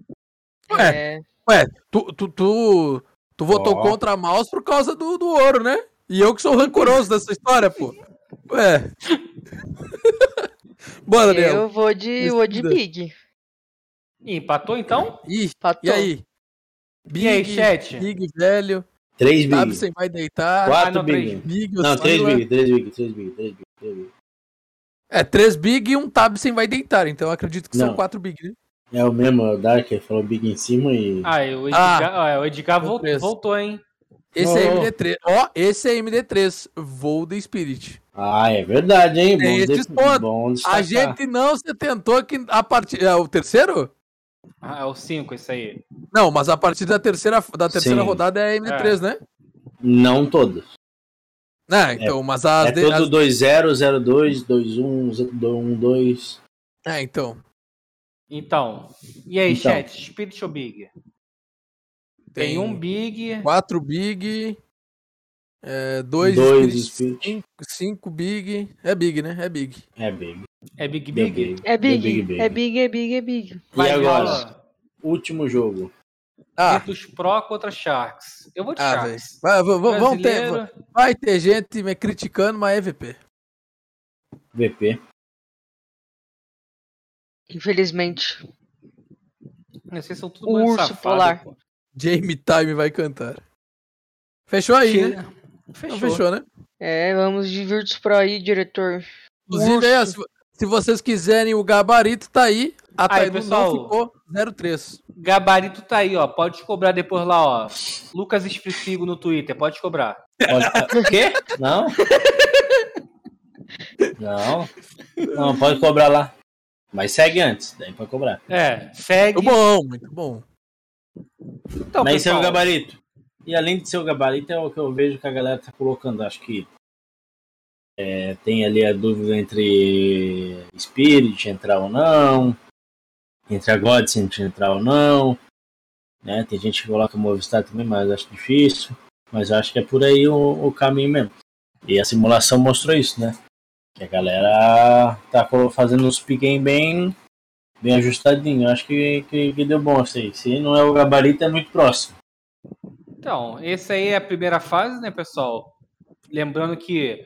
Ué. É. Ué, tu, tu, tu, tu votou Ó. contra a mouse por causa do, do ouro, né? E eu que sou rancoroso dessa história, pô. Ué. [laughs] Bora, Daniel. Eu vou de, vou de. Big. Empatou então? Ih, Patou. e aí? E aí, chat? Big, velho. Três big. Tabsen vai deitar. Ah, Quatro não, big. três. Big, Não, três oscila. big, três big, três big, três big, três big. É, três big e um Tabsen vai deitar. Então eu acredito que são Não. quatro big, né? É o mesmo, o Dark falou big em cima e. Ah, e o Edgar, ah, o Edgar o vol- preço. voltou, hein? Esse é Oh. MD3. Ó, esse é MD3. Voo da Spirit. Ah, é verdade, hein? Tem Bom, esses de... pontos. bom A gente não se tentou que a partir. É o terceiro? Ah, é o 5, esse aí. Não, mas a partir da terceira, da terceira Sim. rodada é MD3, né? Não todos. É, então, mas as, É de- todo as- 2-0, 0-2, 2-1, 1-2. É, então. Então. E aí, Então. chat? Spirit ou Big? Tem, um Big. Quatro big. É, dois, Dois Spirit, Spirit. Cinco, cinco big. É big, né? É big. É big. É Big Deu Big? É big, Deu big, é big, é big, é big. E agora? Viola. Último jogo. Ah, Virtus Pro contra Sharks. Eu vou de ah. Sharks. Vai, vai, vai- vão ter, vai ter gente me criticando, mas é VP. VP. Infelizmente. Vocês são tudo O urso safado, polar. pô. Jamie Time vai cantar. Fechou aí, né? Fechou. Então fechou, né? É, vamos de Virtus Pro aí, diretor. Inclusive, se, se vocês quiserem o gabarito, tá aí. A Aí, pessoal. não ficou 03. Gabarito tá aí, ó. Pode cobrar depois lá, ó. Lucas Espressigo no Twitter, pode cobrar. Pode... Quê? Não? Não. Não, pode cobrar lá. Mas segue antes, daí pode cobrar. É, segue. Muito bom, muito bom. Então, Mas esse é o pessoal, gabarito. E além de ser o gabarito, é o que eu vejo que a galera tá colocando. Acho que é, tem ali a dúvida entre Spirit entrar ou não, entre a Godsend entrar ou não. Né? Tem gente que coloca Movistar também, mas acho difícil. Mas acho que é por aí o, o caminho mesmo. E a simulação mostrou isso, né? Que a galera tá fazendo os pick bem, bem ajustadinho. Acho que, que, que deu bom isso aí. Se não é o gabarito, é muito próximo. Então, esse aí é a primeira fase, né, pessoal? Lembrando que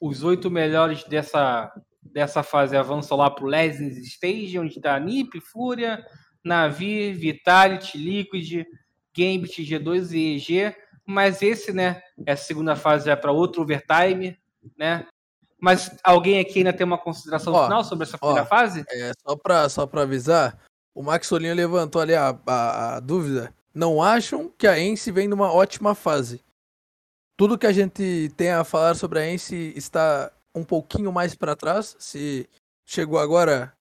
os oito melhores dessa, dessa fase avançam lá pro Legends Stage, onde tá Nip, Fúria, Navi, Vitality, Liquid, Gambit, G2 e EG. Mas esse, né, essa segunda fase é para outro overtime, né? Mas alguém aqui ainda tem uma consideração Ó, final sobre essa primeira ó. fase? É, só pra, só pra avisar, o Max Solinho levantou ali a, a, a dúvida. Não acham que a Ence vem numa ótima fase? Tudo que a gente tem a falar sobre a Ence está um pouquinho mais pra trás. Se chegou agora,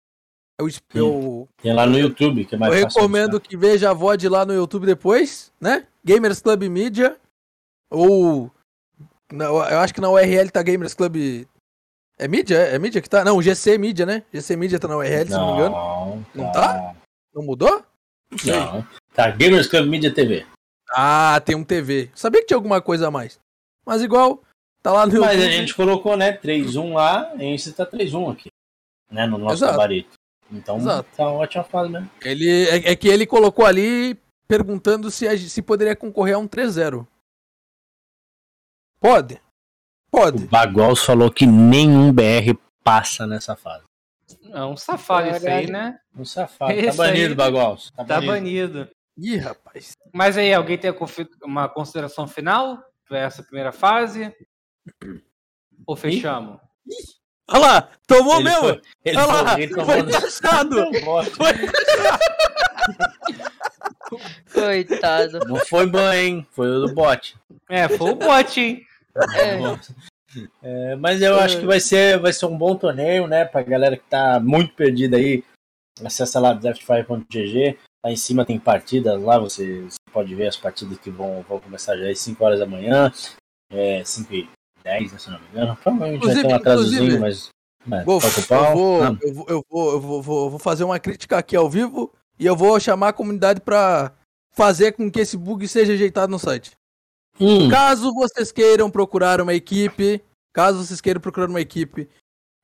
eu, eu, Tem lá no YouTube, que é eu mais fácil. recomendo que veja a VOD lá no YouTube depois, né? Gamers Club Media. Ou. na- eu acho que na URL tá Gamers Club. É mídia? É mídia que tá? Não, GC Mídia, né? GC Mídia tá na URL, se não me engano. Não, Não tá? Não mudou? Não sei. Não. Tá, Gamers Club Media TV. Ah, tem um TV. Sabia que tinha alguma coisa a mais. Mas igual, tá lá no Mas a gente colocou, né, 3-1 lá, e esse tá 3-1 aqui. Né, no nosso Exato. gabarito. Então, Exato. tá uma ótima fase mesmo. Ele, é, é que ele colocou ali perguntando se, a- se poderia concorrer a um 3-0. Pode. O Pode. Bagols falou que nenhum BR passa nessa fase. É um safado isso aí, né? Um safado. Esse tá banido, aí Bagols. Tá, Tá banido. banido. Ih, rapaz. Mas aí, alguém tem uma consideração final para essa primeira fase? Ou fechamos? Olha lá, tomou Ele mesmo. foi- Ele Olha lá, ele foi tomou no- taxado. [laughs] Foi. Coitado. Não foi banho, hein? Foi o do bot. É, foi o bot, hein? [laughs] É, mas eu acho que vai ser, vai ser um bom torneio, né? Pra galera que tá muito perdida aí. Acessa lá draftfire.gg. Lá em cima tem partidas lá, você, você pode ver as partidas que vão, vão começar já às 5 horas da manhã. É, 5 e 10, né, se não me engano. Provavelmente vai ter Inclusive- um atrasozinho, inclusive, mas. toca o pau. eu, vou, Ah, eu, vou, eu, vou, eu vou, vou- vou fazer uma crítica aqui ao vivo e eu vou chamar a comunidade pra fazer com que esse bug seja ajeitado no site. Hum, Caso vocês queiram procurar uma equipe, caso vocês queiram procurar uma equipe,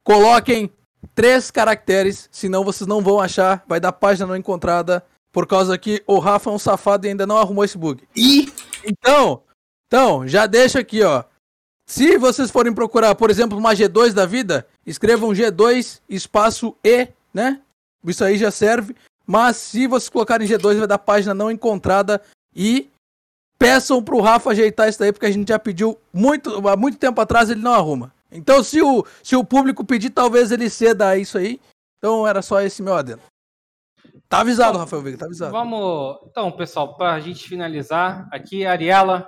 coloquem três caracteres, senão vocês não vão achar, vai dar página não encontrada, por causa que o Rafa é um safado e ainda não arrumou esse bug. Ih! Então, então, já deixa aqui, ó. Se vocês forem procurar, por exemplo, uma G2 da vida, escrevam G2 espaço E, né? Isso aí já serve. Mas se vocês colocarem G2, vai dar página não encontrada e peçam pro Rafa ajeitar isso daí, porque a gente já pediu muito, há muito tempo atrás, ele não arruma. Então, se o, se o público pedir, talvez ele ceda a isso aí. Então, era só esse meu adendo. Tá avisado, Bom, Rafael Veiga, tá avisado. Vamos. Então, pessoal, para a gente finalizar, aqui, Ariela,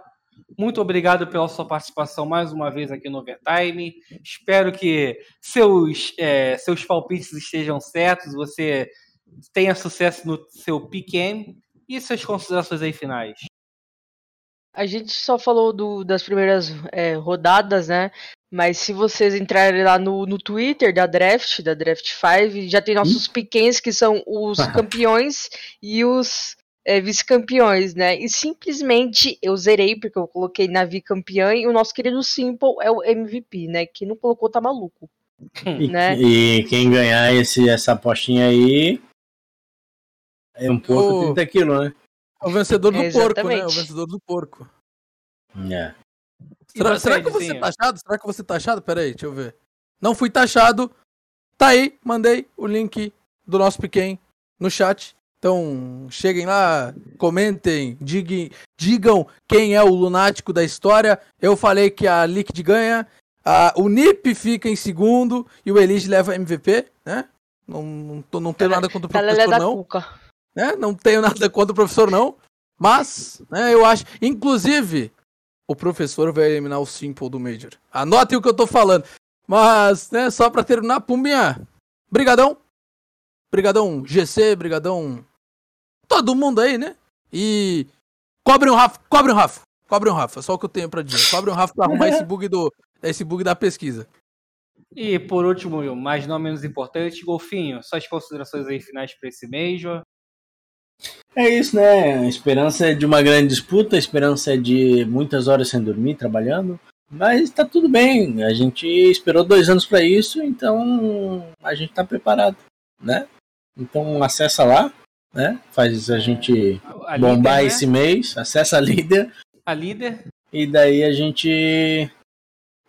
muito obrigado pela sua participação mais uma vez aqui no Overtime. Espero que seus, é, seus palpites estejam certos, você tenha sucesso no seu PQM e suas considerações aí finais. A gente só falou do- das primeiras é, rodadas, né? Mas se vocês entrarem lá no, no Twitter da Draft, da Draft 5, já tem nossos pequenos que são os campeões e os é, vice-campeões, né? E simplesmente eu zerei, porque eu coloquei Navi campeã e o nosso querido Simple é o MVP, né? Quem não colocou tá maluco. E, né? e quem ganhar esse, essa apostinha aí é um porco Ô. 30 quilos, né? É o vencedor do porco, né? O vencedor do porco. É. Será, você, será que eu vou ser Edizinho? taxado? Será que eu vou ser taxado? Pera aí, deixa eu ver. Não fui taxado. Tá aí, mandei o link do nosso pequeno no chat. Então, cheguem lá, comentem, diguem, digam quem é o lunático da história. Eu falei que a Liquid ganha, a, o Nip fica em segundo e o Elige leva MVP, né? Não, não, não tenho nada contra o professor, da não Cuca. Né? Não tenho [laughs] nada contra o professor, não. Mas, né, eu acho. Inclusive, o professor vai eliminar o Simple do Major. Anotem o que eu tô falando. Mas, né, só pra terminar, Pumbinha. Brigadão. Brigadão GC, brigadão. Todo mundo aí, né? E. Cobre um Rafa, cobre um Rafa. Cobre um Rafa, só o que eu tenho pra dizer. Cobre um Rafa pra arrumar esse bug do. Esse bug da pesquisa. E por último, mas não menos importante, Golfinho, suas considerações aí finais para esse Major. É isso, né? A esperança é de uma grande disputa, a esperança é de muitas horas sem dormir, trabalhando. Mas tá tudo bem. A gente esperou dois anos para isso, então a gente tá preparado, né? Então acessa lá, né? Faz a gente A bombar líder, né? esse mês, acessa a líder A líder. e daí a gente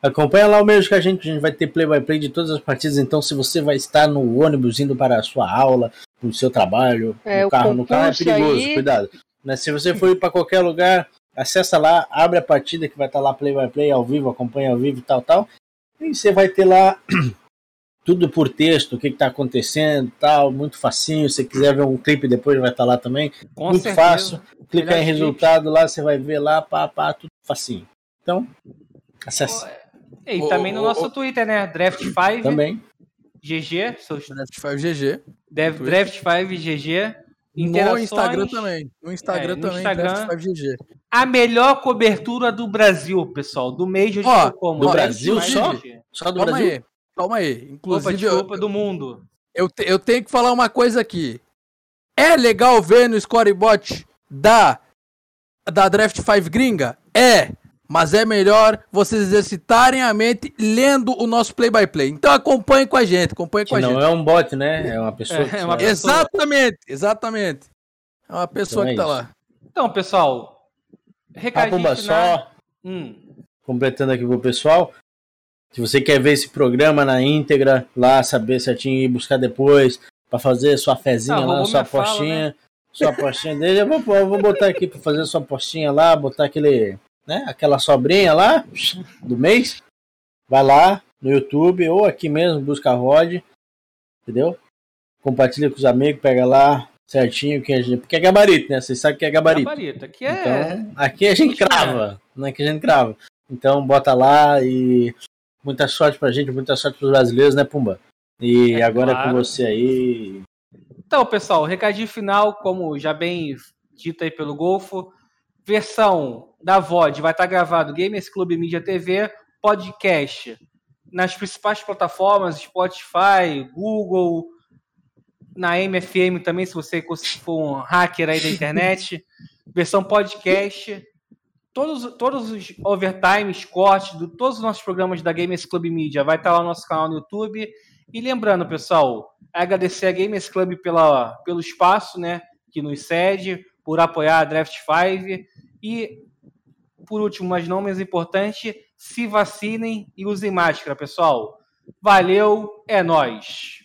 Acompanha lá o mesmo que a gente, a gente vai ter play by play de todas as partidas, então se você vai estar no ônibus indo para a sua aula, pro seu trabalho, É, no o carro, no carro é perigoso, aí- cuidado. Mas se você for ir para qualquer lugar, acessa lá, abre a partida que vai estar lá play by play ao vivo, acompanha ao vivo e tal, tal. E você vai ter lá [clears throat] tudo por texto, o que está acontecendo, tal, muito facinho. Se você quiser ver um clipe depois vai estar lá também. Com muito certeza. fácil. Clica em resultado lá, você vai ver lá, pá, pá, tudo facinho. Então, acesse E Ô, também no nosso. Twitter, né? Draft5 também. GG, seus Draft 5 GG. Dev- Twitter. Draft5 GG. No. Instagram também. No Instagram É, no também, Instagram. Draft 5 GG. A melhor cobertura do Brasil, pessoal. Do Major de Ó, Estocolmo. do Draft Brasil 5 só? GG. Só do Calma Brasil? aí. Calma aí. Opa, Inclusive, eu, desculpa, do mundo. eu, te- eu tenho que falar uma coisa aqui. É legal ver no scorebot da, da Draft 5 gringa? É. Mas é melhor vocês exercitarem a mente lendo o nosso play-by-play. Então acompanhe com a gente, acompanhe com Que a não gente. é um bot, né? É uma pessoa. É, que é uma pessoa. Exatamente, exatamente. É uma pessoa Então é que tá isso. lá. Então, pessoal. Recadinho final. só Hum, completando aqui pro pessoal. Se você quer ver esse programa na íntegra, lá, saber certinho e buscar depois, pra fazer sua fezinha Ah, lá, sua minha fala, postinha. Sua postinha dele, eu vou, eu vou botar aqui pra fazer sua postinha lá, botar aquele, né, aquela sobrinha lá do mês. Vai lá no YouTube ou aqui mesmo, busca a Rod, entendeu? Compartilha com os amigos, pega lá certinho, que a gente, porque é gabarito, né? Vocês sabem que é gabarito. gabarito. Aqui é. Então, aqui a gente crava, não é que a gente crava. Então, bota lá e muita sorte pra gente, muita sorte pros brasileiros, né, Pumba? E É agora é claro. com você aí. Então, pessoal, recadinho final, como já bem dito aí pelo Golfo, versão da VOD vai estar gravado Gamers Club Mídia TV, podcast nas principais plataformas, Spotify, Google, na MFM também, se você for um hacker aí da [laughs] internet, versão podcast, todos, todos os overtimes, cortes, de todos os nossos programas da Gamers Club Mídia vai estar lá no nosso canal no YouTube. E lembrando, pessoal, agradecer a Gamers Club pela, pelo espaço, né, que nos cede, por apoiar a Draft 5 e por último, mas não menos importante, se vacinem e usem máscara, pessoal. Valeu, é nóis.